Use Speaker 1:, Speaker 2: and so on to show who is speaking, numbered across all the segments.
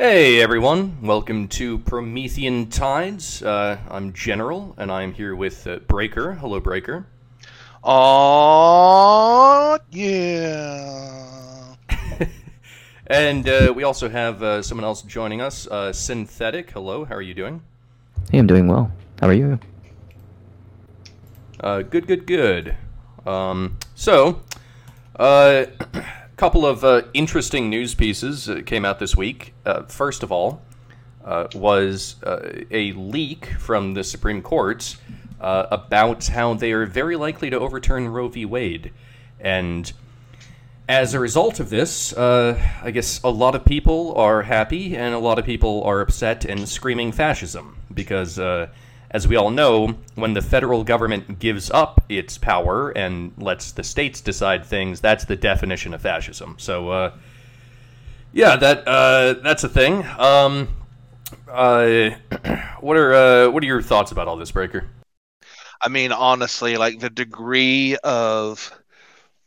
Speaker 1: Hey everyone, welcome to Promethean Tides. Uh, I'm General, and I'm here with uh, Breaker. Hello, Breaker.
Speaker 2: Oh yeah.
Speaker 1: And uh, we also have uh, someone else joining us, uh, Synthetic. Hello, how are you doing?
Speaker 3: Hey, I'm doing well. How are you?
Speaker 1: Uh, good, good, good. Um, so, a couple of uh, interesting news pieces uh, came out this week. Uh, first of all, uh, was uh, a leak from the Supreme Court uh, about how they are very likely to overturn Roe v. Wade. And as a result of this, I guess a lot of people are happy and a lot of people are upset and screaming fascism because, as we all know, when the federal government gives up its power and lets the states decide things, that's the definition of fascism. So, uh, yeah, that uh, that's a thing. Um, uh, what are uh, what are your thoughts about all this, Breaker?
Speaker 2: I mean, honestly, like the degree of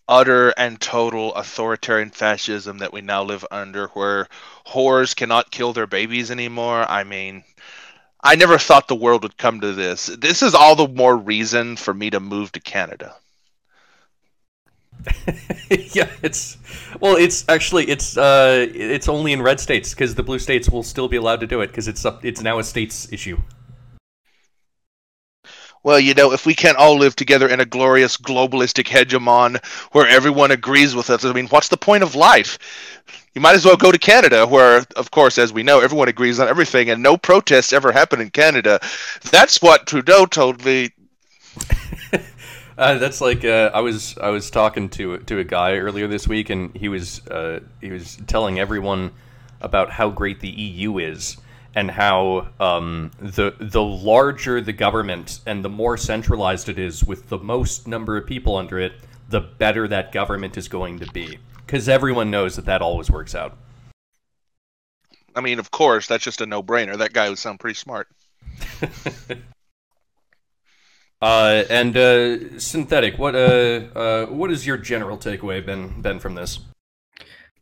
Speaker 2: utter and total authoritarian fascism that we now live under, where whores cannot kill their babies anymore. I mean, I never thought the world would come to this. This is all the more reason for me to move to Canada.
Speaker 1: yeah, it's well, it's actually it's uh it's only in red states because the blue states will still be allowed to do it because it's it's now a states issue.
Speaker 2: Well, you know, if we can't all live together in a glorious globalistic hegemon where everyone agrees with us, I mean, what's the point of life? You might as well go to Canada, where, of course, as we know, everyone agrees on everything and no protests ever happen in Canada. That's what Trudeau told me.
Speaker 1: Uh, that's like uh, I was I was talking to to a guy earlier this week, and he was uh, he was telling everyone about how great the EU is, and how um, the the larger the government and the more centralized it is, with the most number of people under it, the better that government is going to be. Because everyone knows that that always works out.
Speaker 2: I mean, of course, that's just a no brainer. That guy would sound pretty smart.
Speaker 1: Uh, and uh, synthetic, what uh, uh, what is your general takeaway been been from this?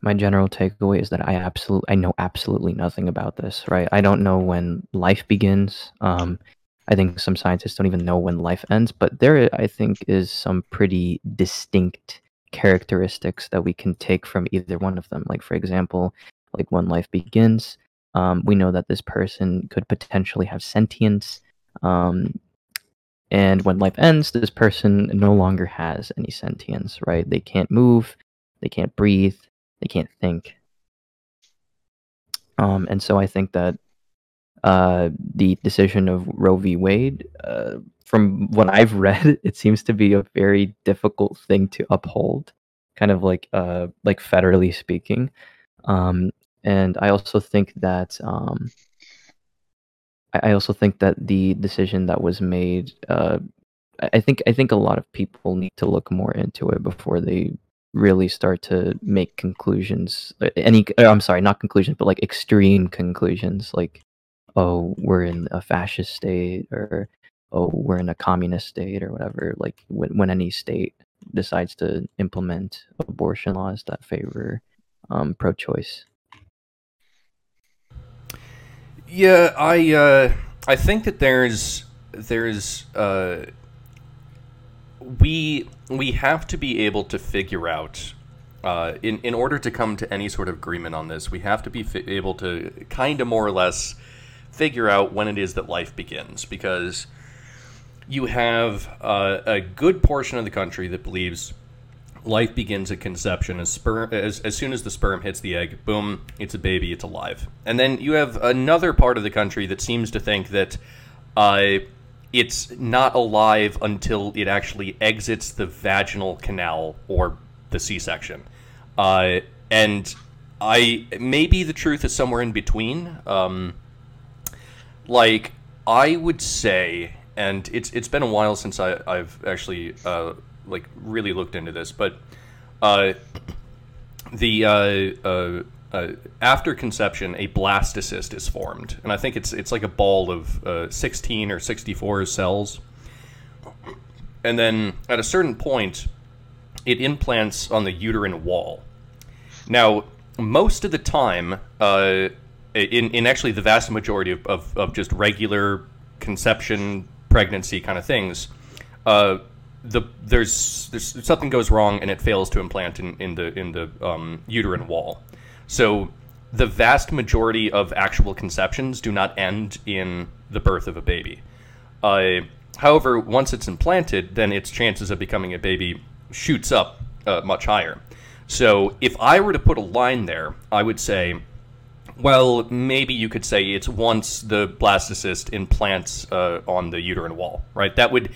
Speaker 3: My general takeaway is that I absolutely I know absolutely nothing about this, right? I don't know when life begins. Um, I think some scientists don't even know when life ends, but there I think is some pretty distinct characteristics that we can take from either one of them. Like for example, like when life begins, um, we know that this person could potentially have sentience. Um, and when life ends, this person no longer has any sentience, right? They can't move, they can't breathe, they can't think. Um, and so I think that uh, the decision of Roe v. Wade, uh, from what I've read, it seems to be a very difficult thing to uphold, kind of like uh, like federally speaking. Um, and I also think that um, I also think that the decision that was made, uh, I think I think a lot of people need to look more into it before they really start to make conclusions. uh, Any, uh, I'm sorry, not conclusions, but like extreme conclusions, like oh, we're in a fascist state, or oh, we're in a communist state, or whatever. Like when when any state decides to implement abortion laws that favor um, pro-choice.
Speaker 1: Yeah, I uh, I think that there's there's uh, we we have to be able to figure out uh, in in order to come to any sort of agreement on this, we have to be fi- able to kind of more or less figure out when it is that life begins because you have uh, a good portion of the country that believes life begins at conception as sperm as, as soon as the sperm hits the egg boom it's a baby it's alive. And then you have another part of the country that seems to think that uh, it's not alive until it actually exits the vaginal canal or the c-section. Uh, and i maybe the truth is somewhere in between. Um, like I would say, and it's it's been a while since I, I've actually uh, like really looked into this, but uh, the uh, after conception, a blastocyst is formed, and I think it's it's like a ball of uh, sixteen or sixty four cells, and then at a certain point, it implants on the uterine wall. Now, most of the time, uh, in in actually the vast majority of, of, of just regular conception, pregnancy kind of things, uh, the there's there's something goes wrong and it fails to implant in, in the in the um, uterine wall. So the vast majority of actual conceptions do not end in the birth of a baby. Uh, however, once it's implanted, then its chances of becoming a baby shoots up uh, much higher. So if I were to put a line there, I would say, well, maybe you could say it's once the blastocyst implants uh, on the uterine wall, right? That would.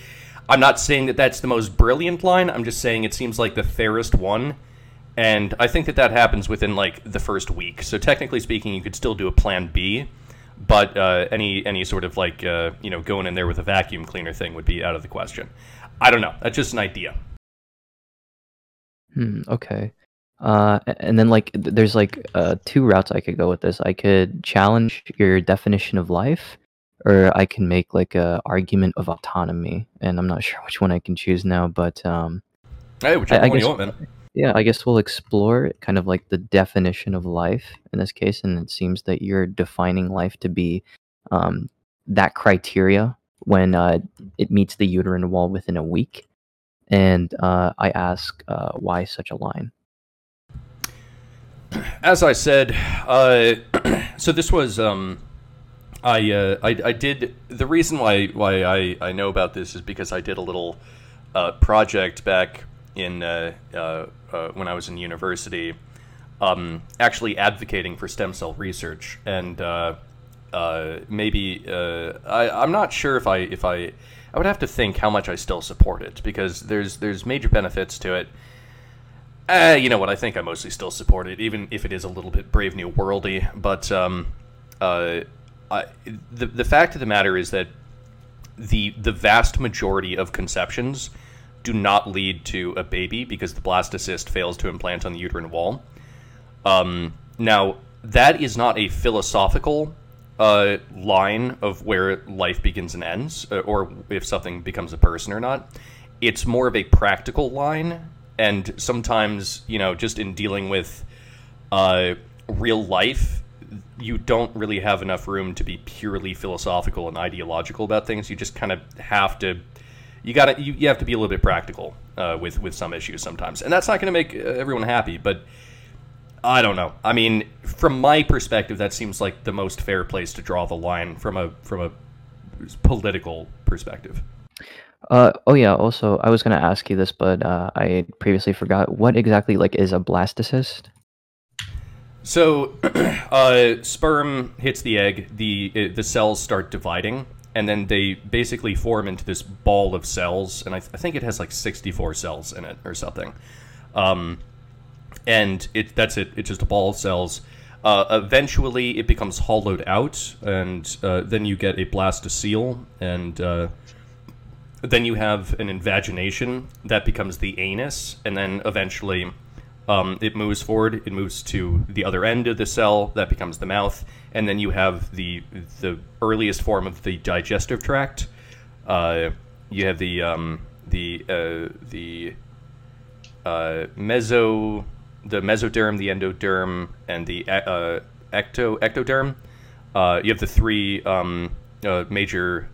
Speaker 1: I'm not saying that that's the most brilliant line. I'm just saying it seems like the fairest one and I think that that happens within like the first week. So technically speaking, you could still do a plan B, but uh, any any sort of like uh, you know going in there with a vacuum cleaner thing would be out of the question. I don't know. That's just an idea.
Speaker 3: Hmm, okay. Uh, and then like there's like uh, two routes I could go with this. I could challenge your definition of life, or I can make like a argument of autonomy. And I'm not sure which one I can choose now, but um,
Speaker 1: hey, whichever I, I one guess, you want, man
Speaker 3: yeah, I guess we'll explore kind of like the definition of life in this case, and it seems that you're defining life to be um, that criteria when uh, it meets the uterine wall within a week. And uh, I ask, uh, why such a line?
Speaker 1: As I said, uh, so this was um, I, uh, I, I did the reason why why I, I know about this is because I did a little uh, project back in uh, uh, uh, when I was in university, um, actually advocating for stem cell research, and maybe I, am not sure if I if I I would have to think how much I still support it because there's there's major benefits to it. Uh, you know what? I think I mostly still support it, even if it is a little bit Brave New Worldy. But um, uh, I, the the fact of the matter is that the the vast majority of conceptions do not lead to a baby because the blastocyst fails to implant on the uterine wall. Um, now, that is not a philosophical uh, line of where life begins and ends, uh, or if something becomes a person or not. It's more of a practical line, and sometimes, you know, just in dealing with uh, real life, you don't really have enough room to be purely philosophical and ideological about things. You just kind of have to you got to you, you have to be a little bit practical uh, with with some issues sometimes, and that's not going to make uh, everyone happy. But I don't know. I mean, from my perspective, that seems like the most fair place to draw the line from a from a political perspective.
Speaker 3: Uh, oh yeah. Also, I was going to ask you this, but uh, I previously forgot. What exactly like is a blastocyst?
Speaker 1: So, uh, sperm hits the egg. the The cells start dividing, and then they basically form into this ball of cells, and I, th- I think it has like 64 cells in it or something. Um, and it that's it. It's just a ball of cells. Uh, eventually, it becomes hollowed out, and uh, then you get a blastocele, and uh, then you have an invagination that becomes the anus, and then eventually um, it moves forward. It moves to the other end of the cell. That becomes the mouth, and then you have the the earliest form of the digestive tract. Uh, you have the um, the uh, the uh, meso the mesoderm, the endoderm, and the uh, ecto ectoderm. Uh, you have the three um, uh, major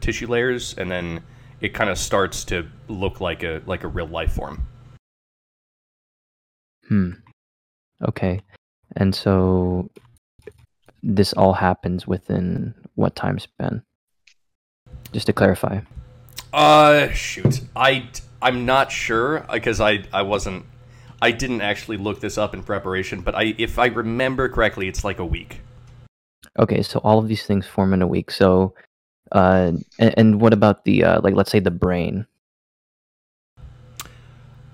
Speaker 1: tissue layers, and then it kind of starts to look like a like a real life form.
Speaker 3: Hmm. Okay. And so this all happens within what time span? Just to clarify.
Speaker 1: Uh shoot. I I'm not sure because I I wasn't I didn't actually look this up in preparation, but I if I remember correctly it's like a week.
Speaker 3: Okay, so all of these things form in a week. So uh and, and what about the uh like let's say the brain?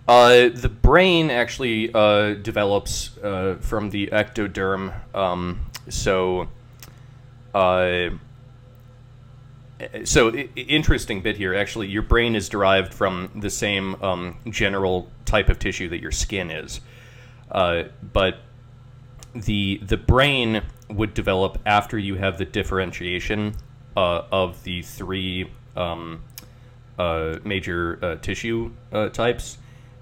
Speaker 1: Uh, the brain actually uh, develops uh, from the ectoderm. Um, so, uh, so I- interesting bit here. Actually, your brain is derived from the same um, general type of tissue that your skin is, uh, but the the brain would develop after you have the differentiation uh, of the three um, major tissue types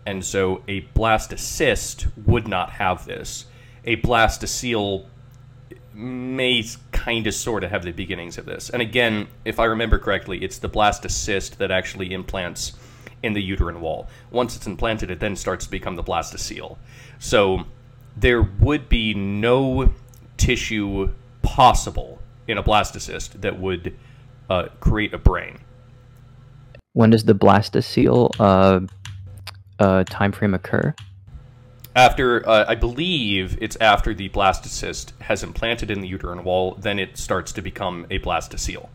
Speaker 1: and so a blastocyst would not have this. A blastocele may kind of sort of have the beginnings of this. And again, if I remember correctly, it's the blastocyst that actually implants in the uterine wall. Once it's implanted, it then starts to become the blastocele. So there would be no tissue possible in a blastocyst that would uh, create a brain.
Speaker 3: When does the blastocele uh, uh, time frame occur?
Speaker 1: After, uh, I believe it's after the blastocyst has implanted in the uterine wall, then it starts to become a blastocele.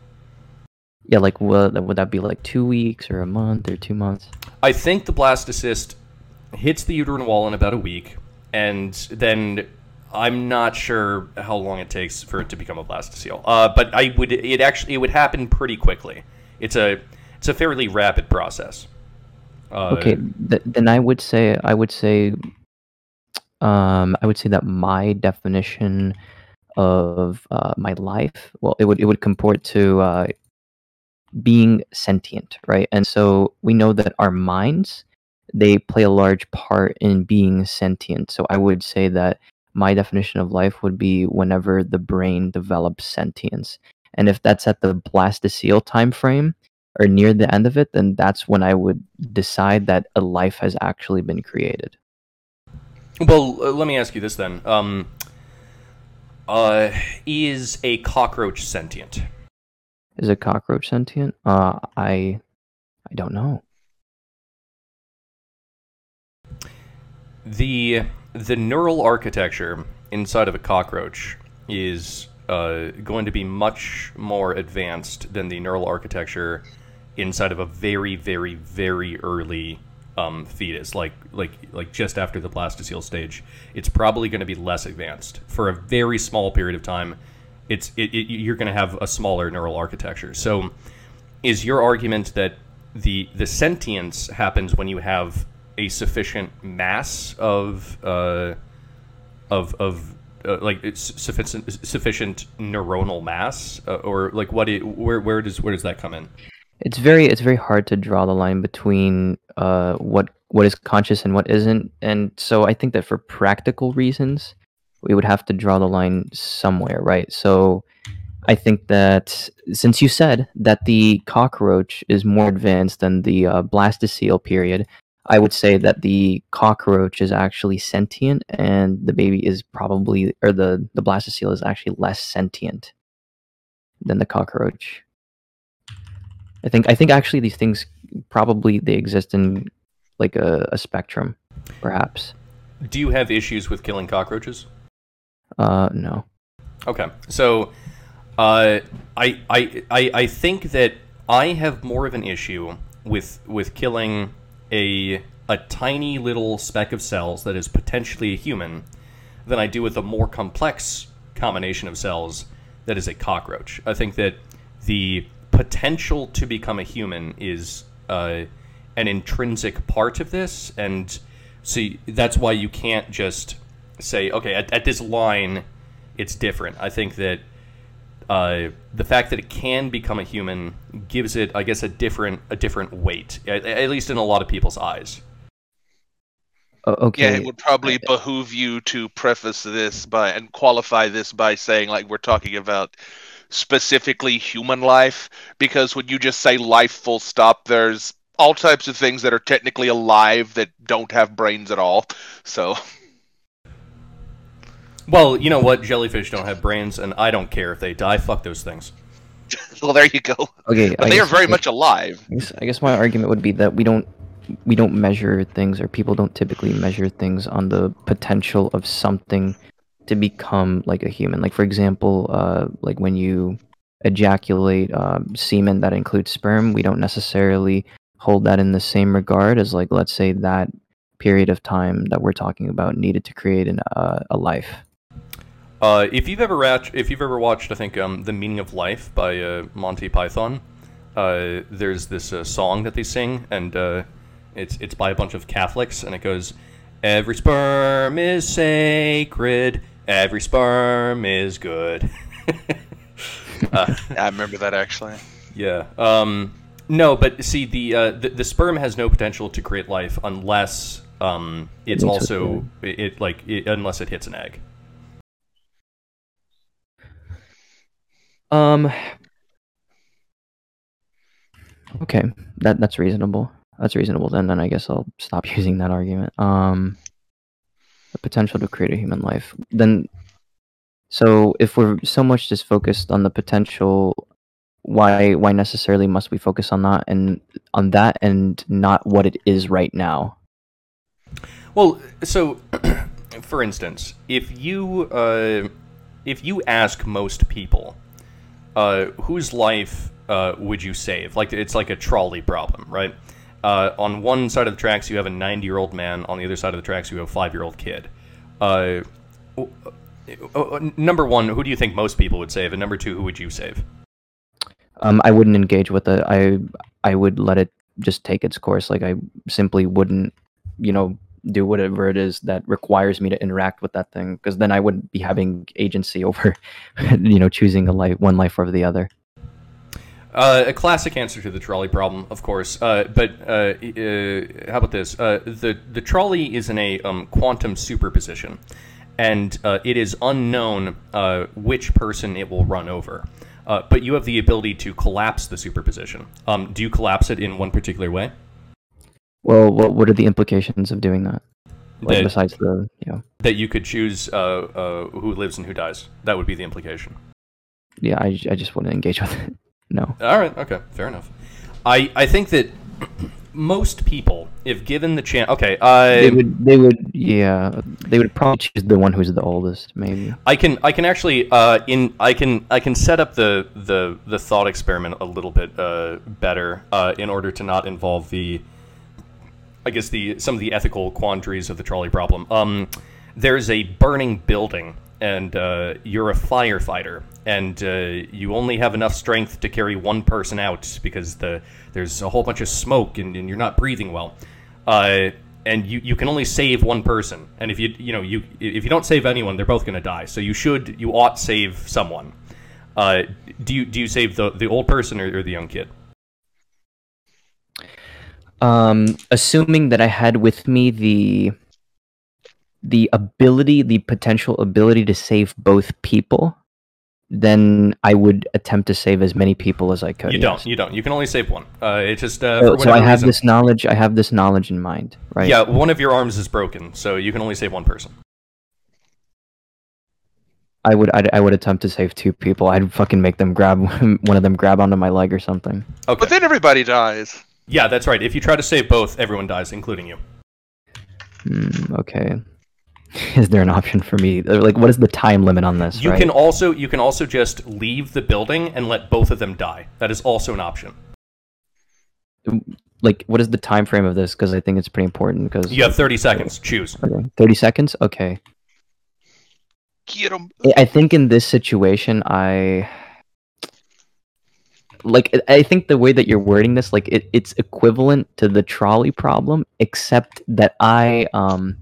Speaker 3: Yeah, like would, would that be like two weeks or a month or two months?
Speaker 1: I think the blastocyst hits the uterine wall in about a week, and then I'm not sure how long it takes for it to become a blastocele. Uh, but I would it actually it would happen pretty quickly. It's a it's a fairly rapid process.
Speaker 3: Uh, okay, th- then I would say I would say um, I would say that my definition of uh, my life, well, it would it would comport to uh, being sentient, right? And so we know that our minds they play a large part in being sentient. So I would say that my definition of life would be whenever the brain develops sentience. And if that's at the blastocele time frame or near the end of it, then that's when I would decide that a life has actually been created.
Speaker 1: Well, uh, let me ask you this then. Um, uh, is a cockroach sentient?
Speaker 3: Is a cockroach sentient? Uh, I, I don't know.
Speaker 1: The the neural architecture inside of a cockroach is uh, going to be much more advanced than the neural architecture inside of a very, very, very early um, fetus, like like like just after the blastocele stage. It's probably going to be less advanced for a very small period of time it's it, it, you're going to have a smaller neural architecture. So, is your argument that the the sentience happens when you have a sufficient mass of uh, of of uh, like sufficient sufficient neuronal mass, uh, or like what? It, where where does where does that come in?
Speaker 3: It's very it's very hard to draw the line between uh, what what is conscious and what isn't, and so I think that for practical reasons, we would have to draw the line somewhere, right? So I think that since you said that the cockroach is more advanced than the uh, blastocele period, I would say that the cockroach is actually sentient and the baby is probably, or the, the blastocele is actually less sentient than the cockroach. I think I think actually these things probably they exist in like a, a spectrum, perhaps.
Speaker 1: Do you have issues with killing cockroaches?
Speaker 3: Uh, no.
Speaker 1: Okay, so uh, I, I I I think that I have more of an issue with with killing a a tiny little speck of cells that is potentially a human than I do with a more complex combination of cells that is a cockroach. I think that the potential to become a human is uh, an intrinsic part of this, and see that's why you can't just say, okay, at, at this line, it's different. I think that uh, the fact that it can become a human gives it, I guess, a different a different weight, at, at least in a lot of people's eyes.
Speaker 3: okay.
Speaker 2: Yeah, it would probably behoove you to preface this by and qualify this by saying like we're talking about specifically human life because when you just say life full stop, there's all types of things that are technically alive that don't have brains at all. So
Speaker 1: well, you know what? Jellyfish don't have brains, and I don't care if they die. Fuck those things.
Speaker 2: well, there you go.
Speaker 3: Okay,
Speaker 2: but I they guess, are very much alive.
Speaker 3: I guess, I guess my argument would be that we don't we don't measure things, or people don't typically measure things on the potential of something to become like a human. Like for example, uh, like when you ejaculate uh, semen that includes sperm, we don't necessarily hold that in the same regard as like let's say that period of time that we're talking about needed to create an, uh, a life.
Speaker 1: Uh, if you've ever watched, if you've ever watched, I think um, "The Meaning of Life" by uh, Monty Python, uh, there's this uh, song that they sing, and uh, it's it's by a bunch of Catholics, and it goes, "Every sperm is sacred, every sperm is good."
Speaker 2: Uh, I remember that actually.
Speaker 1: Yeah. Um, no, but see, the, the, the sperm has no potential to create life unless um, it's also it, it like it, unless it hits an egg.
Speaker 3: Um. Okay, that that's reasonable. That's reasonable. Then, then I guess I'll stop using that argument. Um, the potential to create a human life. Then, so if we're so much just focused on the potential, why why necessarily must we focus on that and on that and not what it is right now?
Speaker 1: Well, so for instance, if you uh, if you ask most people, uh, whose life uh, would you save? Like it's like a trolley problem, right? Uh, on one side of the tracks, you have a 90 year old man. On the other side of the tracks, you have a five year old kid. Uh, uh, number one, who do you think most people would save? And number two, who would you save?
Speaker 3: Um, I wouldn't engage with it. I I would let it just take its course. Like I simply wouldn't, you know, do whatever it is that requires me to interact with that thing because then I wouldn't be having agency over, you know, choosing a life, one life over the other.
Speaker 1: Uh, a classic answer to the trolley problem, of course. Uh, but uh, uh how about this? Uh, the the trolley is in a um, quantum superposition, and uh, it is unknown which person it will run over. but you have the ability to collapse the superposition. Um, do you collapse it in one particular way?
Speaker 3: Well, what what are the implications of doing that? Like, that besides the yeah.
Speaker 1: That you could choose who lives and who dies. That would be the implication.
Speaker 3: Yeah, I, I just wouldn't engage with it. No.
Speaker 1: All right. Okay. Fair enough. I I think that most people, if given the chance, okay, I
Speaker 3: they would they would yeah they would probably choose the one who's the oldest maybe.
Speaker 1: I can I can actually uh in I can I can set up the the the thought experiment a little bit uh better uh in order to not involve the I guess the some of the ethical quandaries of the trolley problem. Um, there's a burning building and uh, you're a firefighter and uh, you only have enough strength to carry one person out because the there's a whole bunch of smoke and, and you're not breathing well. Uh, and you, you can only save one person. And if you you know you if you don't save anyone, they're both going to die. So you should you ought save someone. Uh, do you do you save the the old person or, or the young kid?
Speaker 3: Um, assuming that I had with me the the ability, the potential ability to save both people, then I would attempt to save as many people as I could.
Speaker 1: You don't. Yes. You don't. You can only save one. Uh, it's just uh,
Speaker 3: so, so I have reason. this knowledge. I have this knowledge in mind, right?
Speaker 1: Yeah, one of your arms is broken, so you can only save one person.
Speaker 3: I would I'd, I would attempt to save two people. I'd fucking make them grab one of them grab onto my leg or something.
Speaker 2: Okay. But then everybody dies.
Speaker 1: Yeah, that's right. If you try to save both, everyone dies, including you.
Speaker 3: Mm, okay. is there an option for me? Like, what is the time limit on this?
Speaker 1: You
Speaker 3: right?
Speaker 1: can also you can also just leave the building and let both of them die. That is also an option.
Speaker 3: Like, what is the time frame of this? Because I think it's pretty important. Because
Speaker 1: you have thirty seconds. Choose.
Speaker 3: Okay. Thirty seconds. Okay.
Speaker 2: Get him.
Speaker 3: I think in this situation, I like i think the way that you're wording this like it, it's equivalent to the trolley problem except that i um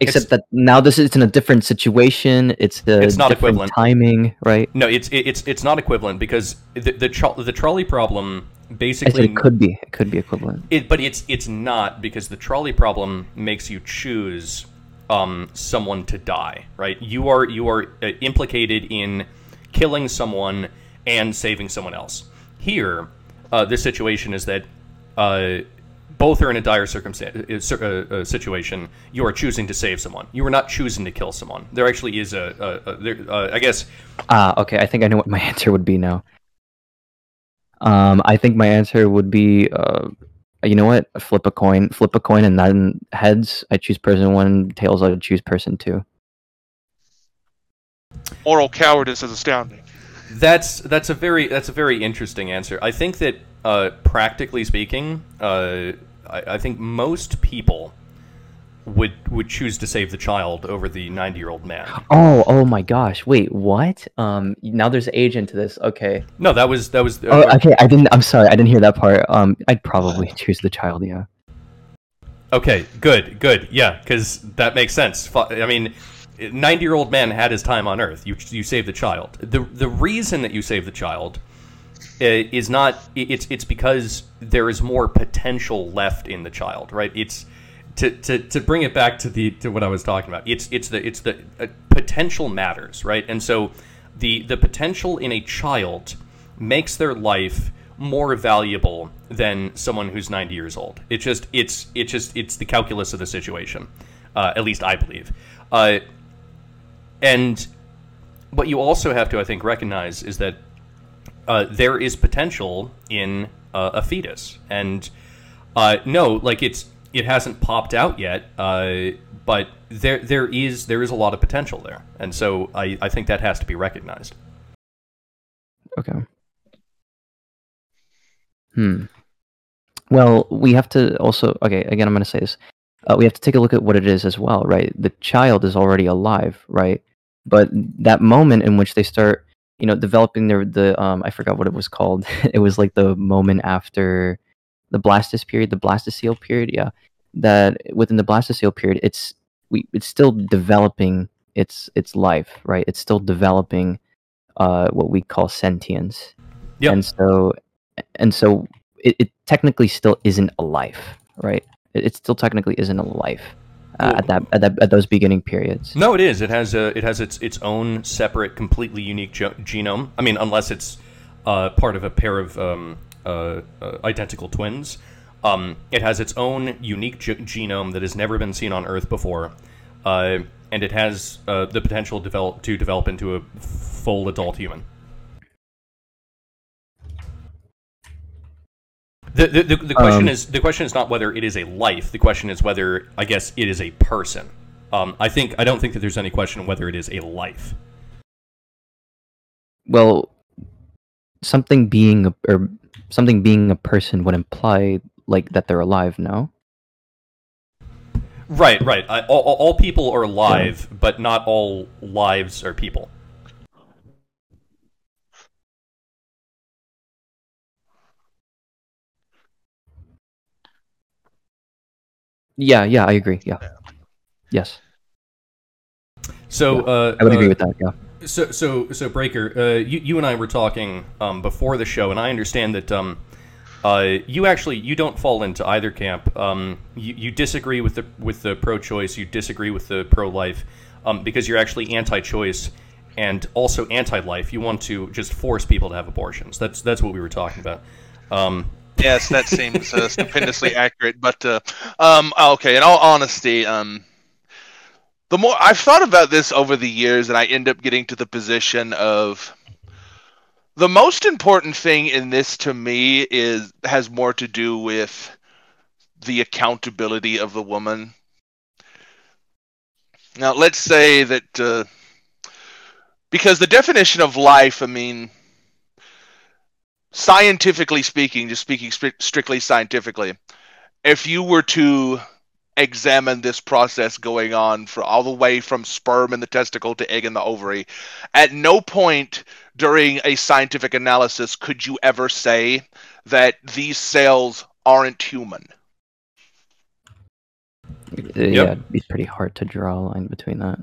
Speaker 3: Except it's, that now this is in a different situation. It's the it's not equivalent timing, right?
Speaker 1: No, it's it's it's not equivalent because the the, tro- the trolley problem basically
Speaker 3: it could be it could be equivalent.
Speaker 1: It, but it's it's not because the trolley problem makes you choose um, someone to die, right? You are you are uh, implicated in killing someone and saving someone else. Here, uh, this situation is that. Uh, both are in a dire circumstance uh, uh, uh, situation. You are choosing to save someone. You are not choosing to kill someone. There actually is a, a, a there, uh, I guess.
Speaker 3: Ah, uh, okay. I think I know what my answer would be now. Um, I think my answer would be, uh, you know what? Flip a coin. Flip a coin, and then heads, I choose person one. Tails, I choose person two.
Speaker 2: Moral cowardice is astounding.
Speaker 1: That's that's a very that's a very interesting answer. I think that uh, practically speaking, uh, I, I think most people would would choose to save the child over the 90 year old man.
Speaker 3: Oh, oh my gosh. Wait, what? Um now there's age into this. Okay.
Speaker 1: No, that was that was
Speaker 3: uh, Oh, okay. I didn't I'm sorry. I didn't hear that part. Um I'd probably choose the child, yeah.
Speaker 1: Okay, good. Good. Yeah, cuz that makes sense. I mean, 90 year old man had his time on earth. You you save the child. The the reason that you save the child uh, is not it's it's because there is more potential left in the child, right? It's to, to, to bring it back to the to what I was talking about. It's it's the it's the uh, potential matters, right? And so the the potential in a child makes their life more valuable than someone who's 90 years old. It just it's it just it's the calculus of the situation. Uh, at least I believe. Uh, and what you also have to, I think, recognize is that uh, there is potential in uh, a fetus, and uh, no, like it's it hasn't popped out yet, uh, but there there is there is a lot of potential there, and so I, I think that has to be recognized.
Speaker 3: Okay. Hmm. Well, we have to also. Okay, again, I'm going to say this. Uh, we have to take a look at what it is as well, right? The child is already alive, right? But that moment in which they start, you know, developing their the um, I forgot what it was called. it was like the moment after the Blastus period, the Blastocele period. Yeah, that within the Blastocele period, it's we it's still developing its its life, right? It's still developing uh, what we call sentience.
Speaker 1: Yep.
Speaker 3: And so and so it, it technically still isn't a life, right? It, it still technically isn't a life uh, at that at that at those beginning periods.
Speaker 1: No, it is. It has a it has its its own separate, completely unique ge- genome. I mean, unless it's uh, part of a pair of um, uh, uh, identical twins. Um, it has its own unique ge- genome that has never been seen on Earth before, uh, and it has uh, the potential develop to develop into a full adult human. The, the, the, the question
Speaker 3: Um,
Speaker 1: is the question is not whether it is a life. The question is whether I guess it is a person. Um, I think I don't think that there's any question whether it is a life.
Speaker 3: Well, something being a, or something being a person would imply like that they're alive. No.
Speaker 1: Right, right. I, all, all all people are alive, but not all lives are people.
Speaker 3: Yeah, yeah, I agree. Yeah. Yes,
Speaker 1: So uh,
Speaker 3: I would agree
Speaker 1: uh,
Speaker 3: with that. Yeah.
Speaker 1: So, so, so, Breaker, uh, you, you and I were talking um, before the show, and I understand that um, uh, you actually you don't fall into either camp. Um, you, you disagree with the with the pro-choice. You disagree with the pro-life um, because you're actually anti-choice and also anti-life. You want to just force people to have abortions. That's that's what we were talking about.
Speaker 2: Yes, that seems uh, stupendously accurate. But uh, um, okay, in all honesty, um, the more I've thought about this over the years, and I end up getting to the position of the most important thing in this to me is has more to do with the accountability of the woman. Now, let's say that uh, because the definition of life, I mean, scientifically speaking, just speaking stri- strictly scientifically, if you were to examine this process going on for all the way from sperm in the testicle to egg in the ovary, at no point during a scientific analysis could you ever say that these cells aren't human.
Speaker 3: Uh, Yeah, it'd be pretty hard to draw a line between that.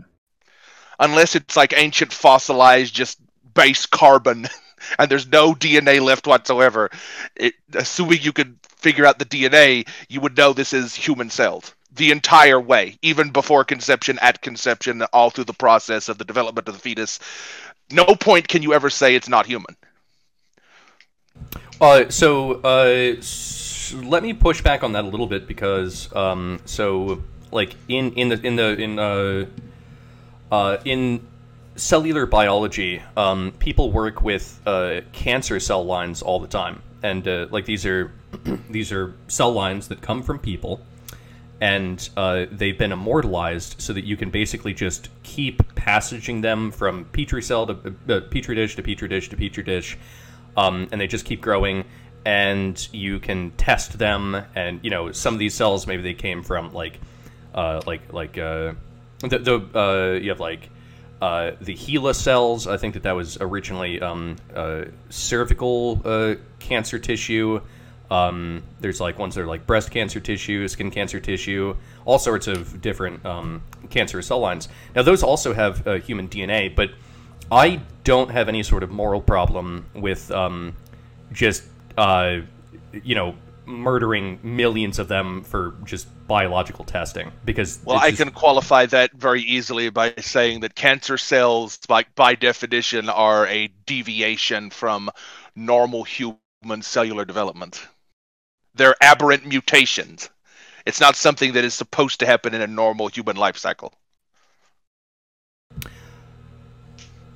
Speaker 2: Unless it's like ancient fossilized, just base carbon, and there's no DNA left whatsoever. It, assuming you could figure out the DNA, you would know this is human cells the entire way, even before conception, at conception, all through the process of the development of the fetus. No point can you ever say it's not human.
Speaker 1: Uh, so uh, let me push back on that a little bit because um, so like in in the in the in uh, uh, in cellular biology, um, people work with uh, cancer cell lines all the time, and uh, like these are these are cell lines that come from people, and uh, they've been immortalized so that you can basically just keep passaging them from petri cell to uh, petri dish to petri dish to petri dish, um, and they just keep growing. And you can test them, and you know some of these cells maybe they came from like, uh, like like uh, the, the uh, you have like uh, the HeLa cells. I think that that was originally um, uh, cervical uh, cancer tissue. Um, there's like ones that are like breast cancer tissue, skin cancer tissue, all sorts of different um, cancer cell lines. Now those also have uh, human DNA, but I don't have any sort of moral problem with um, just uh, you know murdering millions of them for just biological testing because
Speaker 2: Well, I
Speaker 1: just-
Speaker 2: can qualify that very easily by saying that cancer cells, by, by definition, are a deviation from normal human cellular development. They're aberrant mutations. It's not something that is supposed to happen in a normal human life cycle.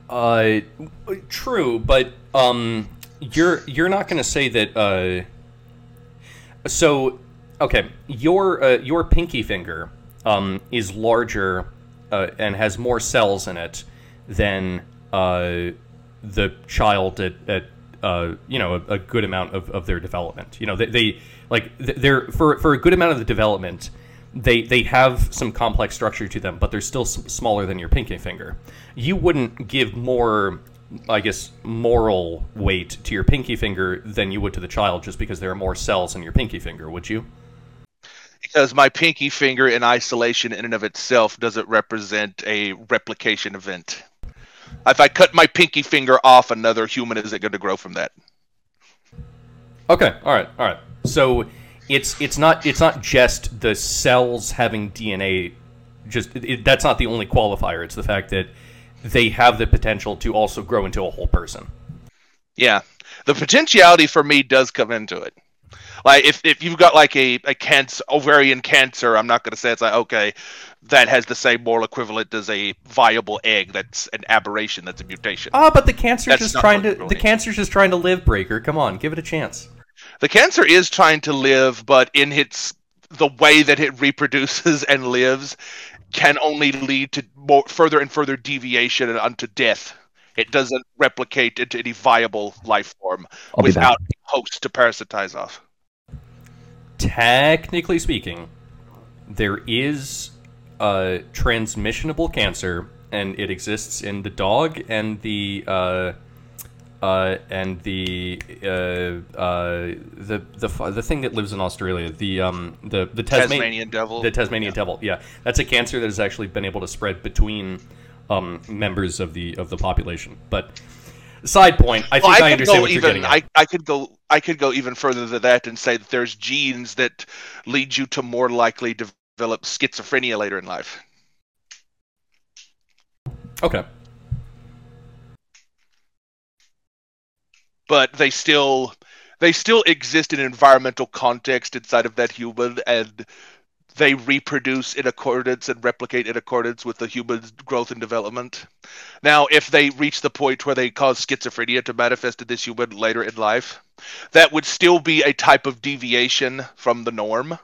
Speaker 1: Uh, true, but um, you're you're not going to say that. Uh, so, okay, your uh, your pinky finger um is larger uh, and has more cells in it than uh the child at, at uh you know a, a good amount of, of their development. You know they, they like they're for for a good amount of the development they they have some complex structure to them, but they're still s- smaller than your pinky finger. You wouldn't give more, I guess, moral weight to your pinky finger than you would to the child just because there are more cells in your pinky finger, would you?
Speaker 2: Because my pinky finger in isolation in and of itself doesn't represent a replication event. If I cut my pinky finger off, another human isn't going to grow from that.
Speaker 1: Okay, all right, all right. So it's it's not it's not just the cells having DNA. Just it, that's not the only qualifier. It's the fact that they have the potential to also grow into a whole person.
Speaker 2: Yeah, the potentiality for me does come into it. Like if, if you've got like a, a cancer ovarian cancer, I'm not going to say it's like okay, that has the same moral equivalent as a viable egg. That's an aberration. That's a mutation.
Speaker 1: Ah, but the cancer's
Speaker 2: That's
Speaker 1: just trying to the cancer's just trying to live, Breaker. Come on, give it a chance.
Speaker 2: The cancer is trying to live, but in its the way that it reproduces and lives can only lead to more further and further deviation and unto death. It doesn't replicate into any viable life form
Speaker 3: I'll
Speaker 2: without a host to parasitize off.
Speaker 1: Technically speaking, there is a transmissionable cancer, and it exists in the dog and the uh, uh, and the uh, uh, the the the thing that lives in Australia, the um the the Tasma-
Speaker 2: Tasmanian devil.
Speaker 1: the Tasmanian devil. Yeah, that's a cancer that has actually been able to spread between um, members of the of the population. But side point, I
Speaker 2: Well,
Speaker 1: think I,
Speaker 2: I
Speaker 1: understand what you're getting at.
Speaker 2: I, I could go. I could go even further than that and say that there's genes that lead you to more likely develop schizophrenia later in life.
Speaker 1: Okay.
Speaker 2: But they still they still exist in environmental context inside of that human and they reproduce in accordance and replicate in accordance with the human's growth and development. Now, if they reach the point where they cause schizophrenia to manifest in this human later in life, that would still be a type of deviation from the norm.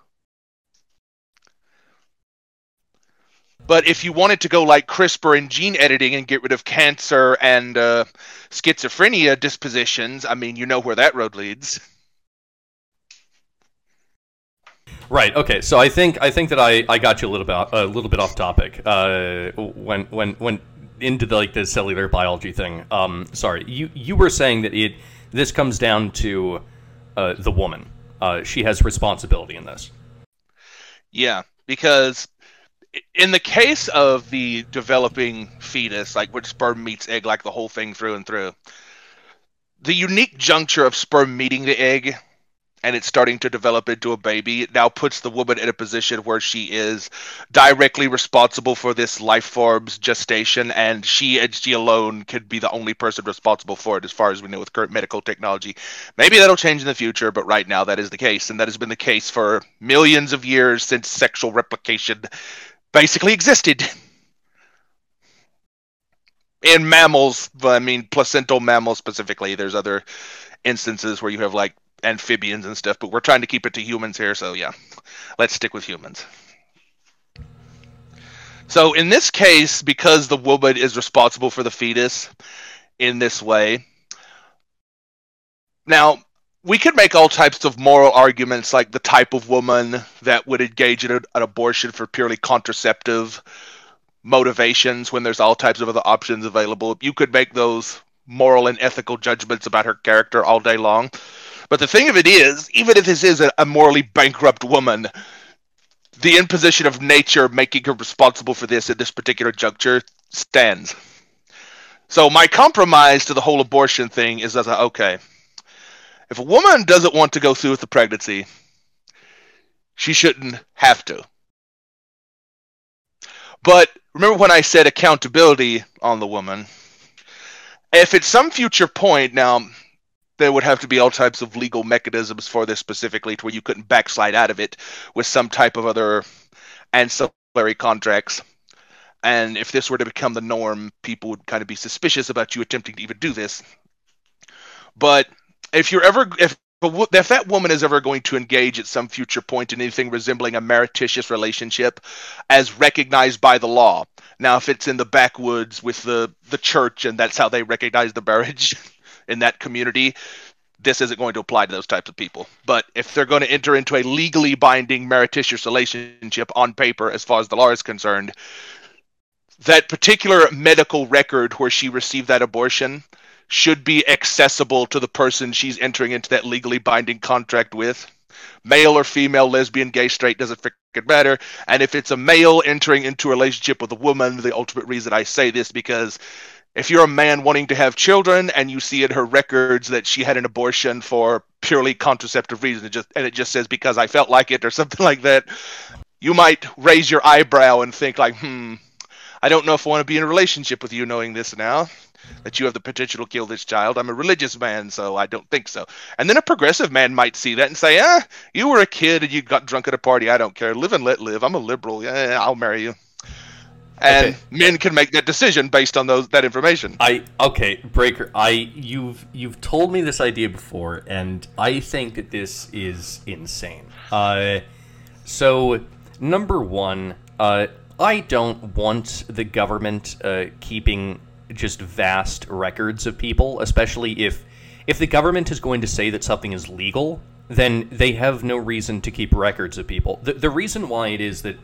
Speaker 2: But if you wanted to go like CRISPR and gene editing and get rid of cancer and uh, schizophrenia dispositions, I mean, you know where that road leads.
Speaker 1: Right. Okay. So I think I think that I, I got you a little bit a little bit off topic. Uh, when when when into the, like the cellular biology thing. Um, sorry. You you were saying that it this comes down to uh, the woman. Uh, she has responsibility in this.
Speaker 2: Yeah, because in the case of the developing fetus, like which sperm meets egg, like the whole thing through and through, the unique juncture of sperm meeting the egg and it's starting to develop into a baby now puts the woman in a position where she is directly responsible for this life form's gestation and she and she alone could be the only person responsible for it as far as we know with current medical technology. Maybe that'll change in the future but right now that is the case and that has been the case for millions of years since sexual replication basically existed. In mammals i mean placental mammals specifically there's other instances where you have like amphibians and stuff but we're trying to keep it to humans here so yeah. Let's stick with humans. So in this case because the woman is responsible for the fetus in this way now we could make all types of moral arguments like the type of woman that would engage in a, an abortion for purely contraceptive motivations when there's all types of other options available. You could make those moral and ethical judgments about her character all day long. But the thing of it is, even if this is a, a morally bankrupt woman, the imposition of nature making her responsible for this at this particular juncture stands. So my compromise to the whole abortion thing is that okay, If a woman doesn't want to go through with the pregnancy, she shouldn't have to. But remember when I said accountability on the woman? If at some future point, now there would have to be all types of legal mechanisms for this specifically to where you couldn't backslide out of it with some type of other ancillary contracts. And if this were to become the norm, people would kind of be suspicious about you attempting to even do this. But if you're ever if if that woman is ever going to engage at some future point in anything resembling a meretricious relationship as recognized by the law. Now if it's in the backwoods with the the church and that's how they recognize the marriage in that community this isn't going to apply to those types of people. But if they're going to enter into a legally binding meretricious relationship on paper as far as the law is concerned that particular medical record where she received that abortion should be accessible to the person she's entering into that legally binding contract with. Male or female, lesbian, gay, straight, doesn't freaking matter. And if it's a male entering into a relationship with a woman, the ultimate reason I say this because if you're a man wanting to have children and you see in her records that she had an abortion for purely contraceptive reasons, just and it just says because I felt like it or something like that, you might raise your eyebrow and think like, hmm, I don't know if I want to be in a relationship with you knowing this now that you have the potential to kill this child. I'm a religious man, so I don't think so. And then a progressive man might see that and say, ah, you were a kid and you got drunk at a party. I don't care. Live and let live. I'm a liberal. Yeah, I'll marry you. And okay. men can make that decision based on those that information.
Speaker 1: I okay, breaker. I you've you've told me this idea before, and I think that this is insane. Uh, so number one, uh, I don't want the government uh, keeping just vast records of people, especially if if the government is going to say that something is legal, then they have no reason to keep records of people. The, the reason why it is that,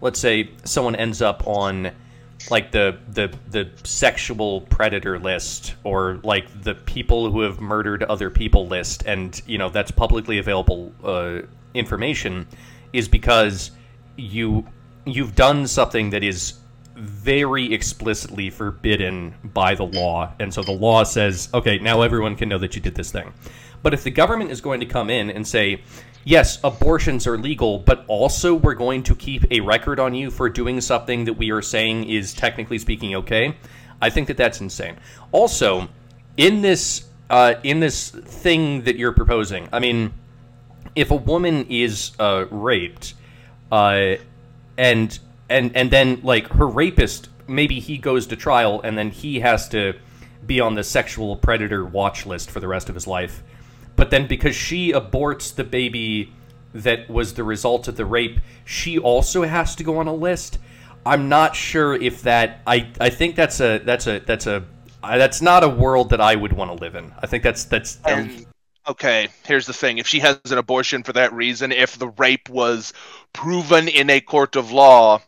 Speaker 1: let's say, someone ends up on like the the the sexual predator list or like the people who have murdered other people list, and you know that's publicly available uh, information, is because you you've done something that is very explicitly forbidden by the law. And so the law says, okay, now everyone can know that you did this thing. But if the government is going to come in and say, yes, abortions are legal, but also we're going to keep a record on you for doing something that we are saying is technically speaking okay, I think that that's insane. Also, in this uh, in this thing that you're proposing, I mean, if a woman is uh, raped, uh, and and and then like her rapist maybe he goes to trial and then he has to be on the sexual predator watch list for the rest of his life. But then because she aborts the baby that was the result of the rape she also has to go on a list. I'm not sure if that i i think that's a that's a that's a that's not a world that i would want to live in. I think that's that's
Speaker 2: um, okay here's the thing. If she has an abortion for that reason if the rape was proven in a court of law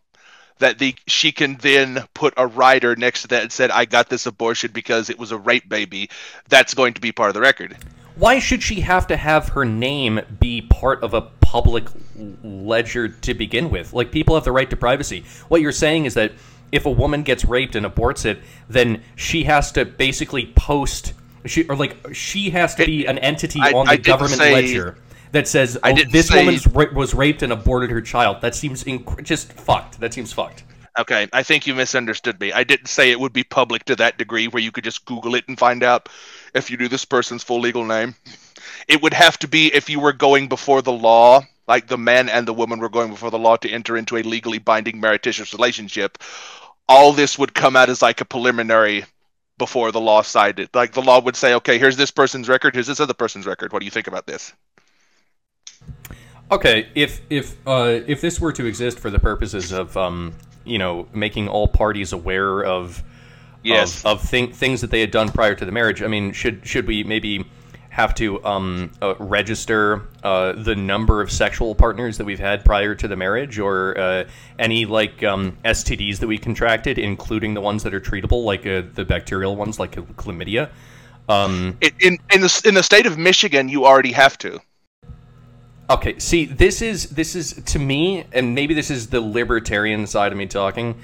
Speaker 2: that the she can then put a rider next to that and said, "I got this abortion because it was a rape baby." That's going to be part of the record.
Speaker 1: Why should she have to have her name be part of a public ledger to begin with? Like people have the right to privacy. What you're saying is that if a woman gets raped and aborts it, then she has to basically post she or like she has to be an entity I, on the government say, ledger that says oh, this say... woman was raped and aborted her child. That seems inc- just fucked. That seems fucked.
Speaker 2: Okay, I think you misunderstood me. I didn't say it would be public to that degree where you could just Google it and find out if you knew this person's full legal name. It would have to be if you were going before the law, like the man and the woman were going before the law to enter into a legally binding meretricious relationship. All this would come out as like a preliminary before the law sided. Like the law would say, okay, here's this person's record, here's this other person's record. What do you think about this?
Speaker 1: Okay, if if uh, if this were to exist for the purposes of um, you know making all parties aware of
Speaker 2: yes
Speaker 1: of, of th- things that they had done prior to the marriage, I mean, should should we maybe have to um, uh, register uh, the number of sexual partners that we've had prior to the marriage, or uh, any like um, STDs that we contracted, including the ones that are treatable, like uh, the bacterial ones, like chlamydia.
Speaker 2: Um, in in the in the state of Michigan, you already have to.
Speaker 1: Okay, see, this is this is to me, and maybe this is the libertarian side of me talking,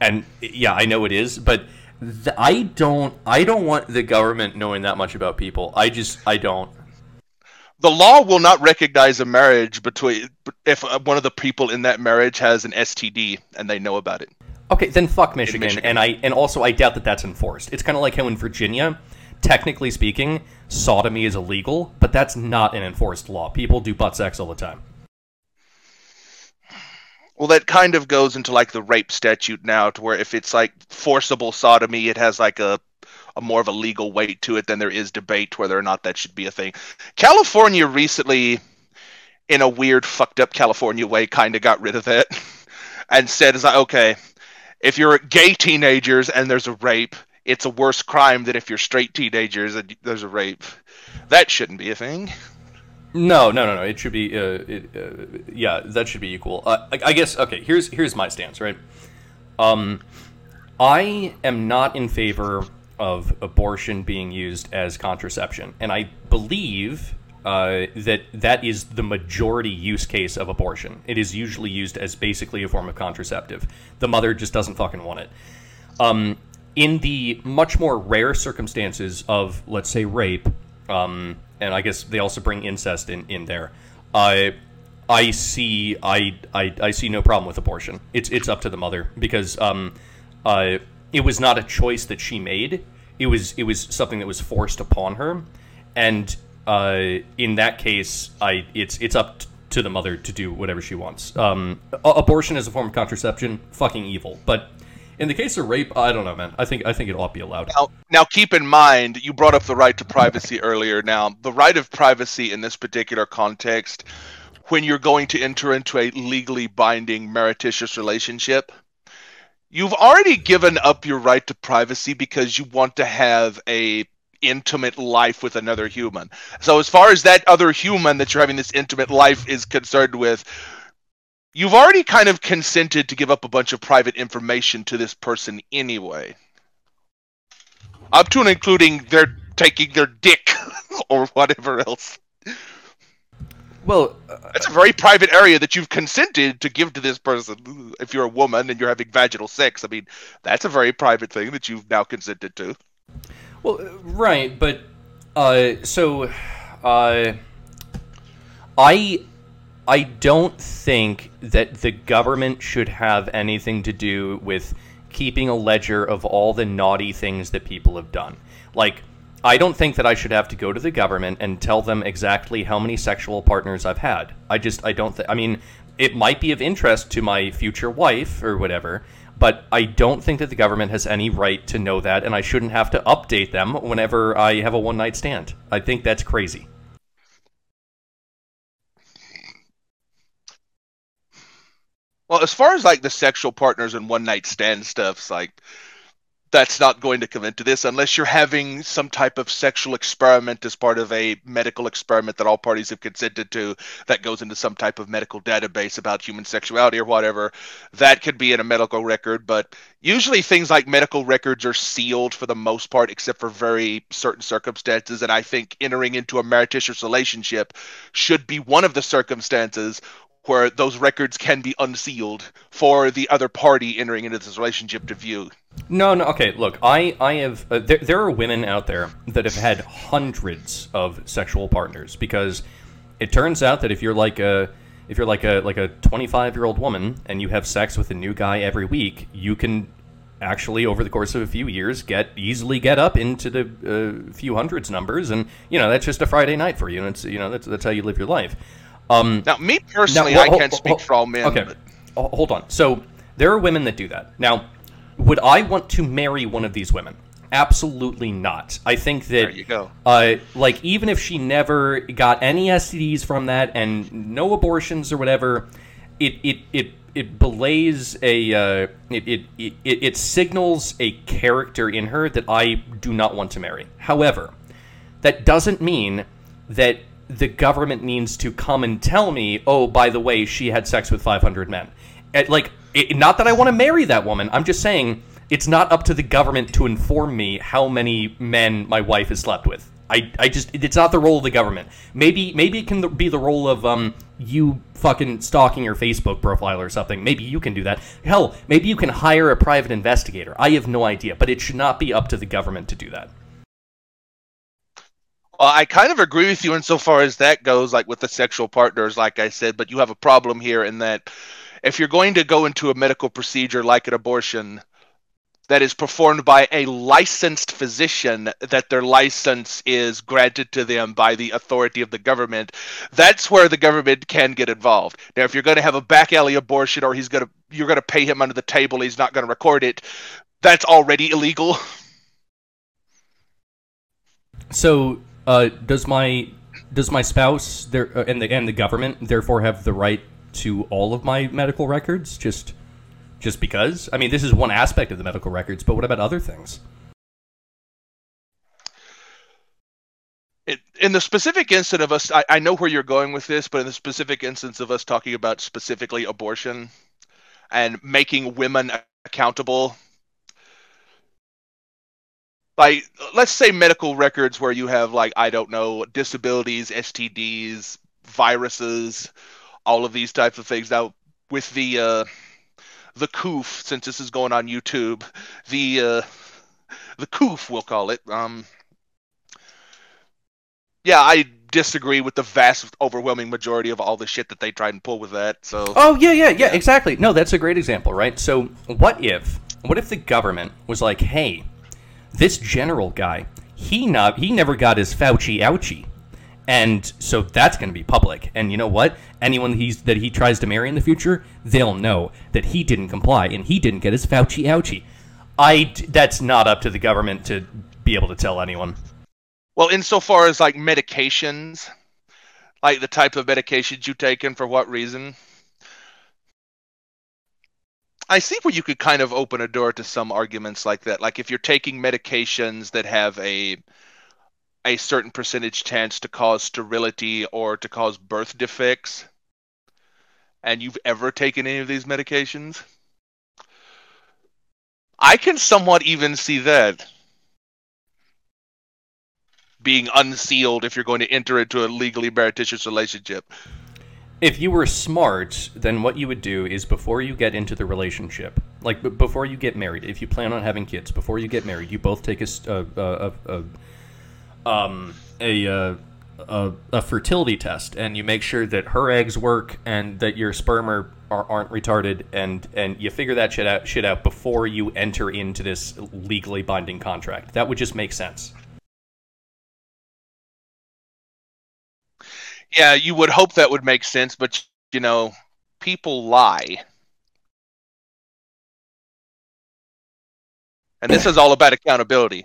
Speaker 1: and yeah, I know it is, but th- I don't I don't want the government knowing that much about people. I just I don't.
Speaker 2: the law will not recognize a marriage between if uh, one of the people in that marriage has an STD and they know about it.
Speaker 1: Okay, then fuck Michigan,
Speaker 2: Michigan.
Speaker 1: and I and also I doubt that that's enforced. It's kind of like how in Virginia, technically speaking, sodomy is illegal, but that's not an enforced law. People do butt sex all the time.
Speaker 2: Well, that kind of goes into like the rape statute now, to where if it's like forcible sodomy, it has like a, a more of a legal weight to it than there is debate whether or not that should be a thing. California recently, in a weird, fucked up California way, kind of got rid of that and said, "Is like okay, if you're gay teenagers and there's a rape, it's a worse crime than if you're straight teenagers and there's a rape. That shouldn't be a thing."
Speaker 1: No, no, no, no. It should be, uh, it, uh, yeah, that should be equal. Uh, I, I guess. Okay, here's here's my stance. Right. Um, I am not in favor of abortion being used as contraception, and I believe uh, that that is the majority use case of abortion. It is usually used as basically a form of contraceptive. The mother just doesn't fucking want it. Um, in the much more rare circumstances of, let's say, rape, um, and I guess they also bring incest in in there. I I see I, I I see no problem with abortion. It's it's up to the mother because um, uh, it was not a choice that she made. It was it was something that was forced upon her, and uh, in that case, I it's it's up to the mother to do whatever she wants. Um, abortion as a form of contraception, fucking evil. But in the case of rape, I don't know, man. I think I think it ought to be allowed.
Speaker 2: Now, now keep in mind, you brought up the right to privacy earlier. Now, the right of privacy in this particular context, when you're going to enter into a legally binding meretricious relationship, you've already given up your right to privacy because you want to have a intimate life with another human. So as far as that other human that you're having this intimate life is concerned with, you've already kind of consented to give up a bunch of private information to this person anyway. Up to and including their taking their dick or whatever else.
Speaker 1: Well,
Speaker 2: it's a very private area that you've consented to give to this person. If you're a woman and you're having vaginal sex, I mean, that's a very private thing that you've now consented to.
Speaker 1: Well, uh, right, but uh, so uh, I I don't think that the government should have anything to do with keeping a ledger of all the naughty things that people have done. Like, I don't think that I should have to go to the government and tell them exactly how many sexual partners I've had. I just I don't think. I mean, it might be of interest to my future wife or whatever, but I don't think that the government has any right to know that, and I shouldn't have to update them whenever I have a one night stand. I think that's crazy.
Speaker 2: Well, as far as like the sexual partners and one night stand stuff's like that's not going to come into this unless you're having some type of sexual experiment as part of a medical experiment that all parties have consented to that goes into some type of medical database about human sexuality or whatever. That could be in a medical record but usually things like medical records are sealed for the most part except for very certain circumstances and i think entering into a meretricious relationship should be one of the circumstances where those records can be unsealed for the other party entering into this relationship to view
Speaker 1: No, no. Okay, look, I, I have. Uh, there, there are women out there that have had hundreds of sexual partners because it turns out that if you're like a, if you're like a like a 25 year old woman and you have sex with a new guy every week, you can actually over the course of a few years get easily get up into the uh, few hundreds numbers, and you know that's just a Friday night for you, and it's you know that's that's how you live your life. Um,
Speaker 2: now me personally
Speaker 1: Now,
Speaker 2: i can't
Speaker 1: ho-
Speaker 2: speak
Speaker 1: ho-
Speaker 2: for all men
Speaker 1: Okay,
Speaker 2: but
Speaker 1: hold on. So there are women that do that. Now, would I want to marry one of these women? Absolutely not. I think that
Speaker 2: There you go.
Speaker 1: Uh, like even if she never got any STDs from that and no abortions or whatever, it it it it belays a uh, it, it, it it signals a character in her that I do not want to marry. However, that doesn't mean that the government needs to come and tell me, oh, by the way, she had sex with 500 men. And, like, it, not that I want to marry that woman. I'm just saying it's not up to the government to inform me how many men my wife has slept with. I, I just it's not the role of the government. Maybe maybe it can be the role of um you fucking stalking your Facebook profile or something. Maybe you can do that. Hell, maybe you can hire a private investigator. I have no idea, but it should not be up to the government to do that.
Speaker 2: I kind of agree with you insofar as that goes, like with the sexual partners, like I said, but you have a problem here in that if you're going to go into a medical procedure like an abortion that is performed by a licensed physician, that their license is granted to them by the authority of the government, that's where the government can get involved. Now, if you're going to have a back alley abortion or he's going to you're going to pay him under the table, he's not going to record it, that's already illegal.
Speaker 1: So, uh, does my does my spouse there uh, and the and the government therefore have the right to all of my medical records? Just just because? I mean, this is one aspect of the medical records, but what about other things?
Speaker 2: In the specific instance of us, I, I know where you're going with this, but in the specific instance of us talking about specifically abortion and making women accountable like let's say medical records where you have like I don't know disabilities, STDs, viruses, all of these types of things. Now with the uh, the coof, since this is going on YouTube, the uh, the coof we'll call it. Um, yeah, I disagree with the vast overwhelming majority of all the shit that they try and pull with that. So
Speaker 1: Oh yeah, yeah, yeah, exactly. No, that's a great example, right? So what if what if the government was like, "Hey, this general guy, he not he never got his Fauci ouchie. And so that's going to be public. And you know what? Anyone he's that he tries to marry in the future, they'll know that he didn't comply and he didn't get his Fauci ouchie. I that's not up to the government to be able to tell anyone.
Speaker 2: Well, insofar as like medications, like the type of medications you take and for what reason, I see where you could kind of open a door to some arguments like that. Like if you're taking medications that have a a certain percentage chance to cause sterility or to cause birth defects, and you've ever taken any of these medications, I can somewhat even see that being unsealed if you're going to enter into a legally meretricious relationship.
Speaker 1: If you were smart, then what you would do is before you get into the relationship, like b- before you get married, if you plan on having kids, before you get married, you both take a a, a, a, um a, uh, a a fertility test, and you make sure that her eggs work and that your sperm are, are aren't retarded, and and you figure that shit out shit out before you enter into this legally binding contract. That would just make sense.
Speaker 2: Yeah, you would hope that would make sense, but you know, people lie. And this is all about accountability.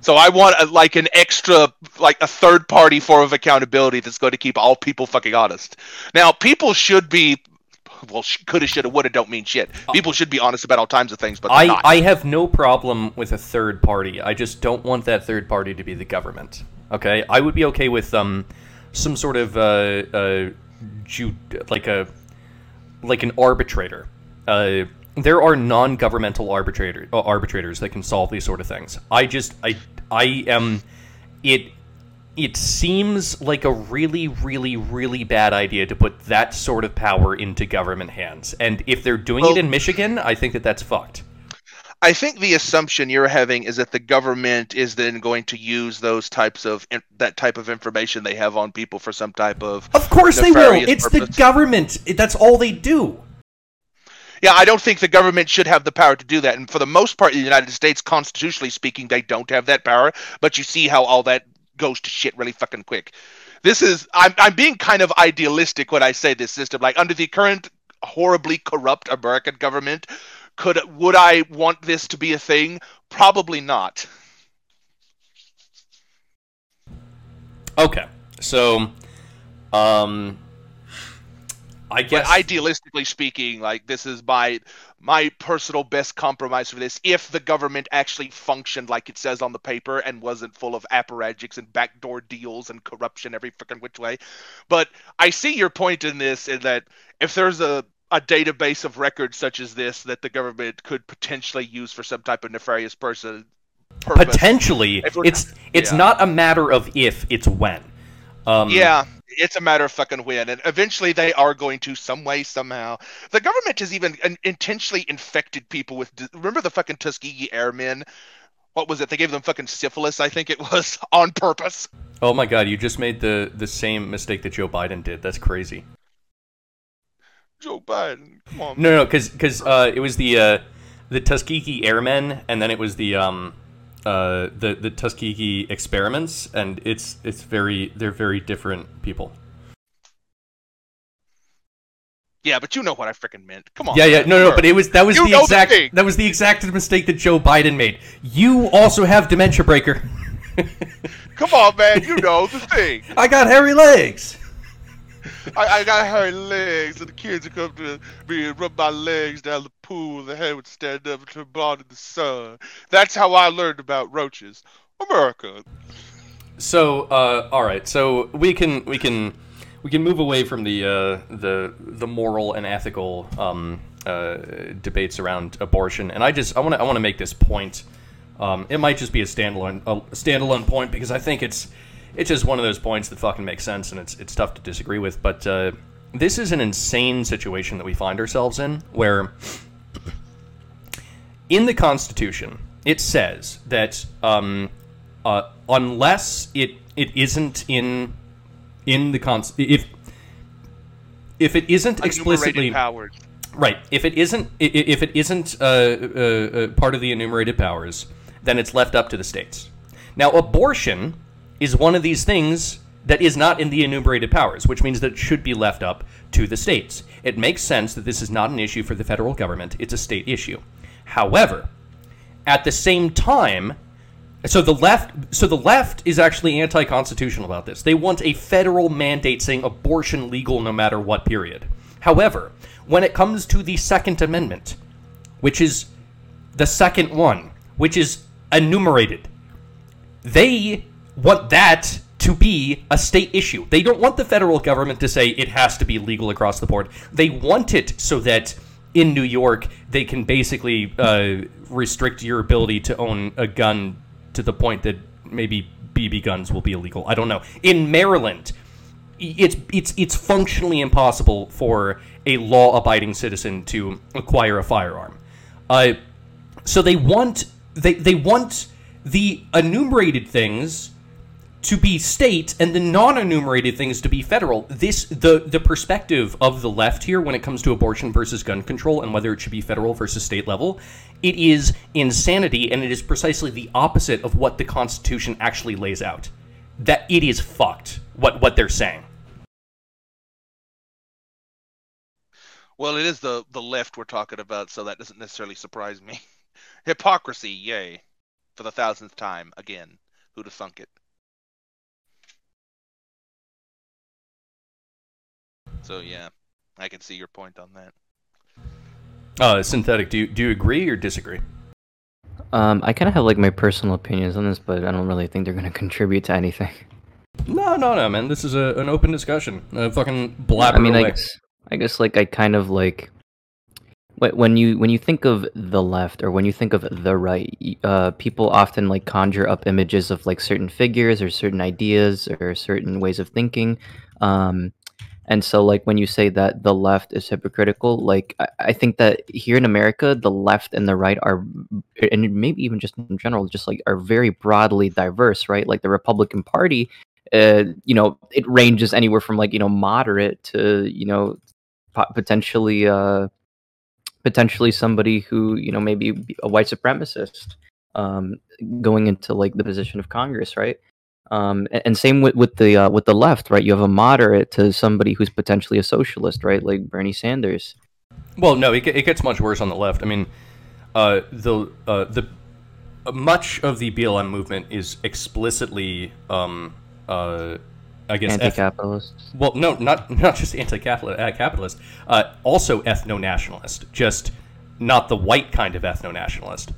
Speaker 2: So I want a, like an extra, like a third party form of accountability that's going to keep all people fucking honest. Now, people should be, well, coulda, shoulda, woulda, don't mean shit. People should be honest about all kinds of things, but
Speaker 1: I,
Speaker 2: not.
Speaker 1: I have no problem with a third party. I just don't want that third party to be the government. Okay, I would be okay with um some sort of uh, uh ju- like a like an arbitrator. Uh, there are non-governmental arbitrator uh, arbitrators that can solve these sort of things. I just I I am it it seems like a really, really, really bad idea to put that sort of power into government hands. And if they're doing
Speaker 2: Well-
Speaker 1: it in Michigan, I think that that's fucked.
Speaker 2: I think the assumption you're having is that the government is then going to use those types of that type of information they have on people for some type of
Speaker 1: Of course they will. It's the government. That's all they do.
Speaker 2: Yeah, I don't think the government should have the power to do that. And for the most part in the United States, constitutionally speaking, they don't have that power. But you see how all that goes to shit really fucking quick. This is I'm I'm being kind of idealistic when I say this system. Like under the current horribly corrupt American government, could would I want this to be a thing? Probably not.
Speaker 1: Okay. So um I
Speaker 2: But
Speaker 1: guess
Speaker 2: idealistically speaking, like this is my my personal best compromise for this. If the government actually functioned like it says on the paper and wasn't full of apparatchiks and backdoor deals and corruption every freaking which way, but I see your point in this in that if there's a a database of records such as this that the government could potentially use for some type of nefarious person purpose.
Speaker 1: potentially it's it's
Speaker 2: yeah.
Speaker 1: not a matter of if, it's when. Um
Speaker 2: Yeah, it's a matter of fucking when, and eventually they are going to some way somehow. The government has even intentionally infected people with. Remember the fucking Tuskegee Airmen? What was it? They gave them fucking syphilis, I think it was, on purpose.
Speaker 1: Oh my God! You just made the the same mistake that Joe Biden did. That's crazy.
Speaker 2: Joe Biden, come on.
Speaker 1: No, no, because because uh, it was the uh, the Tuskegee Airmen, and then it was the um, uh, the the Tuskegee experiments, and it's it's very they're very different people.
Speaker 2: Yeah, but you know what I freaking meant. Come on.
Speaker 1: Yeah, yeah, no, no, but it was that was
Speaker 2: You
Speaker 1: the
Speaker 2: know the
Speaker 1: exact that was the exact mistake that Joe Biden made. You also have dementia breaker.
Speaker 2: Come on, man. You know the thing.
Speaker 1: I got hairy legs.
Speaker 2: I, I got hairy legs, and the kids would come to me and rub my legs down the pool. and The head would stand up and turn blonde in the sun. That's how I learned about roaches. America.
Speaker 1: So, uh, all right. So we can we can we can move away from the uh, the the moral and ethical um, uh, debates around abortion, and I just I want to I want to make this point. Um, it might just be a standalone a standalone point because I think it's it's just one of those points that fucking makes sense, and it's it's tough to disagree with. But uh, this is an insane situation that we find ourselves in, where in the Constitution it says that um, uh, unless it it isn't in in the cons if if it isn't explicitly
Speaker 2: powers.
Speaker 1: right if it isn't if it isn't uh, uh, uh, part of the enumerated powers then it's left up to the states now abortion is one of these things that is not in the enumerated powers which means that it should be left up to the states it makes sense that this is not an issue for the federal government it's a state issue however at the same time so the left so the left is actually anti-constitutional about this. They want a federal mandate saying abortion legal no matter what period. However, when it comes to the second amendment, which is the second one, which is enumerated, they want that to be a state issue. They don't want the federal government to say it has to be legal across the board. They want it so that in New York they can basically uh, restrict your ability to own a gun to the point that maybe BB guns will be illegal. I don't know. In Maryland, it's it's it's functionally impossible for a law-abiding citizen to acquire a firearm. Uh, so they want they they want the enumerated things to be state and the non-enumerated things to be federal. This the the perspective of the left here when it comes to abortion versus gun control and whether it should be federal versus state level, it is insanity and it is precisely the opposite of what the Constitution actually lays out. That it is fucked what what they're saying.
Speaker 2: Well, it is the the left we're talking about, so that doesn't necessarily surprise me. Hypocrisy, yay, for the thousandth time again. Who'd have thunk it? So yeah, I can see your point on that.
Speaker 1: Uh, synthetic. Do you do you agree or disagree?
Speaker 3: Um, I kind of have like my personal opinions on this, but I don't really think they're going to contribute to anything.
Speaker 1: No, no, no, man. This is a, an open discussion. Uh, fucking blabber
Speaker 3: I mean, I guess, I guess like I kind of like when you when you think of the left or when you think of the right, uh, people often like conjure up images of like certain figures or certain ideas or certain ways of thinking. Um, and so like when you say that the left is hypocritical, like I, I think that here in America, the left and the right are, and maybe even just in general, just like are very broadly diverse, right? Like the Republican Party uh, you know, it ranges anywhere from like you know moderate to you know po- potentially uh, potentially somebody who you know maybe a white supremacist um, going into like the position of Congress, right? Um, and, and same with with the uh, with the left, right? You have a moderate to somebody who's potentially a socialist, right? Like Bernie Sanders.
Speaker 1: Well, no, it, it gets much worse on the left. I mean, uh, the uh, the uh, much of the BLM movement is explicitly, um, uh, I guess,
Speaker 3: Anti-capitalist.
Speaker 1: well, no, not not just anti-capitalist, capitalist, uh, also ethno-nationalist, just not the white kind of ethno-nationalist.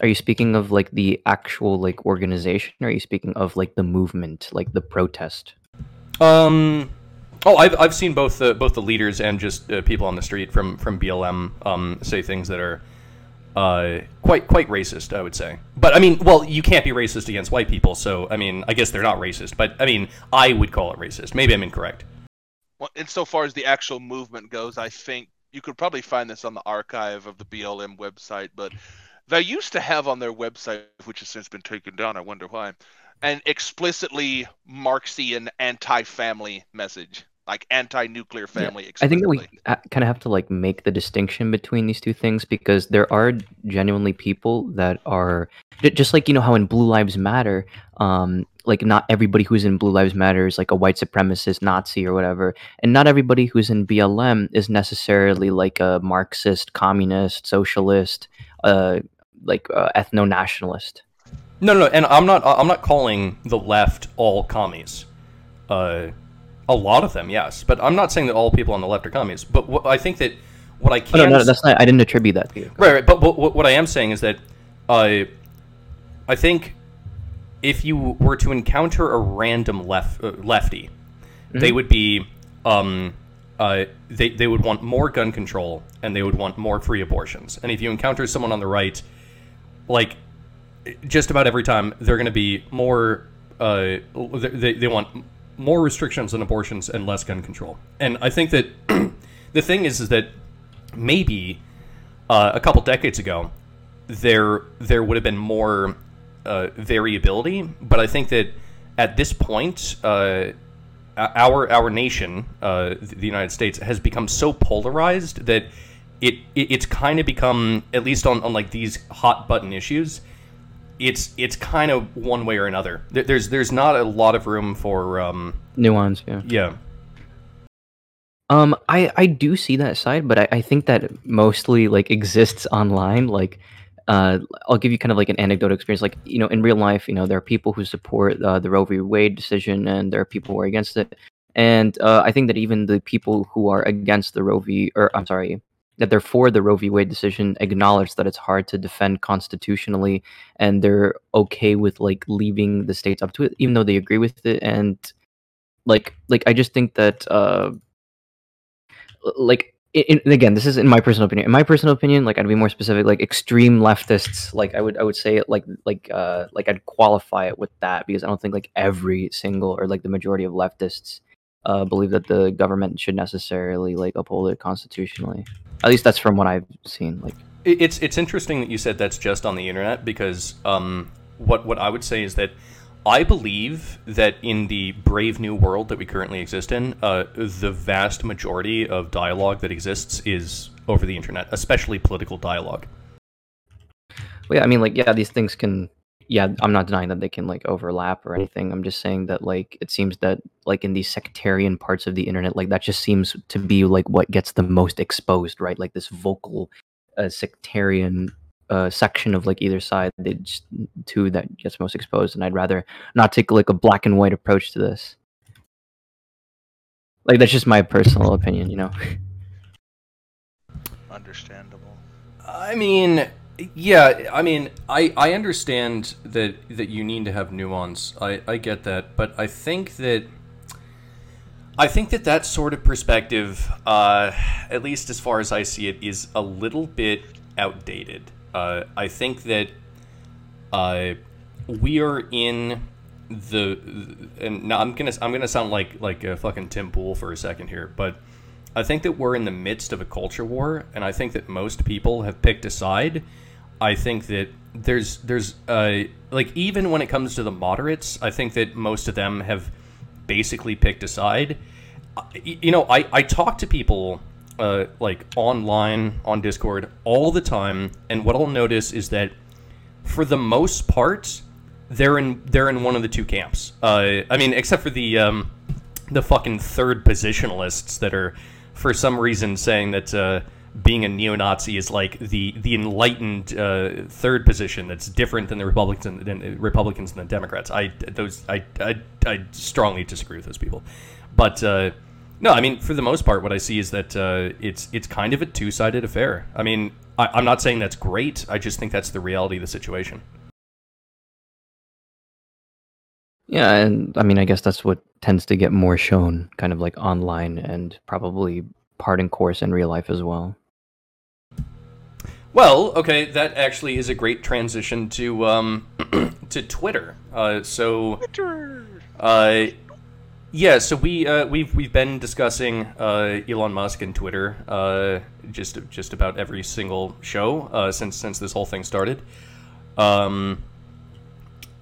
Speaker 3: Are you speaking of like the actual like organization, or are you speaking of like the movement, like the protest?
Speaker 1: Um, oh, I've, I've seen both the both the leaders and just uh, people on the street from from BLM um, say things that are uh, quite quite racist. I would say, but I mean, well, you can't be racist against white people, so I mean, I guess they're not racist, but I mean, I would call it racist. Maybe I'm incorrect.
Speaker 2: Well, insofar as the actual movement goes, I think you could probably find this on the archive of the BLM website, but they used to have on their website, which has since been taken down, I wonder why, an explicitly Marxian anti-family message, like anti-nuclear family.
Speaker 3: I think that we kind of have to like make the distinction between these two things because there are genuinely people that are just like you know how in Blue Lives Matter, um, like not everybody who's in Blue Lives Matter is like a white supremacist, Nazi, or whatever, and not everybody who's in BLM is necessarily like a Marxist, communist, socialist, uh, like uh, ethno nationalist.
Speaker 1: No, no, no, and I'm not. I'm not calling the left all commies. Uh, a lot of them, yes, but I'm not saying that all people on the left are commies. But what, I think that what I
Speaker 3: Oh,
Speaker 1: can
Speaker 3: no, no, that's not. I didn't attribute that to you.
Speaker 1: Right, right. But, but what what I am saying is that I, I think if you were to encounter a random left uh, lefty, they would be um, uh, they they would want more gun control and they would want more free abortions. And if you encounter someone on the right, like just about every time, they're going to be more. Uh, they, they want more restrictions on abortions and less gun control. And I think that the thing is, is that maybe uh, a couple decades ago, there there would have been more uh, variability. But I think that at this point, uh, our our nation, uh, the United States, has become so polarized that it, it it's kind of become at least on, on like these hot button issues. It's it's kind of one way or another. There- There's there's not a lot of room for um,
Speaker 3: Nuance, yeah.
Speaker 1: yeah
Speaker 3: Um, I I do see that side, but I, I think that mostly like exists online. Like, uh, I'll give you kind of like an anecdotal experience. Like, you know, in real life, you know, there are people who support uh, the Roe v. Wade decision, and there are people who are against it. And uh, I think that even the people who are against the Roe v. or I'm sorry, that they're for the Roe v. Wade decision acknowledge that it's hard to defend constitutionally, and they're okay with like leaving the states up to it, even though they agree with it. And like, like I just think that. Uh, like in, again this is in my personal opinion in my personal opinion like i'd be more specific like extreme leftists like i would i would say it like like uh like i'd qualify it with that because i don't think like every single or like the majority of leftists uh believe that the government should necessarily like uphold it constitutionally at least that's from what i've seen like
Speaker 1: It's it's interesting that you said that's just on the internet because um, what what I would say is that I believe that in the brave new world that we currently exist in, uh, the vast majority of dialogue that exists is over the internet, especially political dialogue.
Speaker 3: Well, yeah, I mean, like, yeah, these things can. Yeah, I'm not denying that they can like overlap or anything. I'm just saying that like it seems that like in these sectarian parts of the internet, like that just seems to be like what gets the most exposed, right? Like this vocal, uh, sectarian uh, section of like either side, they just two that gets most exposed. And I'd rather not take like a black and white approach to this. Like that's just my personal opinion, you know.
Speaker 2: Understandable.
Speaker 1: I mean, yeah, I mean, I, I understand that that you need to have nuance. I, I get that, but I think that I think that that sort of perspective, uh, at least as far as I see it, is a little bit outdated. Uh, I think that uh, we are in the and now I'm gonna I'm gonna sound like like a fucking Tim Pool for a second here, but I think that we're in the midst of a culture war, and I think that most people have picked a side. I think that there's there's uh, like even when it comes to the moderates, I think that most of them have basically picked a side. You know, I I talk to people uh, like online on Discord all the time, and what I'll notice is that for the most part, they're in they're in one of the two camps. Uh, I mean, except for the um, the fucking third positionalists that are for some reason saying that uh, being a neo-Nazi is like the the enlightened uh, third position that's different than the Republicans than Republicans and the Democrats. I those I I, I strongly disagree with those people, but. Uh, no, I mean for the most part, what I see is that uh, it's it's kind of a two-sided affair. I mean, I, I'm not saying that's great. I just think that's the reality of the situation.
Speaker 3: Yeah, and I mean, I guess that's what tends to get more shown, kind of like online and probably part in course in real life as well.
Speaker 1: Well, okay, that actually is a great transition to um, to Twitter. Uh, so, uh, yeah, so we uh, we've we've been discussing uh, Elon Musk and Twitter uh, just just about every single show uh, since since this whole thing started. Um,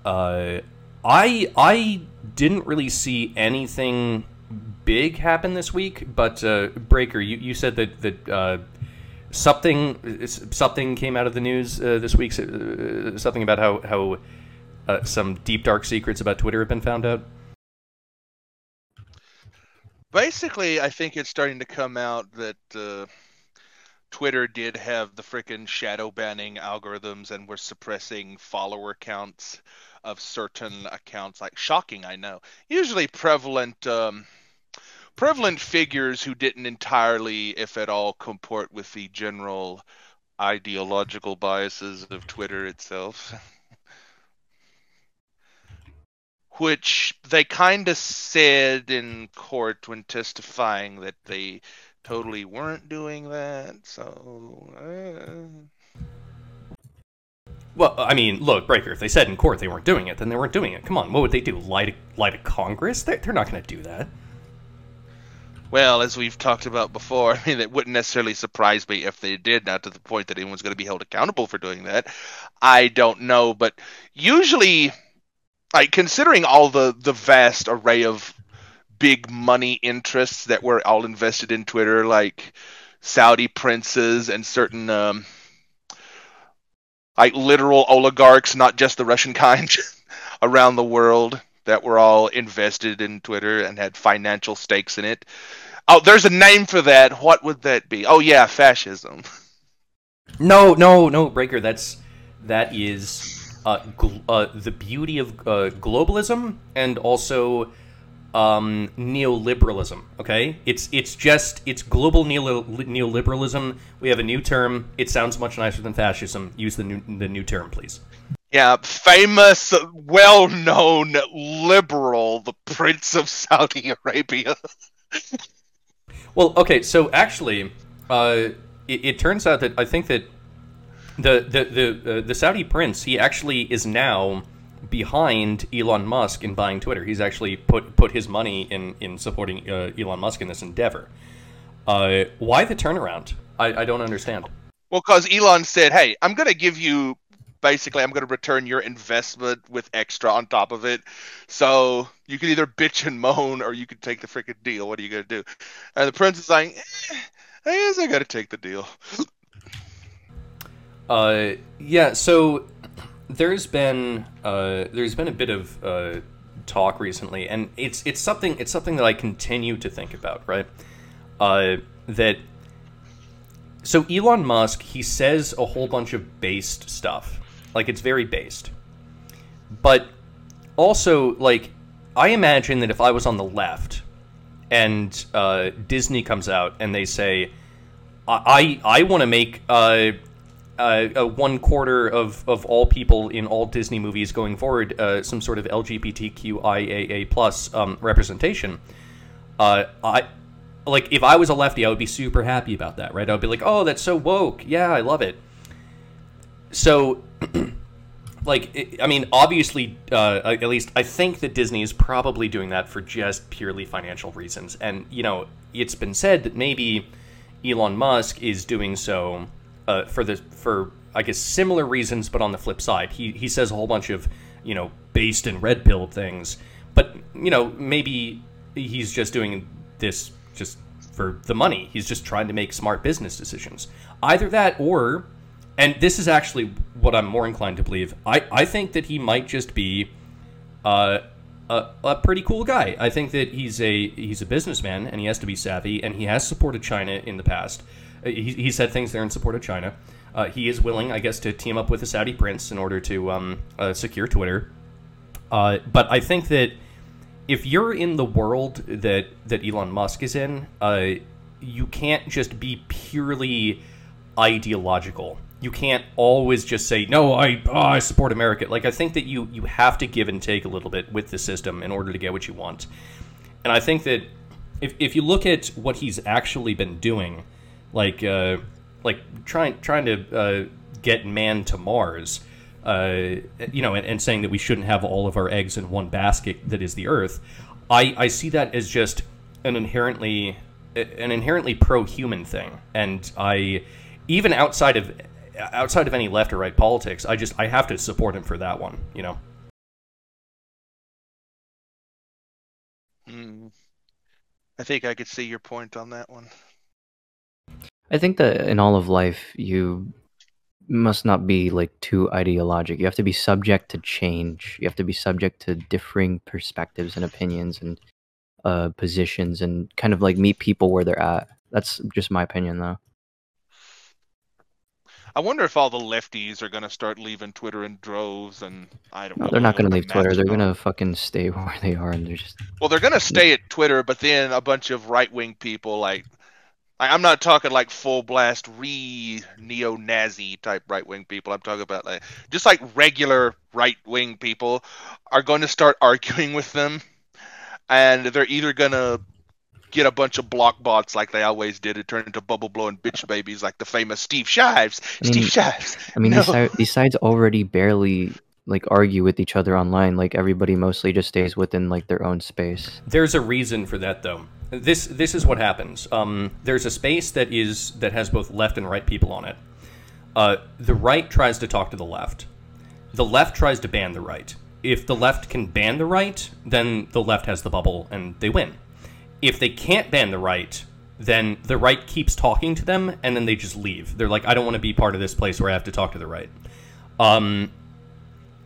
Speaker 1: uh, I I didn't really see anything big happen this week, but uh, Breaker, you, you said that that uh, something something came out of the news uh, this week. Uh, something about how how uh, some deep dark secrets about Twitter have been found out.
Speaker 2: Basically, I think it's starting to come out that uh, Twitter did have the freaking shadow banning algorithms and were suppressing follower counts of certain accounts. Like shocking, I know. Usually prevalent. Um, prevalent figures who didn't entirely, if at all, comport with the general ideological biases of Twitter itself. Which they kind of said in court when testifying that they totally weren't doing that. So. Uh...
Speaker 1: Well, I mean, look, Breaker. If they said in court they weren't doing it, then they weren't doing it. Come on, what would they do? Lie to lie to Congress? They're, they're not going to do that.
Speaker 2: Well, as we've talked about before, I mean, it wouldn't necessarily surprise me if they did, not to the point that anyone's going to be held accountable for doing that. I don't know, but usually, like considering all the the vast array of big money interests that were all invested in Twitter, like Saudi princes and certain um, like literal oligarchs, not just the Russian kind, around the world that were all invested in Twitter and had financial stakes in it. Oh, there's a name for that. What would that be? Oh yeah, fascism.
Speaker 1: No, no, no, Breaker. That's that is uh, gl- uh, the beauty of uh, globalism and also um, neoliberalism. Okay, it's it's just it's global neo- neoliberalism. We have a new term. It sounds much nicer than fascism. Use the new the new term, please.
Speaker 2: Yeah, famous, well-known liberal, the Prince of Saudi Arabia.
Speaker 1: well, okay, so actually, uh, it, it, turns out that I think that the the the uh, the Saudi prince he actually is now behind Elon Musk in buying Twitter. He's actually put put his money in in supporting uh, Elon Musk in this endeavor. Uh, why the turnaround? I, I don't understand.
Speaker 2: Well, because Elon said, "Hey, I'm going to give you basically I'm going to return your investment with extra on top of it. So you can either bitch and moan or you can take the freaking deal. What are you going to do? And the prince is like, eh, I guess I got to take the deal.
Speaker 1: Uh, yeah. So there's been uh, there's been a bit of uh, talk recently, and it's it's something it's something that I continue to think about. Right. Uh, that so Elon Musk he says a whole bunch of based stuff like it's very based. But also, like, I imagine that if I was on the left and uh, Disney comes out and they say, I I, I want to make uh, uh, one quarter of, of all people in all Disney movies going forward uh, some sort of LGBTQIAA plus um, representation. Uh, I like if I was a lefty, I would be super happy about that, right? I would be like, oh, that's so woke. Yeah, I love it. So like i mean obviously uh, at least i think that disney is probably doing that for just purely financial reasons. And you know it's been said that maybe elon musk is doing so uh, for the for i guess similar reasons but on the flip side. He he says a whole bunch of you know based and red pill things. But you know maybe he's just doing this just for the money. He's just trying to make smart business decisions. Either that or and this is actually what I'm more inclined to believe. I, I think that he might just be uh, a, a pretty cool guy. I think that he's a he's a businessman and he has to be savvy and he has supported China in the past. Uh, he, he said things there in support of China. Uh, he is willing, I guess, to team up with the Saudi prince in order to um, uh, secure Twitter. Uh, but I think that if you're in the world that that Elon Musk is in, uh, you can't just be purely ideological you can't always just say no I oh, I support America. Like I think that you you have to give and take a little bit with the system in order to get what you want. And I think that if if you look at what he's actually been doing, like uh, like trying trying to uh, get man to Mars, uh, you know, and, and saying that we shouldn't have all of our eggs in one basket that is the Earth, I I see that as just an inherently an inherently pro-human thing, and I even outside of outside of any left or right politics, I just I have to support him for that one. You know.
Speaker 2: Mm. I think I could see your point on that one.
Speaker 3: I think that in all of life, you must not be like too ideologic. You have to be subject to change. You have to be subject to differing perspectives and opinions and uh, positions, and kind of like meet people where they're at. That's just my opinion, though.
Speaker 2: I wonder if all the lefties are going to start leaving Twitter in droves, and I don't.
Speaker 3: No,
Speaker 2: know.
Speaker 3: they're not going to leave Twitter. They're going to fucking stay where they are, and they're just
Speaker 2: Well, they're going to stay at Twitter, but then a bunch of right wing people like. I'm not talking like full blast re neo Nazi type right wing people. I'm talking about like just like regular right wing people are going to start arguing with them, and they're either going to get a bunch of block bots like they always did and turn into bubble blowing bitch babies like the famous Steve Shives.
Speaker 3: I mean-
Speaker 2: Steve Shives.
Speaker 3: I mean,
Speaker 2: No.
Speaker 3: these, si- these sides already barely like argue with each other online. Like everybody mostly just stays within like their own space.
Speaker 1: There's a reason for that, though. This this is what happens. Um, there's a space that is that has both left and right people on it. Uh, the right tries to talk to the left. The left tries to ban the right. If the left can ban the right, then the left has the bubble and they win. If they can't ban the right, then the right keeps talking to them and then they just leave. They're like, I don't want to be part of this place where I have to talk to the right. Um,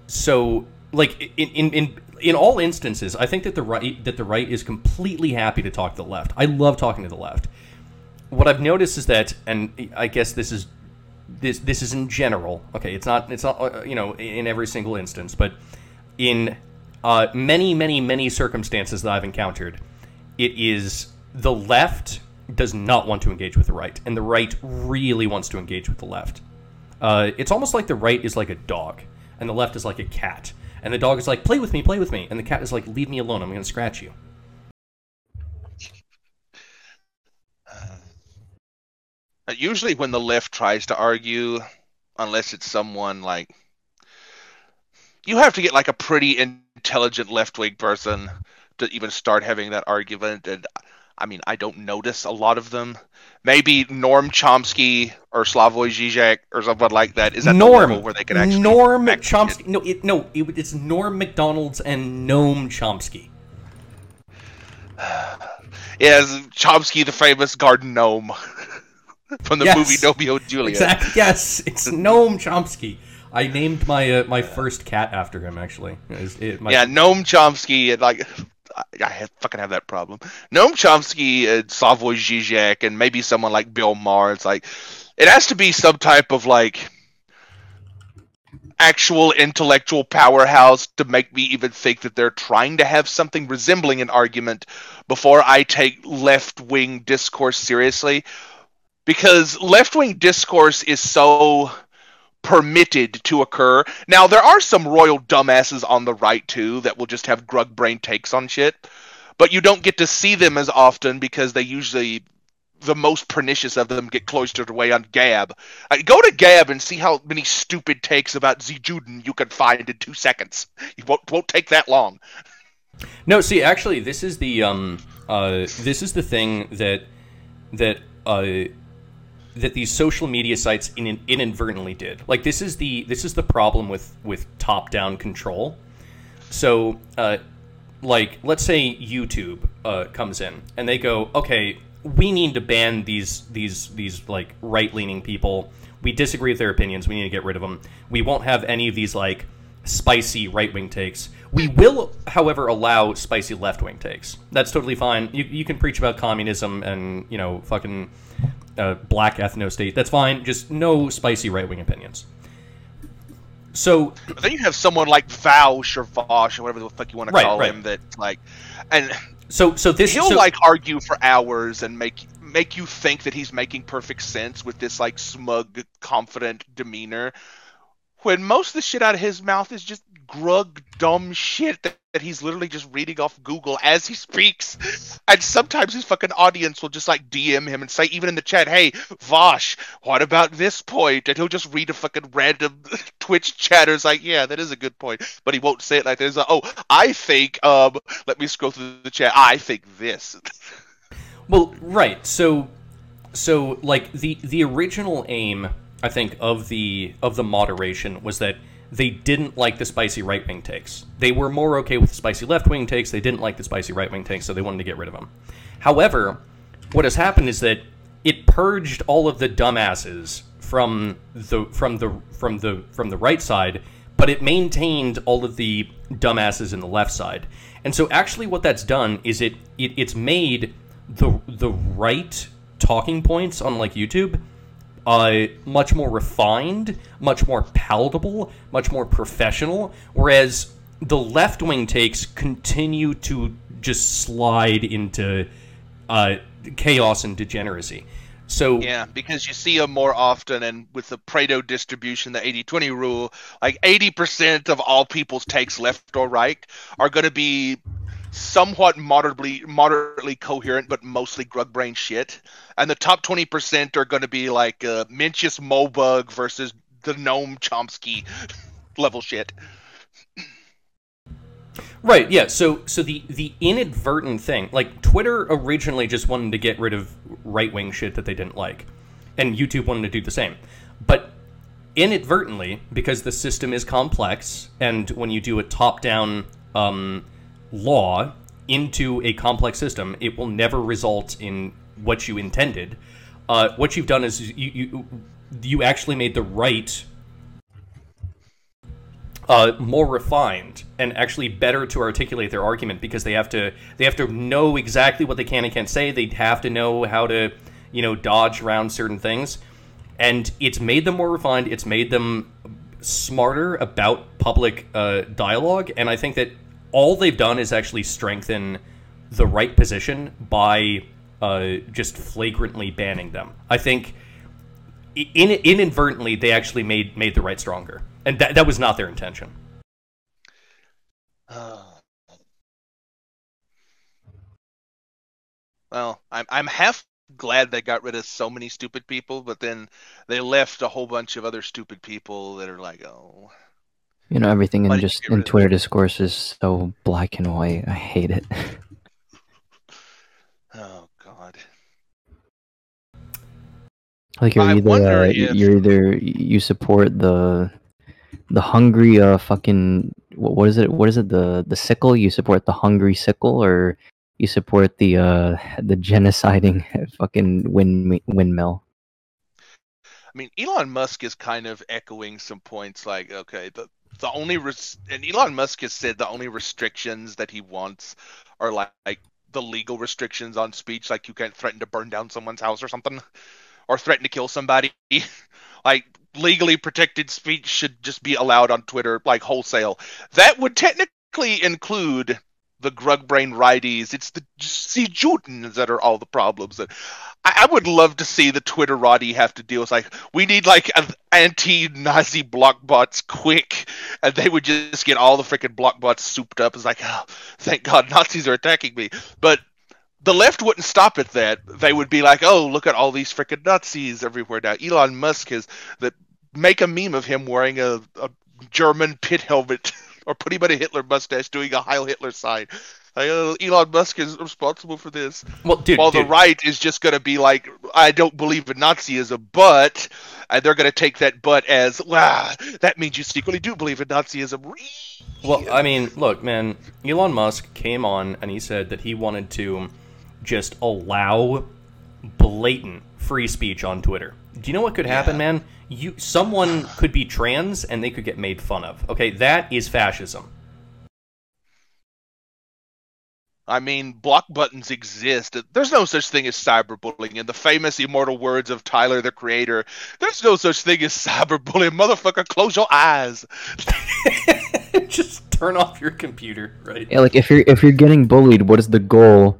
Speaker 1: so like in, in in in all instances i think that the right that the right is completely happy to talk to the left i love talking to the left what i've noticed is that and i guess this is this this is in general okay it's not it's not uh, you know in every single instance but in uh, many many many circumstances that i've encountered it is the left does not want to engage with the right and the right really wants to engage with the left uh, it's almost like the right is like a dog, and the left is like a cat. And the dog is like, "Play with me, play with me," and the cat is like, "Leave me alone. I'm going to scratch you."
Speaker 2: Uh, Usually, when the left tries to argue, unless it's someone like you have to get like a pretty intelligent left wing person to even start having that argument. And I mean, I don't notice a lot of them. Maybe Norm Chomsky or Slavoj Žižek or someone like that is at the
Speaker 1: Norm,
Speaker 2: level where they can actually
Speaker 1: Norm Chomsky. No, it, no, it, it's Norm McDonald's and Noam Chomsky.
Speaker 2: Yeah, Chomsky, the famous garden gnome from the
Speaker 1: Yes.
Speaker 2: movie Romeo and Juliet.
Speaker 1: Exactly. Yes, it's Noam Chomsky. I named my uh, my first cat after him. Actually, it- my-
Speaker 2: Yeah, Noam Chomsky and like I, fucking have that problem. Noam Chomsky and Slavoj Žižek and maybe someone like Bill Maher. It's like it has to be some type of like actual intellectual powerhouse to make me even think that they're trying to have something resembling an argument before I take left wing discourse seriously. Because left wing discourse is so permitted to occur. Now there are some royal dumbasses on the right too that will just have grug brain takes on shit, but you don't get to see them as often because they usually the most pernicious of them get cloistered away on Gab. Like, go to Gab and see how many stupid takes about Z Juden you can find in two seconds. It won't, won't take that long.
Speaker 1: No, see, actually, this is the um, uh, this is the thing that that uh, that these social media sites in, inadvertently did. Like, this is the this is the problem with with top down control. So, uh, like, let's say YouTube uh, comes in and they go, okay, we need to ban these these these like right leaning people. We disagree with their opinions. We need to get rid of them. We won't have any of these like spicy right wing takes. We will, however, allow spicy left wing takes. That's totally fine. You, you can preach about communism and you know fucking uh, black ethno state. That's fine. Just no spicy right wing opinions. So
Speaker 2: But then you have someone like Vaush or Vosh or whatever the fuck you want to
Speaker 1: Right,
Speaker 2: call
Speaker 1: right.
Speaker 2: him that like, and
Speaker 1: so so this
Speaker 2: he'll
Speaker 1: so,
Speaker 2: like argue for hours and make make you think that he's making perfect sense with this like smug, confident demeanor, when most of the shit out of his mouth is just grug, dumb shit that, that he's literally just reading off Google as he speaks. And sometimes his fucking audience will just like DM him and say, even in the chat, "Hey, Vosh, what about this point?" And he'll just read a fucking random Twitch chatter's like, "Yeah, that is a good point," but he won't say it like this. Like, oh, I think. Um, let me scroll through the chat. I think this.
Speaker 1: Well, right. So, so like the the original aim, I think, of the of the moderation was that they didn't like the spicy right wing takes. They were more okay with the spicy left wing takes. They didn't like the spicy right wing takes, so they wanted to get rid of them. However, what has happened is that it purged all of the dumbasses from the from the from the from the right side, but it maintained all of the dumbasses in the left side. And so actually what that's done is it, it it's made the the right talking points on like YouTube uh, much more refined, much more palatable, much more professional, whereas the left wing takes continue to just slide into uh, chaos and degeneracy. So
Speaker 2: Yeah, because you see them more often, and with the Pareto distribution, the 80 20 rule, like 80% of all people's takes, left or right, are going to be somewhat moderately moderately coherent, but mostly grug brain shit. And the top 20% are going to be like uh, Mencius Moldbug versus the Gnome Chomsky level shit.
Speaker 1: Right. Yeah. So so the the inadvertent thing, like Twitter originally just wanted to get rid of right wing shit that they didn't like, and YouTube wanted to do the same, but inadvertently because the system is complex, and when you do a top down um, law into a complex system, it will never result in what you intended. Uh, what you've done is you, you you actually made the right uh, more refined and actually better to articulate their argument because they have to they have to know exactly what they can and can't say. They have to know how to you know dodge around certain things, and it's made them more refined. It's made them smarter about public uh, dialogue, and I think that all they've done is actually strengthen the right position by uh, just flagrantly banning them. I think in, inadvertently they actually made made the right stronger, and that that was not their intention.
Speaker 2: Uh, well, I'm I'm half glad they got rid of so many stupid people, but then they left a whole bunch of other stupid people that are like, oh.
Speaker 3: You know, everything in
Speaker 2: Why did you
Speaker 3: just in Twitter discourse is so black and white. I hate it.
Speaker 2: Oh God.
Speaker 3: Like you're
Speaker 2: I
Speaker 3: either uh,
Speaker 2: if-
Speaker 3: you're either you support the the hungry uh fucking what, what is it what is it the the sickle you support the hungry sickle or you support the uh the genociding fucking wind windmill.
Speaker 2: I mean, Elon Musk is kind of echoing some points like, okay, the the only res- and Elon Musk has said the only restrictions that he wants are like, like the legal restrictions on speech, like you can't threaten to burn down someone's house or something, or threaten to kill somebody. like legally protected speech should just be allowed on Twitter, like wholesale. That would technically include the grug brain righties. It's the Sejutins that are all the problems. That I, I would love to see the Twitterati have to deal with. Like, we need like an anti-Nazi block bots quick, and they would just get all the freaking block bots souped up. It's like, oh, thank God Nazis are attacking me. But the left wouldn't stop at that. They would be like, oh, look at all these freaking Nazis everywhere now. Elon Musk has that make a meme of him wearing a, a German pit helmet or put him on a Hitler mustache doing a Heil Hitler sign. Like, oh, Elon Musk is responsible for this.
Speaker 1: Well, dude,
Speaker 2: While
Speaker 1: dude,
Speaker 2: the right is just going to be like, I don't believe in Nazism, but, and they're going to take that but as, wow, that means you secretly do believe in Nazism.
Speaker 1: Well, I mean, look, man. Elon Musk came on and he said that he wanted to just allow blatant free speech on Twitter. Do you know what could happen,
Speaker 2: Yeah.
Speaker 1: man? You someone could be trans and they could get made fun of. Okay, that is fascism.
Speaker 2: I mean, block buttons exist. There's no such thing as cyberbullying. In the famous immortal words of Tyler the Creator, there's no such thing as cyberbullying. Motherfucker, close your eyes.
Speaker 1: just turn off your computer, right?
Speaker 3: Yeah, like if you're if you're getting bullied, what is the goal?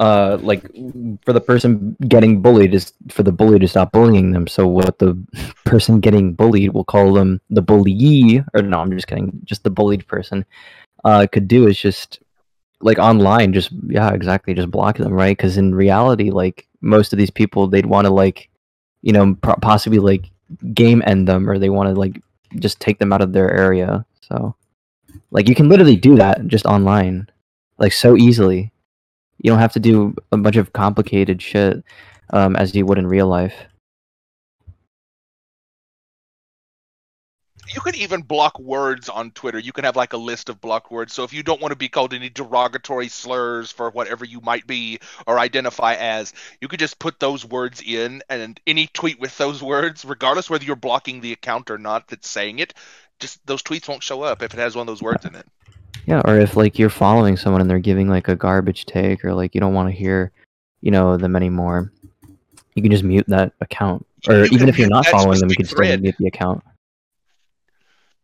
Speaker 3: Uh, like for the person getting bullied is for the bully to stop bullying them. So what the person getting bullied, we'll call them the bully, or no, I'm just kidding. Just the bullied person, uh, could do is just like online, just yeah, exactly, just block them, right? Because in reality, like most of these people, they'd want to like, you know, pro- possibly like game end them, or they want to like just take them out of their area. So. Like you can literally do that just online, like so easily. You don't have to do a bunch of complicated shit um, as you would in real life.
Speaker 2: you can even block words on Twitter. You can have like a list of blocked words. So if you don't want to be called any derogatory slurs for whatever you might be or identify as, you could just put those words in, and any tweet with those words, regardless whether you're blocking the account or not that's saying it, just those tweets won't show up if it has one of those words in it.
Speaker 3: Yeah, or if like you're following someone and they're giving like a garbage take or like you don't want to hear, you know, them anymore, you can just mute that account. Or even if you're not following them, you can still mute the account.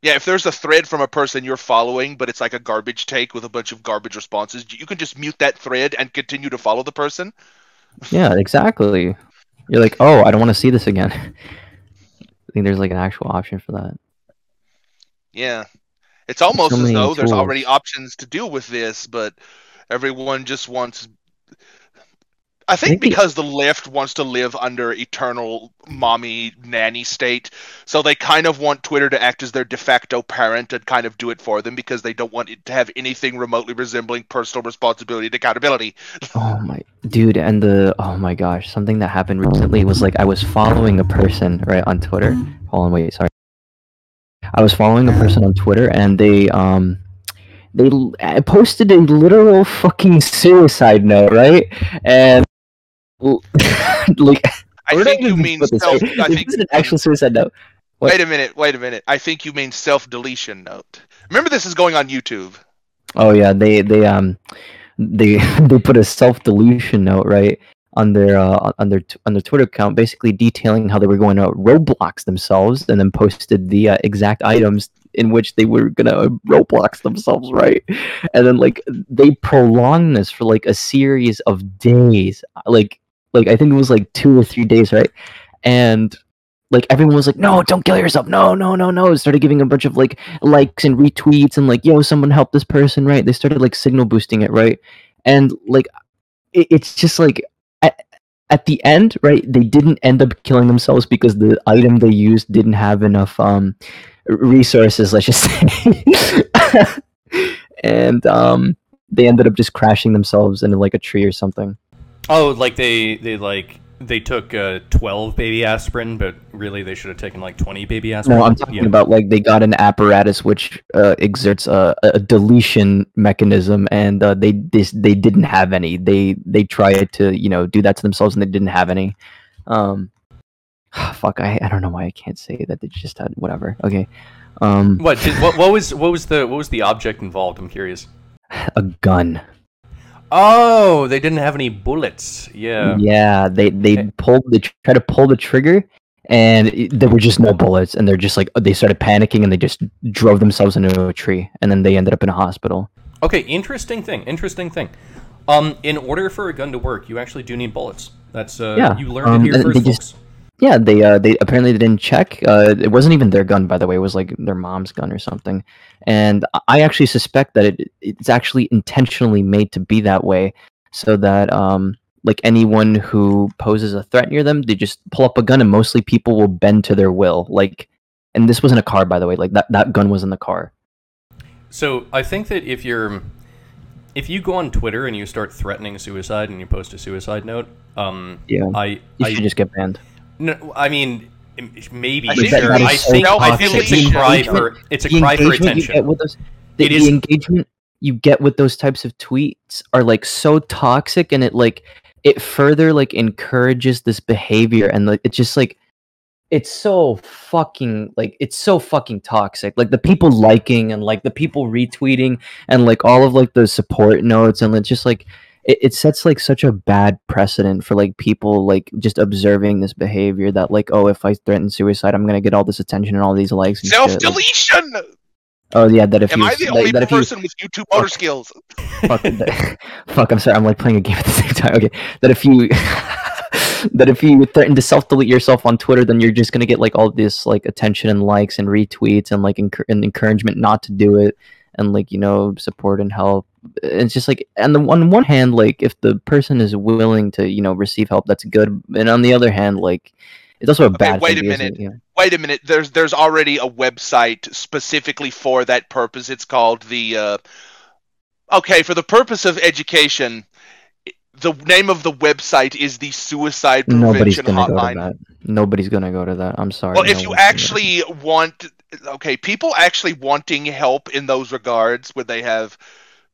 Speaker 2: Yeah, if there's a thread from a person you're following, but it's like a garbage take with a bunch of garbage responses, you can just mute that thread and continue to follow the person.
Speaker 3: Yeah, exactly. You're like, oh, I don't want to see this again. I think there's like an actual option for that.
Speaker 2: Yeah. It's almost
Speaker 3: so
Speaker 2: as though there's already options to deal with this, but everyone just wants. I think
Speaker 3: think the-
Speaker 2: because the left wants to live under eternal mommy nanny state, so they kind of want Twitter to act as their de facto parent and kind of do it for them because they don't want it to have anything remotely resembling personal responsibility and accountability.
Speaker 3: Oh my dude, and the oh my gosh, something that happened recently was like I was following a person right on Twitter. Hold on, wait, sorry. I was following a person on Twitter, and they um they posted a literal fucking suicide note, right? And like
Speaker 2: I think you mean
Speaker 3: this,
Speaker 2: self.
Speaker 3: right?
Speaker 2: I
Speaker 3: This
Speaker 2: think
Speaker 3: is an actual suicide note. what-
Speaker 2: Wait a minute. Wait a minute. I think you mean self deletion note. Remember, this is going on YouTube.
Speaker 3: Oh yeah, they they um they they put a self deletion note right on their uh, on their on their Twitter account, basically detailing how they were going to Roblox themselves, and then posted the uh, exact items in which they were gonna Roblox themselves, right? And then like they prolonged this for like a series of days, like like I think it was like two or three days, right? And like everyone was like, "No, don't kill yourself! No, no, no, no!" Started giving a bunch of like likes and retweets and like, "Yo, someone help this person!" Right? They started like signal boosting it, right? And like, it, it's just like at, the end, right? They didn't end up killing themselves because the item they used didn't have enough um resources. Let's just say, and um, they ended up just crashing themselves into like a tree or something.
Speaker 1: Oh, like they they like they took uh, twelve baby aspirin, but really they should have taken like twenty baby aspirin.
Speaker 3: No, I'm talking
Speaker 1: Yeah.
Speaker 3: about like they got an apparatus which uh, exerts a, a deletion mechanism, and uh, they this they didn't have any. They they tried to you know do that to themselves, and they didn't have any. Um, fuck, I, I don't know why I can't say that they just had whatever. Okay, um,
Speaker 1: What, did, what what was what was the what was the object involved? I'm curious.
Speaker 3: a gun.
Speaker 1: Oh, they didn't have any bullets. Yeah.
Speaker 3: Yeah, they they
Speaker 1: Okay.
Speaker 3: pulled they try to pull the trigger, and it, there were just no bullets, and they're just like they started panicking, and they just drove themselves into a tree, and then they ended up in a hospital.
Speaker 1: Okay, interesting thing. Interesting thing. Um, in order for a gun to work, you actually do need bullets. That's uh,
Speaker 3: Yeah,
Speaker 1: you learned
Speaker 3: um,
Speaker 1: it here first,
Speaker 3: they just-
Speaker 1: folks.
Speaker 3: Yeah, they uh they apparently they didn't check. Uh, it wasn't even their gun, by the way. It was like their mom's gun or something. And I- I actually suspect that it it's actually intentionally made to be that way, so that um like anyone who poses a threat near them, they just pull up a gun, and mostly people will bend to their will. Like, and this wasn't a car, by the way. Like that that gun was in the car.
Speaker 1: So I think that if you're if you go on Twitter and you start threatening suicide and you post a suicide note, um,
Speaker 3: Yeah,
Speaker 1: I
Speaker 3: you
Speaker 1: I
Speaker 3: should just get banned.
Speaker 1: No, I mean maybe
Speaker 2: I think
Speaker 1: sure. I
Speaker 2: so
Speaker 1: think I think it's a cry for it's a cry for
Speaker 3: engagement you
Speaker 1: attention.
Speaker 3: get with those, the, the
Speaker 1: is-
Speaker 3: engagement you get with those types of tweets are like so toxic and it like it further like encourages this behavior and like it's just like it's so fucking like it's so fucking toxic like the people liking and like the people retweeting and like all of like the support notes and it's just like it, it sets like such a bad precedent for like people like just observing this behavior that like oh if i threaten suicide i'm gonna get all this attention and all these likes and shit.
Speaker 2: Self
Speaker 3: Like,
Speaker 2: deletion.
Speaker 3: Oh yeah, that if you.
Speaker 2: Am
Speaker 3: you
Speaker 2: I the
Speaker 3: that,
Speaker 2: only
Speaker 3: that if you
Speaker 2: person with YouTube motor skills?
Speaker 3: fuck, that- fuck, I'm sorry, I'm like playing a game at the same time. Okay, that if you that if you threaten to self delete yourself on Twitter, then you're just gonna get like all this like attention and likes and retweets and like encour- and encouragement not to do it and like you know support and help. It's just like and the on one hand, like if the person is willing to you know receive help, that's good, and on the other hand, like it's also a bad.
Speaker 2: wait
Speaker 3: thing
Speaker 2: a minute.
Speaker 3: know-
Speaker 2: Wait a minute. There's there's already a website specifically for that purpose. It's called the. Uh, okay, for the purpose of education, the name of the website is the Suicide prevention Nobody's
Speaker 3: gonna go to that. Nobody's gonna go to that. I'm sorry.
Speaker 2: Well,
Speaker 3: no
Speaker 2: if you
Speaker 3: one's gonna go.
Speaker 2: actually want okay, people actually wanting help in those regards when they have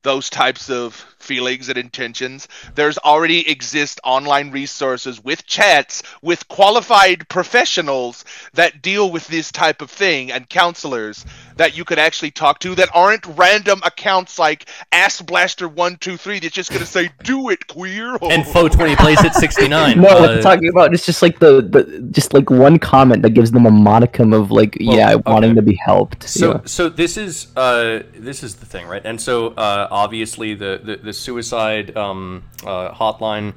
Speaker 2: those types of feelings and intentions. There's already exist online resources with chats with qualified professionals that deal with this type of thing and counselors that you could actually talk to that aren't random accounts like Ass Blaster one two three that's just gonna say do it queer
Speaker 1: And Fo twenty plays at sixty nine.
Speaker 3: No, what I'm talking about it's just like the, the just like one comment that gives them a modicum of like
Speaker 1: Well,
Speaker 3: yeah
Speaker 1: okay.
Speaker 3: wanting to be helped.
Speaker 1: So
Speaker 3: yeah.
Speaker 1: so this is uh this is the thing, right? And so uh, obviously the the, the suicide um, uh, hotline.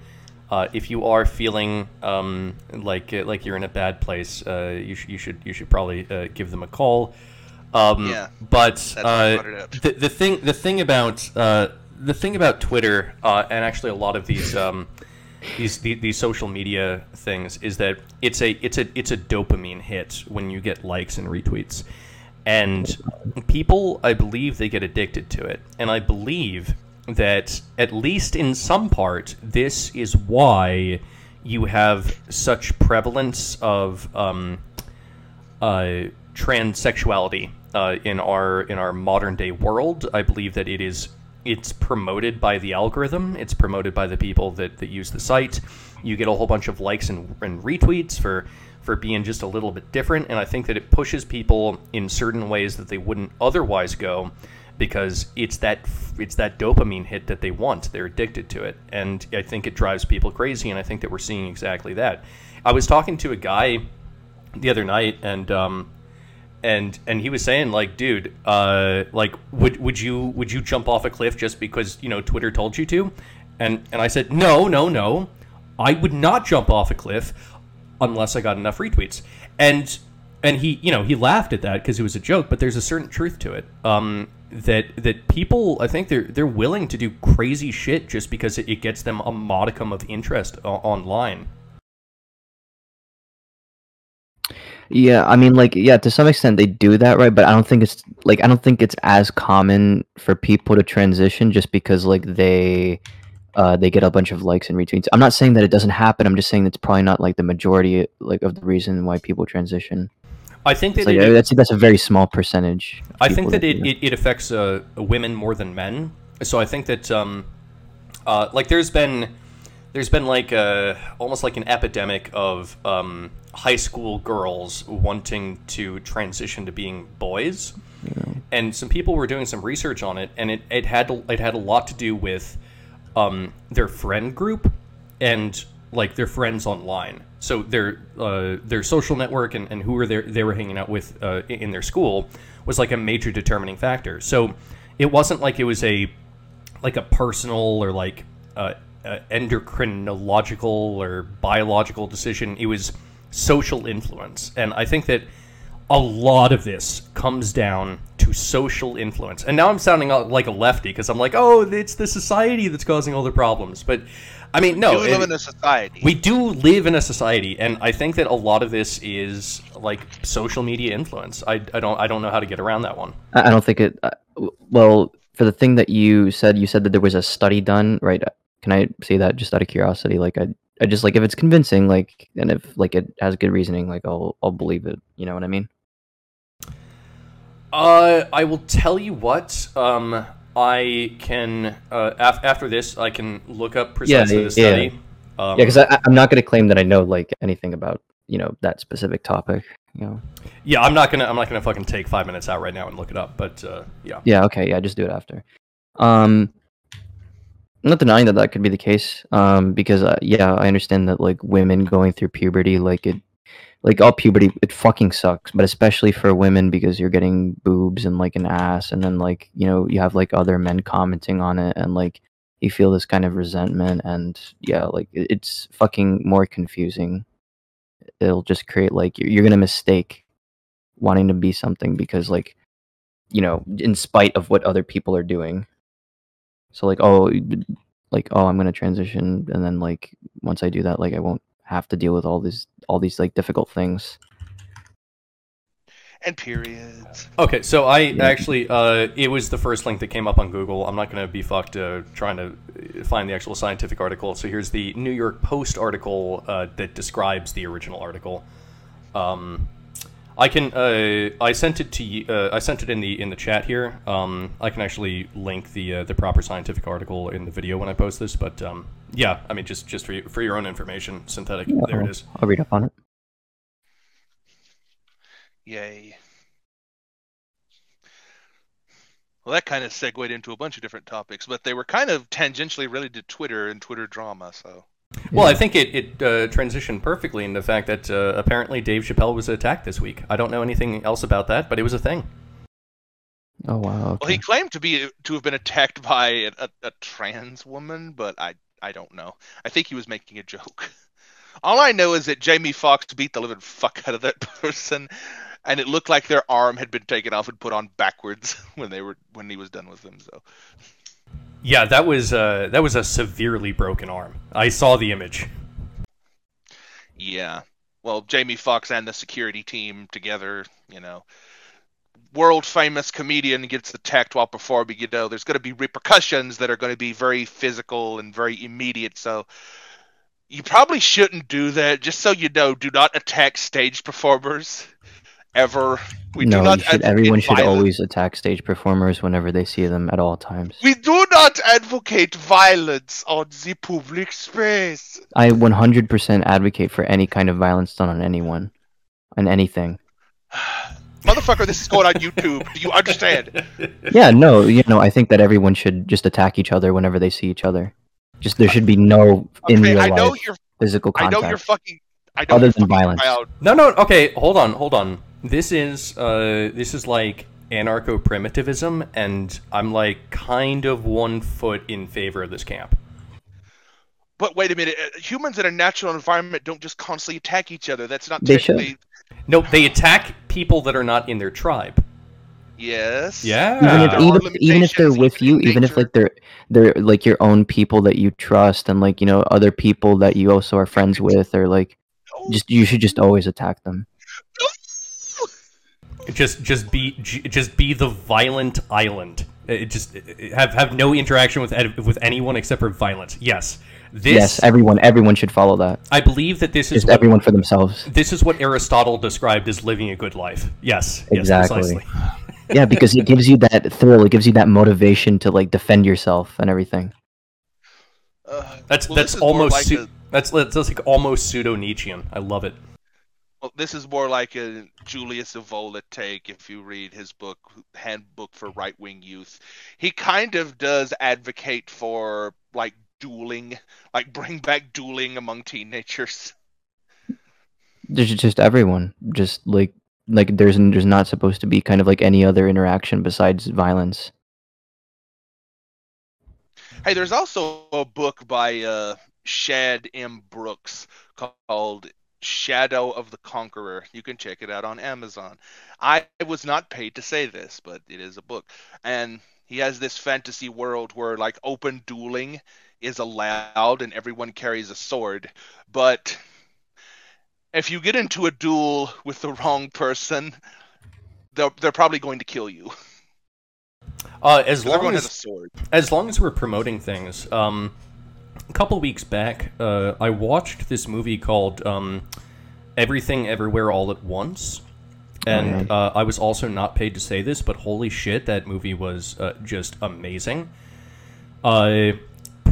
Speaker 1: Uh, if you are feeling um, like uh, like you're in a bad place, uh, you, sh- you should you should probably uh, give them a call. Um,
Speaker 2: Yeah,
Speaker 1: but uh,
Speaker 2: brought it up.
Speaker 1: the, the thing the thing about uh, the thing about Twitter uh, and actually a lot of these um, these, these these social media things is that it's a it's a it's a dopamine hit when you get likes and retweets, and people I believe they get addicted to it, and I believe that at least in some part this is why you have such prevalence of um, uh, transsexuality uh, in our in our modern day world. I believe that it is it's promoted by the algorithm. It's promoted by the people that, that use the site. You get a whole bunch of likes and, and retweets for for being just a little bit different, and I think that it pushes people in certain ways that they wouldn't otherwise go because it's that it's that dopamine hit that they want. They're addicted to it, and I think it drives people crazy. And I think that we're seeing exactly that. I was talking to a guy the other night, and um, and and he was saying like, dude, uh, like would would you would you jump off a cliff just because you know Twitter told you to? And and I said, no, no, no, I would not jump off a cliff unless I got enough retweets. And and he you know he laughed at that because it was a joke, but there's a certain truth to it. Um, that that people I think they're they're willing to do crazy shit just because it, it gets them a modicum of interest o- online.
Speaker 3: Yeah, I mean, like, yeah, to some extent they do that, right? But I don't think it's like I don't think it's as common for people to transition just because like they uh they get a bunch of likes and retweets. I'm not saying that it doesn't happen. I'm just saying that's probably not like the majority like of the reason why people transition.
Speaker 1: I think that
Speaker 3: like,
Speaker 1: it,
Speaker 3: that's that's a very small percentage.
Speaker 1: I think
Speaker 3: people
Speaker 1: that it, it, it affects uh, women more than men. So I think that um, uh, like there's been there's been like a, almost like an epidemic of um, high school girls wanting to transition to being boys, and some people were doing some research on it, and it, it had it had a lot to do with um, their friend group and like their friends online. So their uh, their social network and, and who were they they were hanging out with uh, in their school was like a major determining factor. So it wasn't like it was a like a personal or like uh, endocrinological or biological decision. It was social influence, and I think that a lot of this comes down to social influence. And now I'm sounding like a lefty because I'm like, oh, it's the society that's causing all the problems. But I mean, no,
Speaker 2: We do live
Speaker 1: it-
Speaker 2: in a society.
Speaker 1: we do live in a society, and I think that a lot of this is like social media influence. I, I don't I don't know how to get around that one.
Speaker 3: I I don't think it. Uh, well, for the thing that you said, you said that there was a study done, right? Uh, Can I say that just out of curiosity? Like, I, I just like if it's convincing, like, and if like it has good reasoning, like I'll, I'll believe it. You know what I mean?
Speaker 1: Uh, I will tell you what. Um, I can uh, af- after this, I can look up precisely
Speaker 3: yeah,
Speaker 1: the study. Um,
Speaker 3: Yeah, because I'm not going to claim that I know like anything about you know that specific topic. You know?
Speaker 1: yeah, I'm not gonna I'm not gonna fucking take five minutes out right now and look it up. But uh, yeah,
Speaker 3: Yeah. Okay. Yeah. Just do it after. Um, I'm not denying that that could be the case. Um, because uh, yeah, I understand that like women going through puberty, like it, like all puberty, it fucking sucks. But especially for women because you're getting boobs and like an ass, and then like you know you have like other men commenting on it, and like you feel this kind of resentment, and yeah, like it's fucking more confusing. It'll just create like you're, gonna mistake wanting to be something because like you know, in spite of what other people are doing. So like, oh, like oh, I'm gonna transition, and then like once I do that, like I won't have to deal with all these all these like difficult things.
Speaker 2: and periods.
Speaker 1: Okay, so I
Speaker 3: Yeah.
Speaker 1: actually, uh, it was the first link that came up on Google. I'm not going to be fucked uh, trying to uh, find the actual scientific article. So here's the New York Post article uh, that describes the original article. Um, I can. Uh, I sent it to you. Uh, I sent it in the in the chat here. Um, I can actually link the uh, the proper scientific article in the video when I post this. But um, yeah, I mean, just just for you, for your own information, synthetic.
Speaker 3: Yeah,
Speaker 1: there
Speaker 3: I'll,
Speaker 1: it is.
Speaker 3: I'll read up on it.
Speaker 2: Yay. Well, that kind of segued into a bunch of different topics, but they were kind of tangentially related to Twitter and Twitter drama. So,
Speaker 1: Well, I think it it uh, transitioned perfectly into the fact that uh, apparently Dave Chappelle was attacked this week. I don't know anything else about that, but it was a thing.
Speaker 3: Oh wow.
Speaker 2: well, he claimed to be to have been attacked by a, a, a trans woman, but I I don't know. I think he was making a joke. All I know is that Jamie Foxx beat the living fuck out of that person, and it looked like their arm had been taken off and put on backwards when they were when he was done with them. So.
Speaker 1: Yeah, that was uh, that was a severely broken arm. I saw the image.
Speaker 2: Yeah. Well, Jamie Foxx and the security team together, you know. World famous comedian gets attacked while performing, you oh, know, there's going to be repercussions that are going to be very physical and very immediate. So you probably shouldn't do that. Just so you know, do not attack stage performers ever. We
Speaker 3: no,
Speaker 2: do not
Speaker 3: should, everyone should
Speaker 2: violence.
Speaker 3: always attack stage performers whenever they see them at all times.
Speaker 2: We do not advocate violence on the public space.
Speaker 3: I 100% advocate for any kind of violence done on anyone, on anything.
Speaker 2: Motherfucker, this is going on YouTube. Do you understand?
Speaker 3: Yeah, no, you know, I think that everyone should just attack each other whenever they see each other. Just there should be no in
Speaker 2: Okay,
Speaker 3: real
Speaker 2: I know
Speaker 3: life
Speaker 2: you're
Speaker 3: physical
Speaker 2: I know you're fucking. I know
Speaker 3: Other than violence.
Speaker 2: proud.
Speaker 1: No, no. Okay, hold on, hold on. This is uh, this is like anarcho primitivism, and I'm like kind of one foot in favor of this camp.
Speaker 2: But wait a minute. uh, Humans in a natural environment don't just constantly attack each other. That's not
Speaker 3: They should.
Speaker 2: Technically.
Speaker 1: No, they attack people that are not in their tribe.
Speaker 2: Yes.
Speaker 1: Yeah.
Speaker 3: even if even, if- even if they're with you, even if like they're they're like your own people that you trust and like you know other people that you also are friends with or like just you should just always attack them.
Speaker 1: Just just be just be the violent island. It just it- have have no interaction with with anyone except for violence. Yes. This
Speaker 3: yes, everyone everyone should follow that.
Speaker 1: I believe that this is
Speaker 3: Just
Speaker 1: what,
Speaker 3: everyone for themselves.
Speaker 1: this is what Aristotle described as living a good life. Yes. Yes,
Speaker 3: Exactly.
Speaker 1: precisely.
Speaker 3: yeah, because it gives you that thrill. It gives you that motivation to like defend yourself and everything.
Speaker 2: Uh,
Speaker 1: That's
Speaker 2: well,
Speaker 1: that's
Speaker 2: this is more
Speaker 1: almost
Speaker 2: like
Speaker 1: su-
Speaker 2: a,
Speaker 1: that's that's like almost pseudo Nietzschean. I love it.
Speaker 2: well, this is more like a Julius Evola take. If you read his book, Handbook for Right Wing Youth, he kind of does advocate for like dueling, like bring back dueling among teenagers.
Speaker 3: There's just everyone. Just like like there's there's not supposed to be kind of like any other interaction besides violence.
Speaker 2: Hey, there's also a book by uh, Shad M. Brooks called Shadow of the Conqueror. You can check it out on Amazon. I was not paid to say this, but it is a book. And he has this fantasy world where, like, open dueling is allowed and everyone carries a sword. But if you get into a duel with the wrong person, they're, they're probably going to kill you.
Speaker 1: Uh, as
Speaker 2: 'Cause
Speaker 1: long
Speaker 2: everyone
Speaker 1: as
Speaker 2: has a sword.
Speaker 1: as long as we're promoting things, um, a couple weeks back, uh, I watched this movie called um, Everything Everywhere All at Once, and uh, I was also not paid to say this, but holy shit, that movie was uh, just amazing.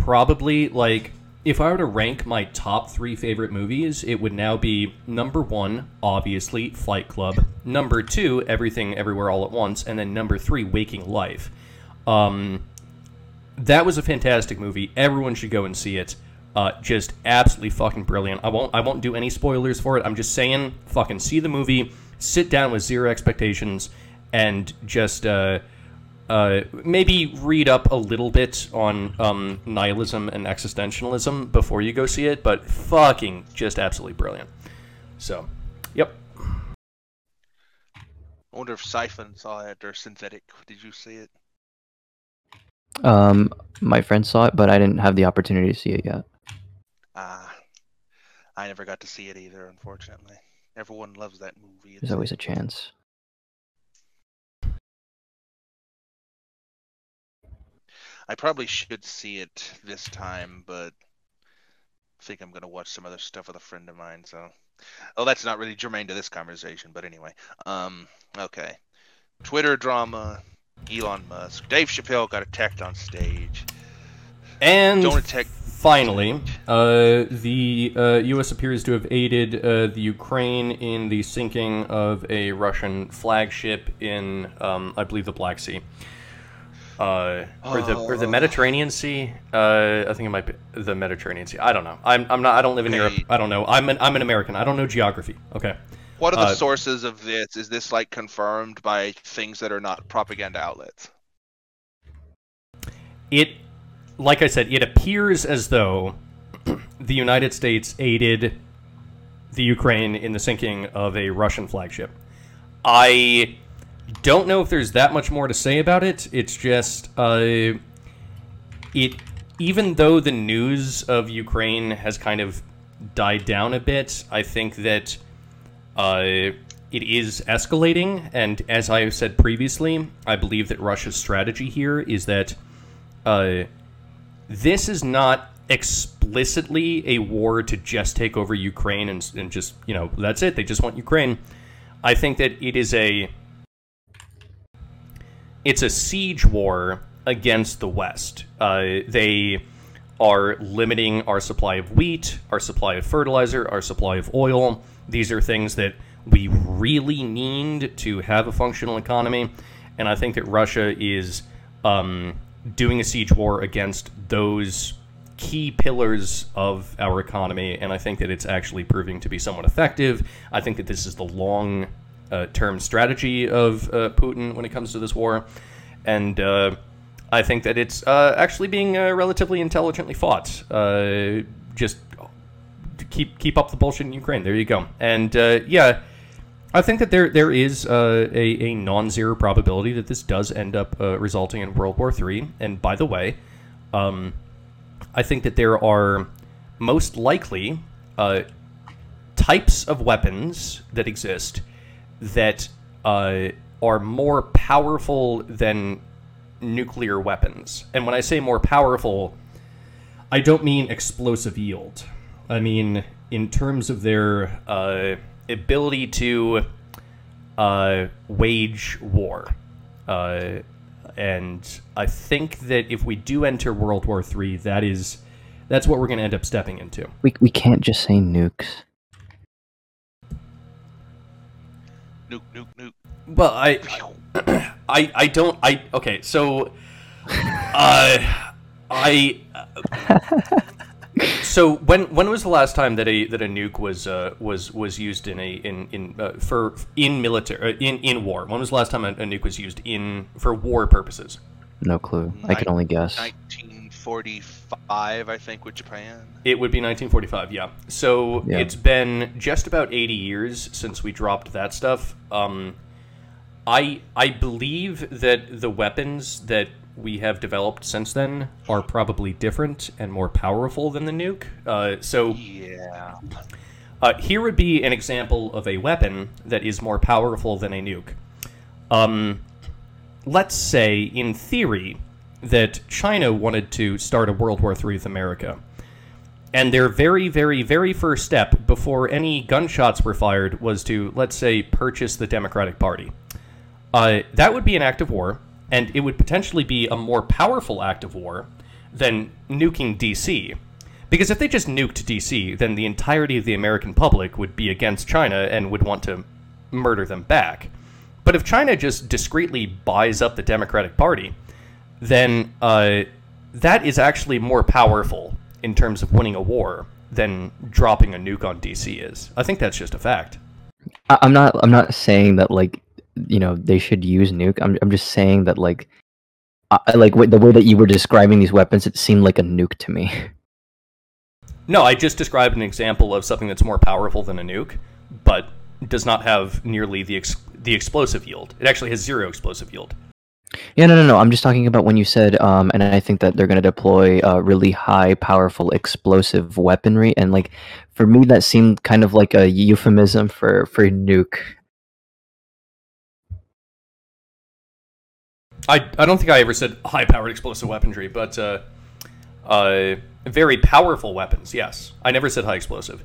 Speaker 1: Probably like if I were to rank my top three favorite movies, it would now be number one, obviously, Flight Club. Number two, Everything Everywhere All at Once, and then number three, Waking Life. Um, that was a fantastic movie. Everyone should go and see it. Uh, just absolutely fucking brilliant. I won't I won't do any spoilers for it. I'm just saying, fucking see the movie, sit down with zero expectations, and just uh, uh, maybe read up a little bit on um, nihilism and existentialism before you go see it. But fucking just absolutely brilliant. So, yep.
Speaker 2: I wonder if Siphon saw it or Synthetic. Did you see it?
Speaker 3: Um, my friend saw it, but I didn't have the opportunity to see it yet.
Speaker 2: Ah, I never got to see it either, unfortunately. Everyone loves that movie.
Speaker 3: There's always a chance.
Speaker 2: I probably should see it this time, but I think I'm gonna watch some other stuff with a friend of mine. So, oh, that's not really germane to this conversation, but anyway. Um, okay. Twitter drama. Elon Musk. Dave Chappelle got attacked on stage.
Speaker 1: And
Speaker 2: Don't attack.
Speaker 1: finally, uh, the uh, U.S. appears to have aided uh, the Ukraine in the sinking of a Russian flagship in, um, I believe, the Black Sea. Uh, or the or the
Speaker 2: Oh.
Speaker 1: Mediterranean Sea. Uh, I think it might be the Mediterranean Sea. I don't know. I'm, I'm not. I don't live in Europe. I don't know. I'm an I'm an American. I don't know geography. Okay.
Speaker 2: What are the
Speaker 1: Uh,
Speaker 2: sources of this? Is this like confirmed by things that are not propaganda outlets?
Speaker 1: it like i said it appears as though the united states aided the ukraine in the sinking of a russian flagship i don't know if there's that much more to say about it it's just uh, it even though the news of ukraine has kind of died down a bit i think that uh, it is escalating and as i have said previously i believe that russia's strategy here is that uh, this is not explicitly a war to just take over Ukraine and, and just, you know, that's it. They just want Ukraine. I think that it is a it's a siege war against the West. Uh, they are limiting our supply of wheat, our supply of fertilizer, our supply of oil. These are things that we really need to have a functional economy, and I think that Russia is um, doing a siege war against those key pillars of our economy, and I think that it's actually proving to be somewhat effective. I think that this is the long uh, term strategy of uh, Putin when it comes to this war, and uh, I think that it's uh, actually being relatively intelligently fought. Just keep keep up the bullshit in Ukraine. There you go. And yeah, I think that there there is uh, a, a non-zero probability that this does end up uh, resulting in World War III. And by the way, um, I think that there are most likely uh, types of weapons that exist that uh, are more powerful than nuclear weapons. And when I say more powerful, I don't mean explosive yield. I mean in terms of their uh, ability to uh, wage war. Uh, and I think that if we do enter World War III, that is that's what we're going to end up stepping into.
Speaker 3: We we can't just say nukes.
Speaker 2: Nuke, nuke, nuke.
Speaker 1: Well, I I I don't I okay, so uh I so when when was the last time that a that a nuke was uh, was was used in a in in uh, for in military uh, in in war? When was the last time a, a nuke was used in for war purposes?
Speaker 3: No clue. I can only guess.
Speaker 2: 1945, I think, with Japan.
Speaker 1: It would be 1945, yeah. So
Speaker 3: Yeah.
Speaker 1: it's been just about 80 years since we dropped that stuff. Um, I I believe that the weapons that we have developed since then are probably different and more powerful than the nuke. Uh, so
Speaker 2: Yeah.
Speaker 1: uh, here would be an example of a weapon that is more powerful than a nuke. Um, let's say, in theory, that China wanted to start a World War III with America. And their very, very, very first step before any gunshots were fired was to, let's say, purchase the Democratic Party. Uh, that would be an act of war, and it would potentially be a more powerful act of war than nuking DC. Because if they just nuked DC, then the entirety of the American public would be against China and would want to murder them back. But if China just discreetly buys up the Democratic Party, then uh, that is actually more powerful in terms of winning a war than dropping a nuke on DC is. I think that's just a fact.
Speaker 3: I, I'm not. I'm not saying that like you know they should use nuke. I'm. I'm just saying that like, I, like w- the way that you were describing these weapons, it seemed like a nuke to me.
Speaker 1: No, I just described an example of something that's more powerful than a nuke, but does not have nearly the ex- the explosive yield. It actually has zero explosive yield.
Speaker 3: Yeah, no, no, no. I'm just talking about when you said, um, and I think that they're going to deploy uh, really high, powerful, explosive weaponry, and like for me, that seemed kind of like a euphemism for for nuke.
Speaker 1: I, I don't think I ever said high powered explosive weaponry, but uh, uh, very powerful weapons. Yes, I never said high explosive.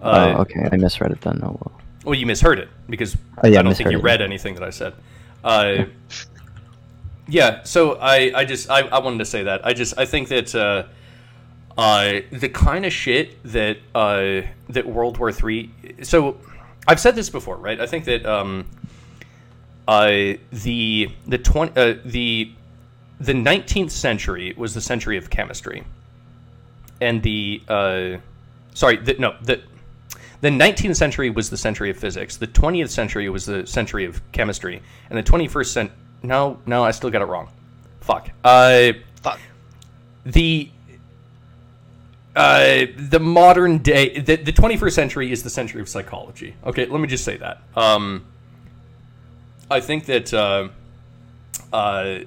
Speaker 1: Uh,
Speaker 3: oh, okay. I misread it then. Oh well.
Speaker 1: Well, you misheard it because
Speaker 3: Oh, yeah,
Speaker 1: I don't think you
Speaker 3: it.
Speaker 1: read anything that I said. Uh, yeah, so I, I just I, I wanted to say that I just I think that uh, uh, the kind of shit that uh, that World War Three. So I've said this before, right? I think that um, uh, the the twenty uh, the the nineteenth century was the century of chemistry, and the uh, sorry, the, no the the 19th century was the century of physics. The 20th century was the century of chemistry, and the 21st cent. No, no, I still got it wrong. Fuck. Uh,
Speaker 2: Fuck.
Speaker 1: the uh, the modern day, the, the 21st century is the century of psychology. Okay, let me just say that. Um, I think that, uh, uh,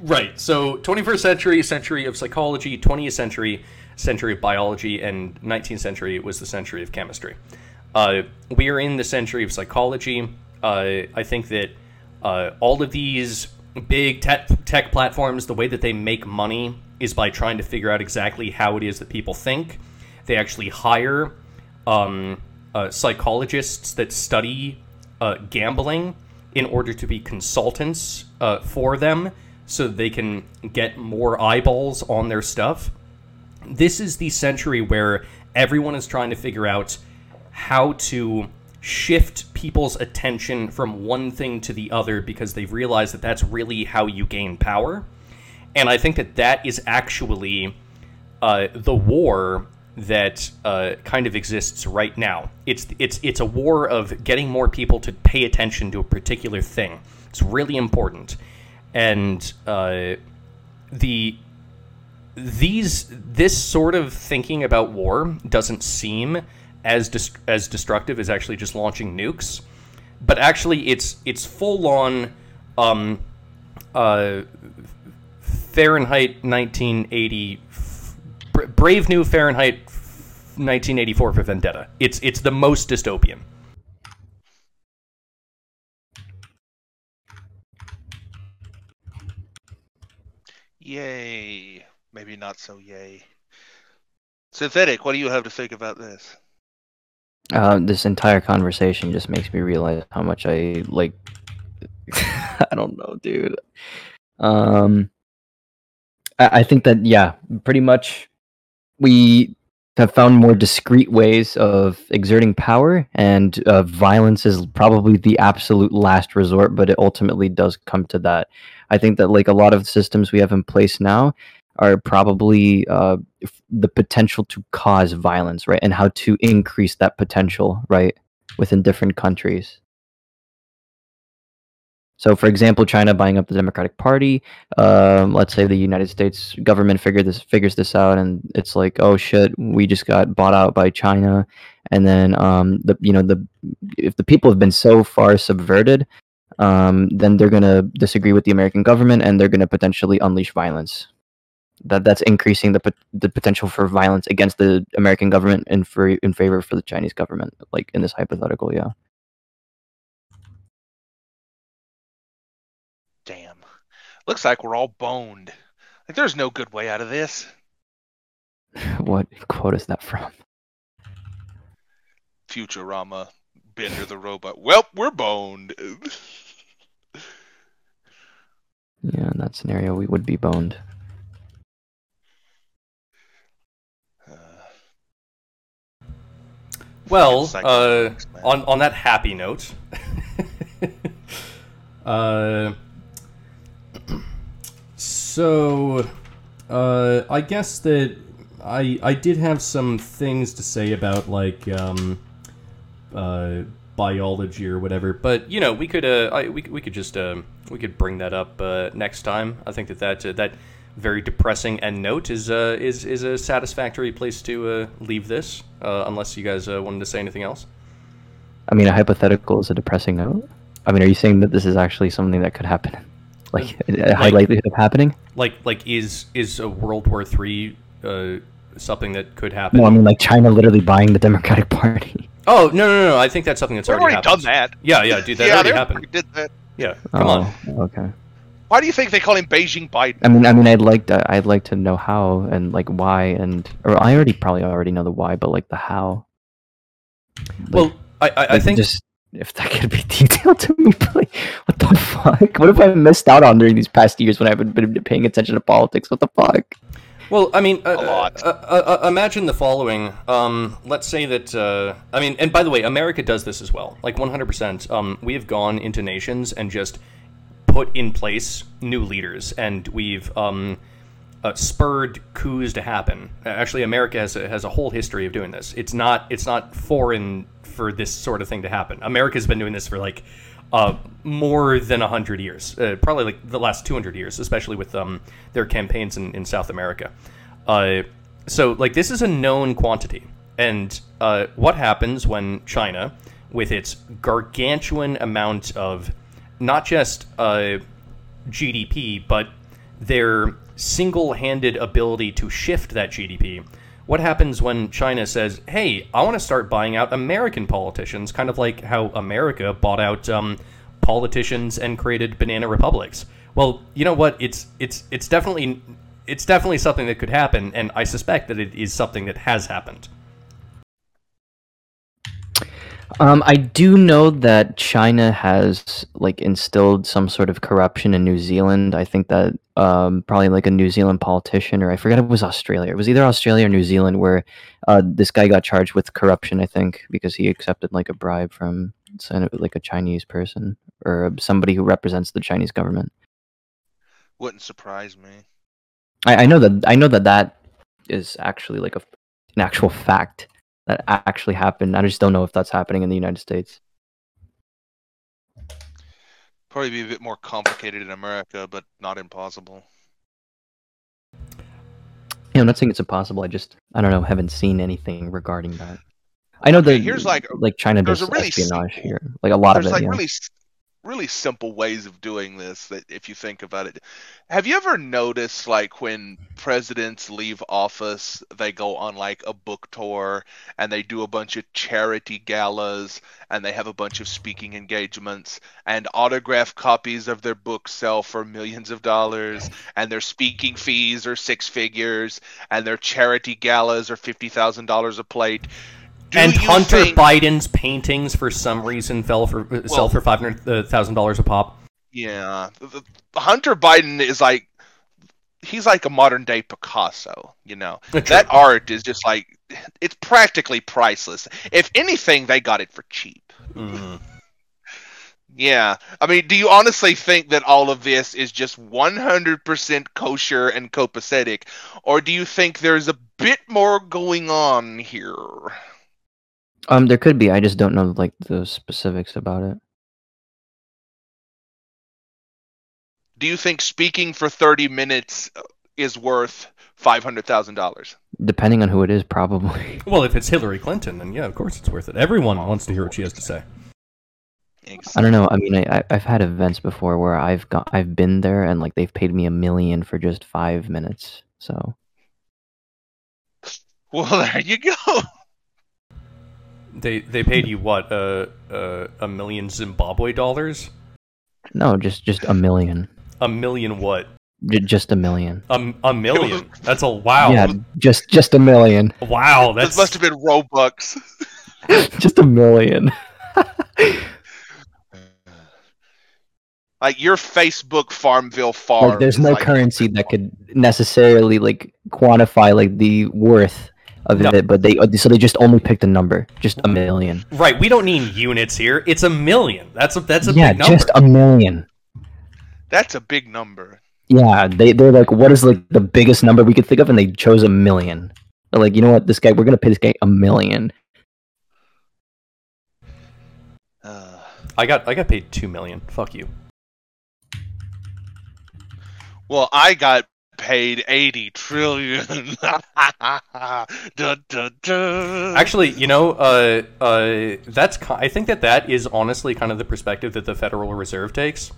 Speaker 1: right. So 21st century, century of psychology, 20th century, century of biology, and 19th century was the century of chemistry. Uh, we are in the century of psychology. Uh, I think that uh, all of these big tech, tech platforms, the way that they make money is by trying to figure out exactly how it is that people think. They actually hire um, uh, psychologists that study uh, gambling in order to be consultants uh, for them so they can get more eyeballs on their stuff. This is the century where everyone is trying to figure out how to shift people's attention from one thing to the other because they've realized that that's really how you gain power. And I think that that is actually uh, the war that uh, kind of exists right now. It's it's it's a war of getting more people to pay attention to a particular thing. It's really important, and uh, the these this sort of thinking about war doesn't seem as as destructive as actually just launching nukes, but actually it's it's full on. Um, uh, Fahrenheit 1980, Bra- Brave New Fahrenheit 1984 for Vendetta. It's it's the most dystopian.
Speaker 2: Yay. Maybe not so yay. Synthetic, what do you have to think about this?
Speaker 3: Uh, this entire conversation just makes me realize how much I like. I don't know, dude. Um, I, I think that yeah, pretty much we have found more discreet ways of exerting power, and uh, violence is probably the absolute last resort. But it ultimately does come to that. I think that like a lot of systems we have in place now are probably uh, the potential to cause violence, right? And how to increase that potential, right, within different countries. So, for example, China buying up the Democratic Party. Um, let's say the United States government figured this figures this out, and it's like, oh shit, we just got bought out by China. And then um, the you know the if the people have been so far subverted, um, then they're gonna disagree with the American government, and they're gonna potentially unleash violence that that's increasing the the potential for violence against the American government and for in favor for the Chinese government, like in this hypothetical, yeah.
Speaker 2: Damn. Looks like we're all boned. Like there's no good way out of this.
Speaker 3: what quote is that from?
Speaker 2: Futurama, Bender the robot. Well, we're boned.
Speaker 3: Yeah, in that scenario, we would be boned.
Speaker 1: Well, uh, on on that happy note, uh, so uh, I guess that I I did have some things to say about like um, uh, biology or whatever, but you know we could uh I, we we could just um we could bring that up uh, next time. I think that that uh, that very depressing end note is uh is is a satisfactory place to uh, leave this. Uh, unless you guys uh, wanted to say anything else.
Speaker 3: I mean, a hypothetical is a depressing note. I mean, are you saying that this is actually something that could happen? Like a high
Speaker 1: Like-
Speaker 3: likelihood of happening?
Speaker 1: Like like is is a World War Three uh, something that could happen?
Speaker 3: No, I mean like China literally buying the Democratic Party.
Speaker 1: Oh no no no! I think that's something that's
Speaker 2: We've
Speaker 1: already,
Speaker 2: already done
Speaker 1: happened.
Speaker 2: that.
Speaker 1: Yeah yeah, dude, that
Speaker 2: yeah,
Speaker 1: already
Speaker 2: they
Speaker 1: happened.
Speaker 2: already did that.
Speaker 1: Yeah, come on.
Speaker 3: Oh, Okay.
Speaker 2: Why do you think they call him Beijing Biden?
Speaker 3: I mean, I mean, I'd like to, I'd like to know how and like why and or I already probably already know the why, but like the how. Like,
Speaker 1: Well, I, I, I think
Speaker 3: just if that could be detailed to me, please. What the fuck? What have I missed out on during these past years when I haven't been paying attention to politics? What the fuck?
Speaker 1: Well, I mean, uh,
Speaker 2: A lot.
Speaker 1: Uh, uh, uh, imagine the following. Um, let's say that. Uh, I mean, and by the way, America does this as well. Like 100%. Um, we have gone into nations and just put in place new leaders, and we've um, uh, spurred coups to happen. Actually, America has a, has a whole history of doing this. It's not it's not foreign for this sort of thing to happen. America's been doing this for like uh, more than 100 years, uh, probably like the last 200 years, especially with um, their campaigns in, in South America. Uh, so, like, this is a known quantity. And uh, what happens when China, with its gargantuan amount of not just uh, GDP, but their single handed ability to shift that GDP, what happens when China says, hey, I want to start buying out American politicians, kind of like how America bought out um, politicians and created banana republics? Well, you know what? It's it's it's definitely it's definitely something that could happen, and I suspect that it is something that has happened.
Speaker 3: Um, I do know that China has like instilled some sort of corruption in New Zealand. I think that um, probably like a New Zealand politician, or I forget it was Australia. It was either Australia or New Zealand, where uh, this guy got charged with corruption. I think because he accepted like a bribe from like a Chinese person or somebody who represents the Chinese government.
Speaker 2: Wouldn't surprise me.
Speaker 3: I, I know that I know that that is actually like a, an actual fact that actually happened. I just don't know if that's happening in the United States.
Speaker 2: Probably be a bit more complicated in America, but not impossible.
Speaker 3: Yeah, I'm not saying it's impossible. I just I don't know, haven't seen anything regarding that. I know
Speaker 2: Okay,
Speaker 3: that
Speaker 2: here's like-
Speaker 3: like China does
Speaker 2: a really
Speaker 3: espionage here, like a lot of it.
Speaker 2: like
Speaker 3: yeah.
Speaker 2: really, really simple ways of doing this that if you think about it. Have you ever noticed like when presidents leave office, they go on like a book tour and they do a bunch of charity galas and they have a bunch of speaking engagements and autograph copies of their books sell for millions of dollars and their speaking fees are six figures and their charity galas are $50,000 a plate. Do
Speaker 1: and Hunter
Speaker 2: think-
Speaker 1: Biden's paintings, for some reason, fell for uh, sell for five hundred thousand dollars a pop.
Speaker 2: Yeah, Hunter Biden is like he's like a modern day Picasso, you know. That art is just like it's practically priceless. If anything, they got it for cheap.
Speaker 1: Mhm.
Speaker 2: Yeah. I mean, do you honestly think that all of this is just 100% kosher and copacetic or do you think there's a bit more going on here?
Speaker 3: Um, there could be. I just don't know like the specifics about it.
Speaker 2: Do you think speaking for 30 minutes is worth $500,000?
Speaker 3: Depending on who it is, probably.
Speaker 1: Well, if it's Hillary Clinton, then yeah, of course it's worth it. Everyone wants to hear what she has to say.
Speaker 3: I don't know. I mean, I, I- I've had events before where I've got I've been there and like they've paid me a million for just five minutes. So
Speaker 2: Well, there you go.
Speaker 1: They they paid you what uh, uh, a million Zimbabwe dollars?
Speaker 3: no, just just a million,
Speaker 1: A million what?
Speaker 3: J- just a million.
Speaker 1: A, a million? That's a wow.
Speaker 3: Yeah, just just a million,
Speaker 1: Wow,
Speaker 2: This
Speaker 1: that's
Speaker 2: must have been Robux.
Speaker 3: just a million.
Speaker 2: Like your Facebook Farmville farm.
Speaker 3: like there's no
Speaker 2: like-
Speaker 3: currency that could necessarily like quantify like the worth of
Speaker 1: No.
Speaker 3: it, but they so they just only picked a number, just a million.
Speaker 1: right. We don't need units here. It's a million. That's a that's a
Speaker 3: yeah,
Speaker 1: big
Speaker 3: just a million.
Speaker 2: That's a big number.
Speaker 3: Yeah, they they're like, what is like the biggest number we could think of, and they chose a million. They're like, you know what, this guy, we're gonna pay this guy a million.
Speaker 2: Uh,
Speaker 1: I got I got paid two million. Fuck you.
Speaker 2: well, I got paid 80 trillion. dun, dun, dun.
Speaker 1: Actually, you know, uh, uh, that's I think that that is honestly kind of the perspective that the Federal Reserve takes.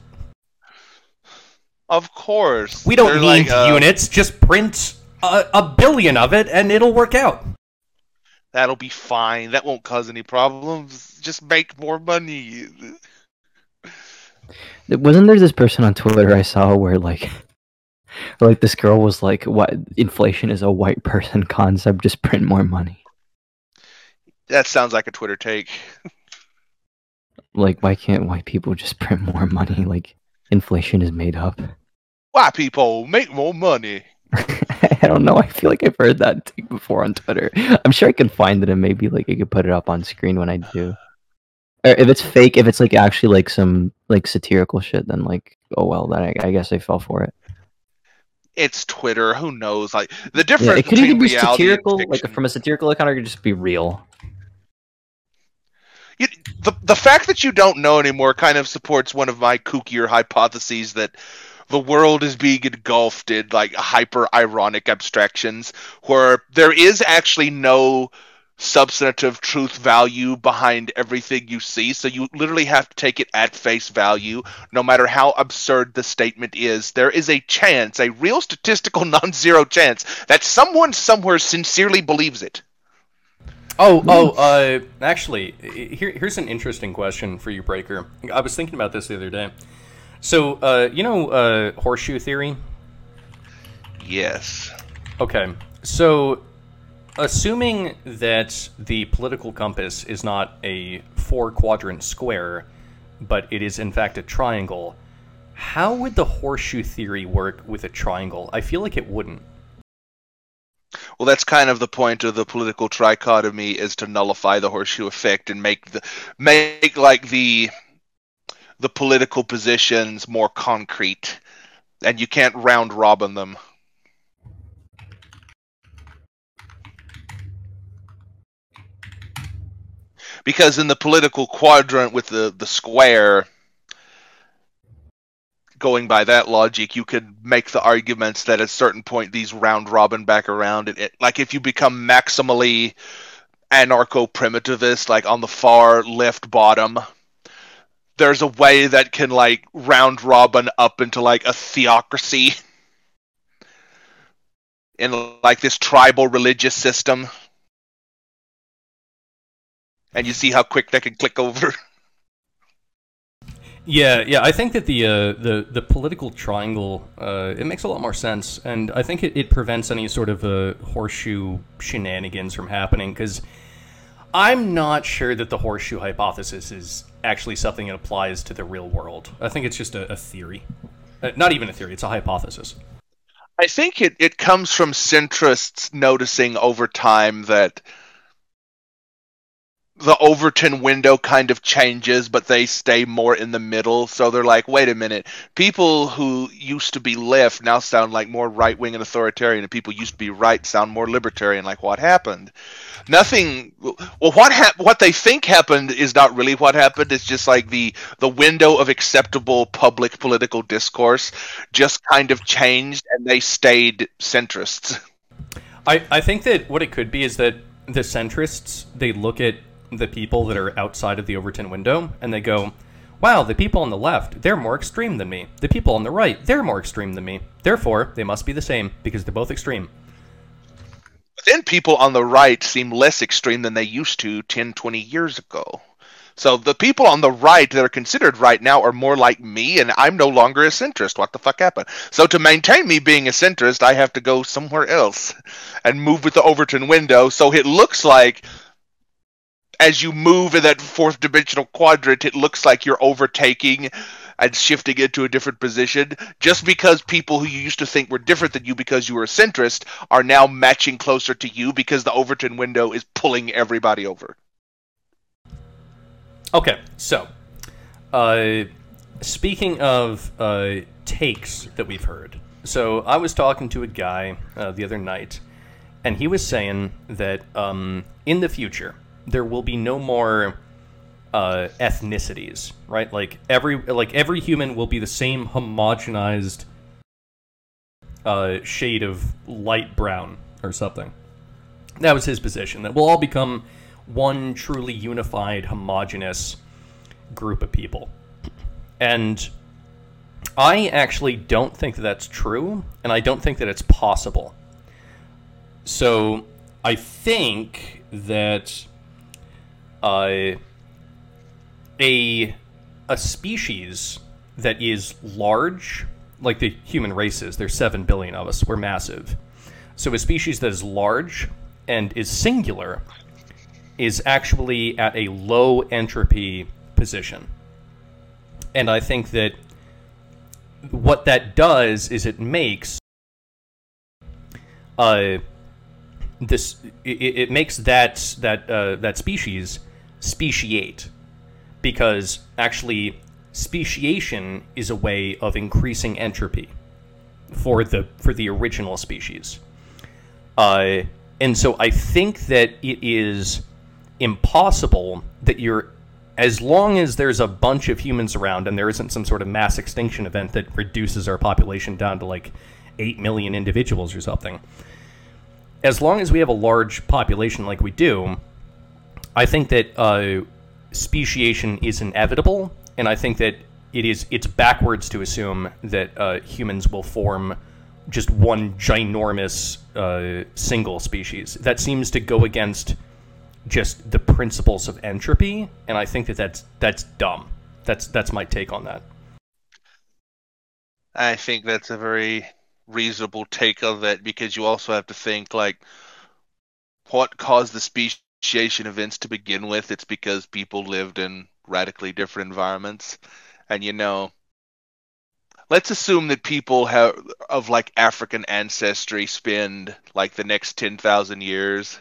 Speaker 2: of course.
Speaker 1: We don't
Speaker 2: They're
Speaker 1: need
Speaker 2: like, uh,
Speaker 1: units. Just print a, a billion of it, and it'll work out.
Speaker 2: That'll be fine. That won't cause any problems. Just make more money.
Speaker 3: Wasn't there this person on Twitter I saw where like like this girl was like what inflation is a white person concept just print more money.
Speaker 2: That sounds like a Twitter take.
Speaker 3: Like why can't white people just print more money like inflation is made up?
Speaker 2: White people make more money.
Speaker 3: I don't know. I feel like I've heard that take before on Twitter. I'm sure I can find it and maybe like I could put it up on screen when I do. Or if it's fake, if it's like actually like some like satirical shit, then like oh well, then I, I guess I fell for it.
Speaker 2: It's Twitter. Who knows? Like the
Speaker 3: Yeah,
Speaker 2: difference
Speaker 3: it could either be satirical, like from a satirical account, or it could just be real.
Speaker 2: You, the the fact that you don't know anymore kind of supports one of my kookier hypotheses that the world is being engulfed in like hyper ironic abstractions where there is actually no substantive truth value behind everything you see so you literally have to take it at face value no matter how absurd the statement is there is a chance a real statistical non-zero chance that someone somewhere sincerely believes it
Speaker 1: Oh, oh, uh, actually, here, here's an interesting question for you, Brakeer. I was thinking about this the other day. So, uh, you know, uh, horseshoe theory?
Speaker 2: yes
Speaker 1: Okay, so assuming that the political compass is not a four quadrant square, but it is in fact a triangle, how would the horseshoe theory work with a triangle? I feel like it wouldn't.
Speaker 2: Well, that's kind of the point of the political trichotomy is to nullify the horseshoe effect and make the make like the the political positions more concrete, and you can't round robin them. Because in the political quadrant with the the square, going by that logic, you could make the arguments that at a certain point these round robin back around. It, it like if you become maximally anarcho primitivist, like on the far left bottom, there's a way that can like round robin up into like a theocracy in like this tribal religious system. And you see how quick they can click over.
Speaker 1: Yeah, yeah, I think that the uh, the the political triangle uh, it makes a lot more sense, and I think it, it prevents any sort of uh, horseshoe shenanigans from happening. Because I'm not sure that the horseshoe hypothesis is actually something that applies to the real world. I think it's just a, a theory, uh, not even a theory; it's a hypothesis.
Speaker 2: I think it, it comes from centrists noticing over time that the Overton window kind of changes, but they stay more in the middle. So they're like, wait a minute, people who used to be left now sound like more right wing and authoritarian, and people used to be right sound more libertarian. Like, what happened? Nothing. Well, what hap- what they think happened is not really what happened. It's just like the the window of acceptable public political discourse just kind of changed, and they stayed centrists.
Speaker 1: I, I think that what it could be is that the centrists they look at the people that are outside of the Overton window and they go, "Wow, the people on the left, they're more extreme than me. The people on the right, they're more extreme than me. Therefore, they must be the same because they're both extreme."
Speaker 2: But then people on the right seem less extreme than they used to 10, 20 years ago. So the people on the right that are considered right now are more like me, and I'm no longer a centrist. What the fuck happened? So to maintain me being a centrist, I have to go somewhere else and move with the Overton window. So it looks like as you move in that fourth dimensional quadrant, it looks like you're overtaking and shifting into a different position just because people who you used to think were different than you because you were a centrist are now matching closer to you because the Overton window is pulling everybody over.
Speaker 1: Okay, so uh, speaking of uh, takes that we've heard, so I was talking to a guy uh, the other night, and he was saying that um, in the future there will be no more uh, ethnicities, right? Like every like every human will be the same homogenized uh, shade of light brown or something. That was his position. That we'll all become one truly unified, homogenous group of people. And I actually don't think that that's true, and I don't think that it's possible. So I think that uh, a a species that is large, like the human race is, there's 7 billion of us, we're massive. So a species that is large and is singular is actually at a low entropy position. And I think that what that does is it makes uh, this it, it makes that that uh, that species speciate because actually speciation is a way of increasing entropy for the for the original species. Uh, and so I think that it is impossible that you're as long as there's a bunch of humans around and there isn't some sort of mass extinction event that reduces our population down to like 8 million individuals or something as long as we have a large population like we do i think that uh, speciation is inevitable and i think that it is it's backwards to assume that uh, humans will form just one ginormous uh, single species that seems to go against just the principles of entropy, and I think that that's that's dumb. That's that's my take on that.
Speaker 2: I think that's a very reasonable take of it because you also have to think like what caused the events to begin with. It's because people lived in radically different environments, and you know, let's assume that people have of like African ancestry spend like the next ten thousand years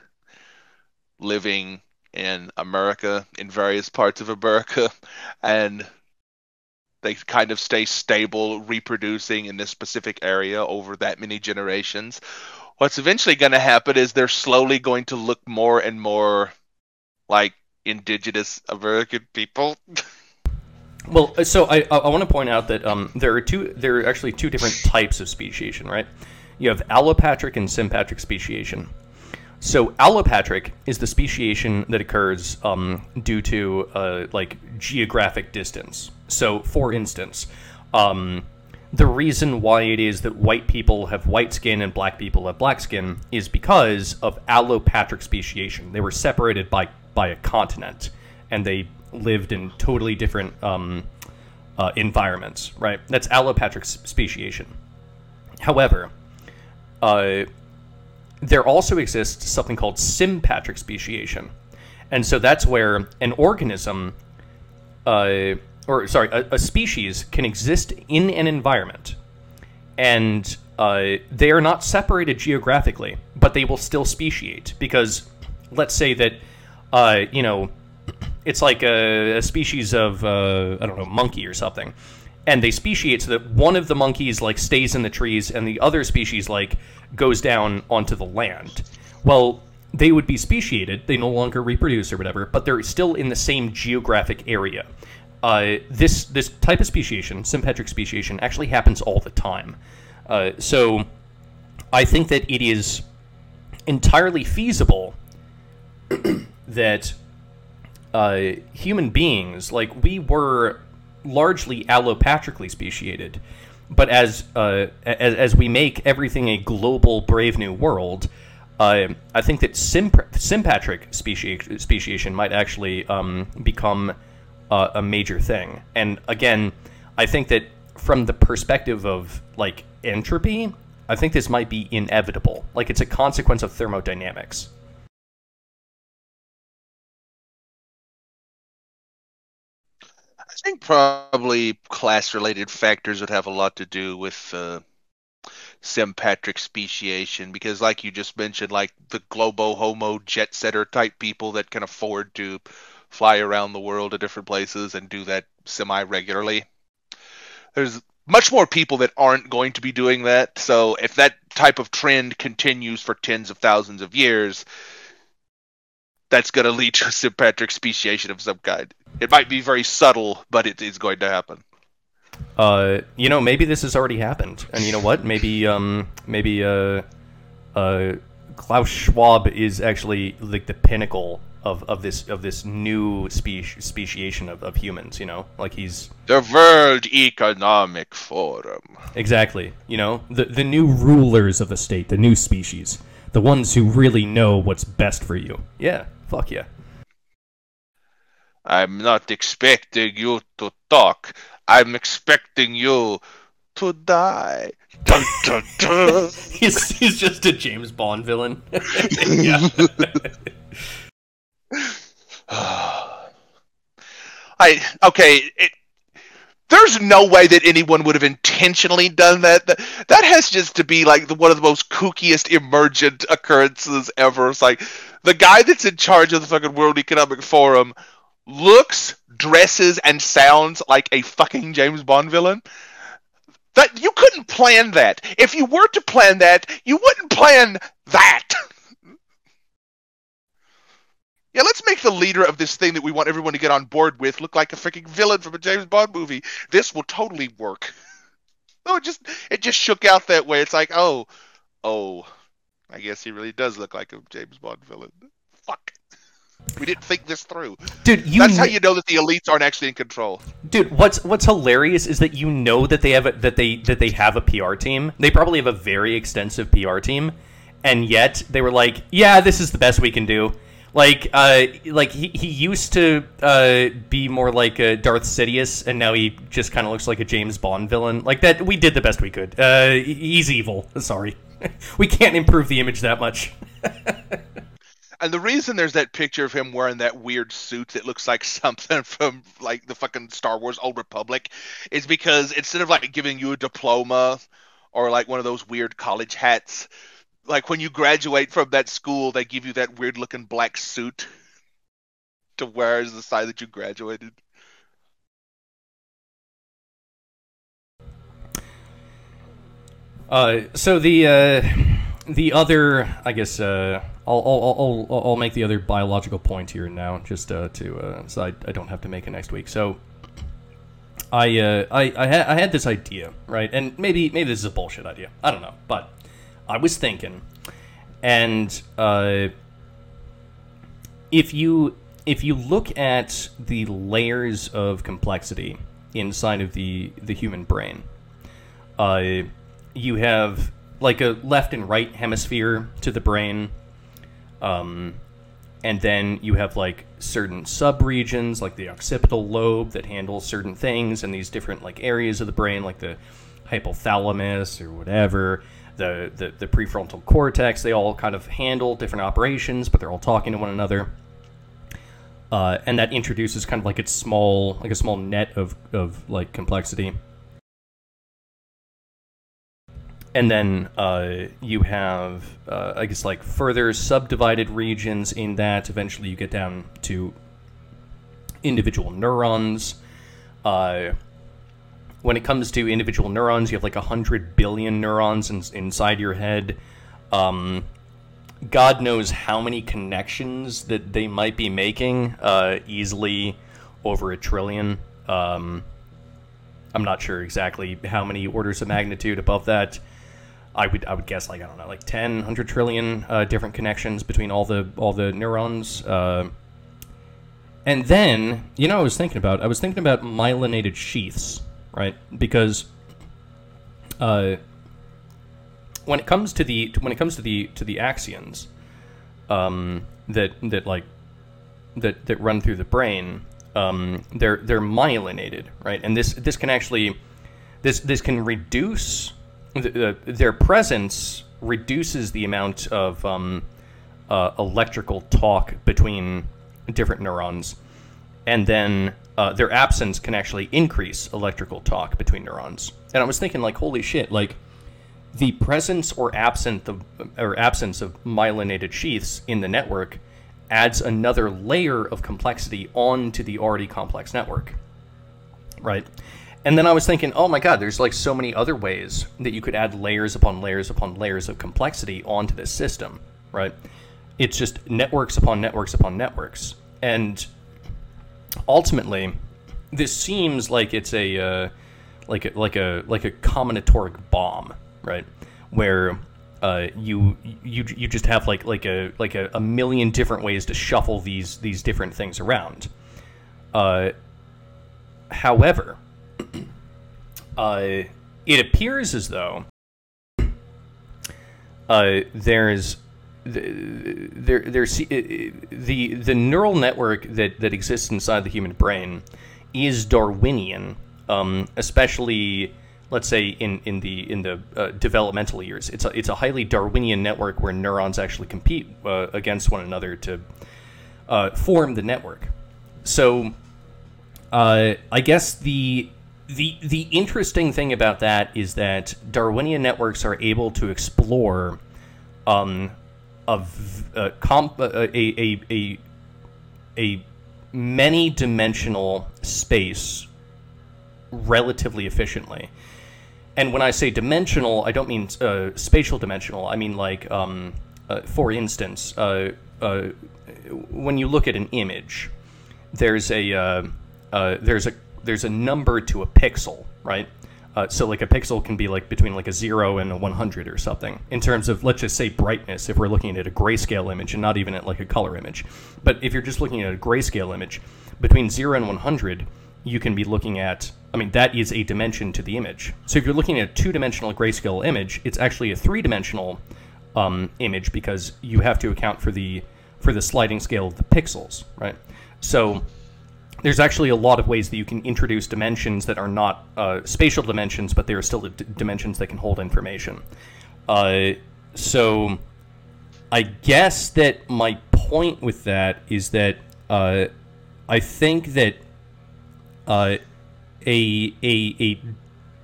Speaker 2: living in America, in various parts of America, and they kind of stay stable, reproducing in this specific area over that many generations. What's eventually going to happen is they're slowly going to look more and more like indigenous American people.
Speaker 1: well, uh, so I I want to point out that um, there are two there are actually two different types of speciation, right? You have allopatric and sympatric speciation. So allopatric is the speciation that occurs um, due to uh, like geographic distance. So, for instance, um, the reason why it is that white people have white skin and black people have black skin is because of allopatric speciation. They were separated by by a continent, and they lived in totally different um, uh, environments. Right? That's allopatric speciation. However, uh, there also exists something called sympatric speciation. And so that's where an organism, uh, or sorry, a, a, species can exist in an environment, and uh, they are not separated geographically, but they will still speciate. Because let's say that, uh, you know, it's like a, a species of, uh, I don't know, monkey or something and they speciate so that one of the monkeys like stays in the trees and the other species like goes down onto the land. Well, they would be speciated; they no longer reproduce or whatever, but they're still in the same geographic area. Uh, this this type of speciation, sympatric speciation, actually happens all the time. Uh, so, I think that it is entirely feasible that uh, human beings, like we were largely allopatrically speciated. But as, uh, as, as we make everything a global, brave new world, uh, I think that symp- sympatric speciation might actually um, become a major thing. And again, I think that from the perspective of like entropy, I think this might be inevitable. Like it's a consequence of thermodynamics.
Speaker 2: I think probably class related factors would have a lot to do with uh, sympatric speciation because, like you just mentioned, like the globo homo jet setter type people that can afford to fly around the world to different places and do that semi regularly. There's much more people that aren't going to be doing that. So if that type of trend continues for tens of thousands of years, that's going to lead to sympatric speciation of some kind. It might be very subtle, but it is going to happen.
Speaker 1: Uh, you know, maybe this has already happened, and you know what? Maybe, um, maybe, uh, uh, Klaus Schwab is actually like the pinnacle of, of this of this new speci- speciation of, of humans. You know, like he's
Speaker 2: the World Economic Forum.
Speaker 1: Exactly. You know, the the new rulers of the state, the new species, the ones who really know what's best for you. Yeah, fuck yeah.
Speaker 2: I'm not expecting you to talk. I'm expecting you to die. Dun, dun, dun.
Speaker 1: he's he's just a James Bond villain.
Speaker 2: I okay. It, there's no way that anyone would have intentionally done that. That, has just to be like the, one of the most kookiest emergent occurrences ever. It's like the guy that's in charge of the fucking World Economic Forum looks, dresses, and sounds like a fucking James Bond villain. That you couldn't plan that. If you were to plan that, you wouldn't plan that. Yeah, let's make the leader of this thing that we want everyone to get on board with look like a freaking villain from a James Bond movie. This will totally work. No, oh, it just it just shook out that way. It's like, oh, oh, I guess he really does look like a James Bond villain. Fuck. We didn't think this through.
Speaker 1: Dude, you
Speaker 2: That's how you know that the elites aren't actually in control.
Speaker 1: Dude, what's what's hilarious is that you know that they have a, that they that they have a PR team. They probably have a very extensive PR team, and yet they were like, "Yeah, this is the best we can do." Like, uh, like he, he used to uh, be more like a Darth Sidious, and now he just kind of looks like a James Bond villain. Like that, we did the best we could. Uh, he's evil. Sorry, we can't improve the image that much.
Speaker 2: And the reason there's that picture of him wearing that weird suit that looks like something from like the fucking Star Wars Old Republic is because instead of like giving you a diploma or like one of those weird college hats, like when you graduate from that school, they give you that weird looking black suit to wear as the sign that you graduated.
Speaker 1: Uh, so the uh, the other, I guess, uh, I'll, I'll, I'll, I'll make the other biological point here now, just uh, to uh, so I, I don't have to make it next week. So I uh, I I, ha- I had this idea, right? And maybe maybe this is a bullshit idea. I don't know, but I was thinking, and uh, if you if you look at the layers of complexity inside of the the human brain, uh, you have like a left and right hemisphere to the brain, um, and then you have like certain subregions, like the occipital lobe that handles certain things, and these different like areas of the brain, like the hypothalamus or whatever. The, the, the prefrontal cortex, they all kind of handle different operations, but they're all talking to one another uh, and that introduces kind of like its small, like a small net of of like complexity. And then uh, you have, uh, I guess, like further subdivided regions in that. Eventually, you get down to individual neurons. Uh, when it comes to individual neurons, you have like a hundred billion neurons in, inside your head. Um, God knows how many connections that they might be making, uh, easily over a trillion. Um, I'm not sure exactly how many orders of magnitude above that. I would I would guess like I don't know like 10, 100 trillion uh, different connections between all the all the neurons. Uh, and then you know I was thinking about I was thinking about myelinated sheaths, right? Because uh, when it comes to the when it comes to the to the axons um, that that like that that run through the brain, um, they're they're myelinated, right? And this this can actually this this can reduce the, the, their presence reduces the amount of um, uh, electrical talk between different neurons, and then uh, their absence can actually increase electrical talk between neurons. And I was thinking, like, holy shit, like the presence or absence of or absence of myelinated sheaths in the network adds another layer of complexity onto the already complex network. Right? And then I was thinking, oh my god, there's like so many other ways that you could add layers upon layers upon layers of complexity onto this system, right? It's just networks upon networks upon networks. And ultimately, this seems like it's a uh, like a, like a like a combinatoric bomb, right? Where uh, you you you just have like like a like a, a million different ways to shuffle these these different things around. Uh, however, uh, it appears as though uh, there's the- there the the neural network that that exists inside the human brain is Darwinian um, especially let's say in, in the in the uh, developmental years. It's a, it's a highly Darwinian network where neurons actually compete uh, against one another to uh, form the network. So uh, I guess the the the interesting thing about that is that Darwinian networks are able to explore um, a, a, comp, a, a, a, a many dimensional space relatively efficiently. And when I say dimensional, I don't mean uh, spatial dimensional. I mean like, um, uh, for instance, uh, uh when you look at an image, there's a uh, uh, there's a there's a number to a pixel, right? Uh, so like a pixel can be like between like a zero and a 100 or something in terms of let's just say brightness if we're looking at a grayscale image and not even at like a color image. But if you're just looking at a grayscale image, between zero and 100, you can be looking at I mean that is a dimension to the image. So if you're looking at a two-dimensional grayscale image, it's actually a three-dimensional um, image because you have to account for the for the sliding scale of the pixels, right? So there's actually a lot of ways that you can introduce dimensions that are not uh, spatial dimensions, but they are still d- dimensions that can hold information. Uh, so I guess that my point with that is that uh, I think that uh, a, a, a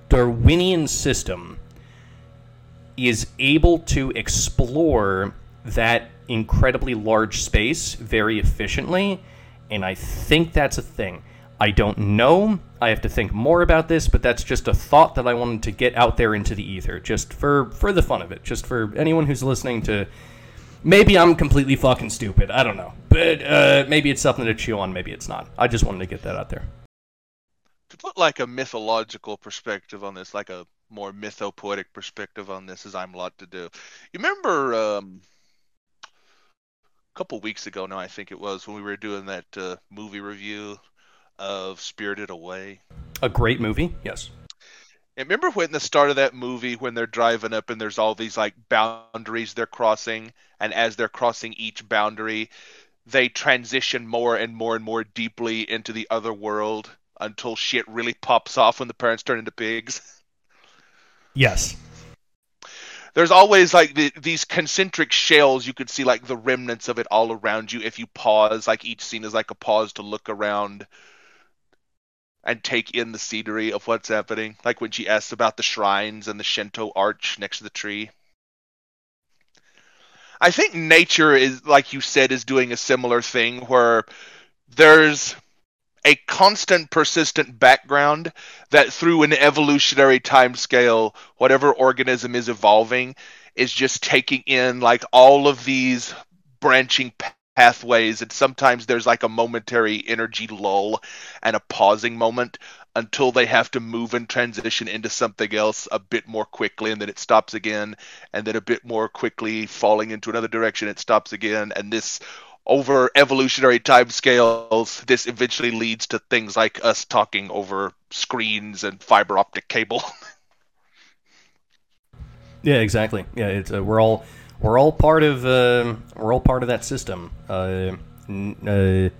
Speaker 1: Darwinian system is able to explore that incredibly large space very efficiently and I think that's a thing. I don't know. I have to think more about this, but that's just a thought that I wanted to get out there into the ether, just for for the fun of it, just for anyone who's listening to. Maybe I'm completely fucking stupid. I don't know, but uh, maybe it's something to chew on. Maybe it's not. I just wanted to get that out there.
Speaker 2: To put like a mythological perspective on this, like a more mythopoetic perspective on this, as I'm lot to do. You remember um, couple weeks ago now, I think it was when we were doing that uh, movie review of Spirited Away.
Speaker 1: A great movie, yes.
Speaker 2: And remember when the start of that movie when they're driving up and there's all these like boundaries they're crossing, and as they're crossing each boundary, they transition more and more and more deeply into the other world until shit really pops off when the parents turn into pigs.
Speaker 1: Yes
Speaker 2: there's always like the, these concentric shells you could see like the remnants of it all around you if you pause like each scene is like a pause to look around and take in the scenery of what's happening. Like when she asks about the shrines and the shinto arch next to the tree. I think nature is like you said is doing a similar thing where there's a constant persistent background that through an evolutionary time scale whatever organism is evolving is just taking in like all of these branching pathways. And sometimes there's like a momentary energy lull and a pausing moment until they have to move and transition into something else a bit more quickly and then it stops again and then a bit more quickly falling into another direction it stops again. And this over evolutionary time scales, this eventually leads to things like us talking over screens and fiber optic cable.
Speaker 1: yeah, exactly. Yeah, it's uh, we're all we're all part of uh, we're all part of that system. Uh, n- uh,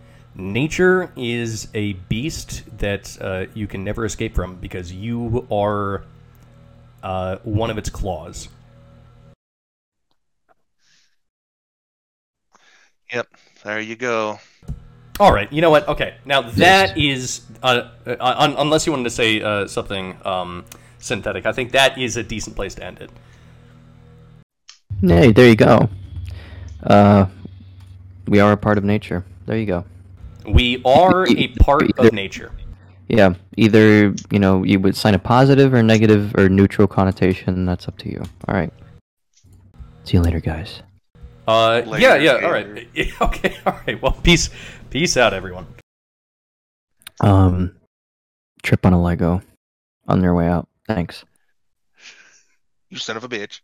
Speaker 1: nature is a beast that uh, you can never escape from because you are uh, one of its claws.
Speaker 2: Yep, there you go.
Speaker 1: All right, you know what? Okay, now that is uh, uh, unless you wanted to say uh, something um, synthetic, I think that is a decent place to end it.
Speaker 3: Hey, there you go. Uh, we are a part of nature. There you go.
Speaker 1: We are a part of nature.
Speaker 3: Yeah, either you know you would sign a positive or negative or neutral connotation. That's up to you. All right. See you later, guys.
Speaker 1: Uh, yeah, yeah. All right. okay. All right. Well, peace, peace out, everyone.
Speaker 3: Um, trip on a Lego on their way out. Thanks.
Speaker 2: You son of a bitch.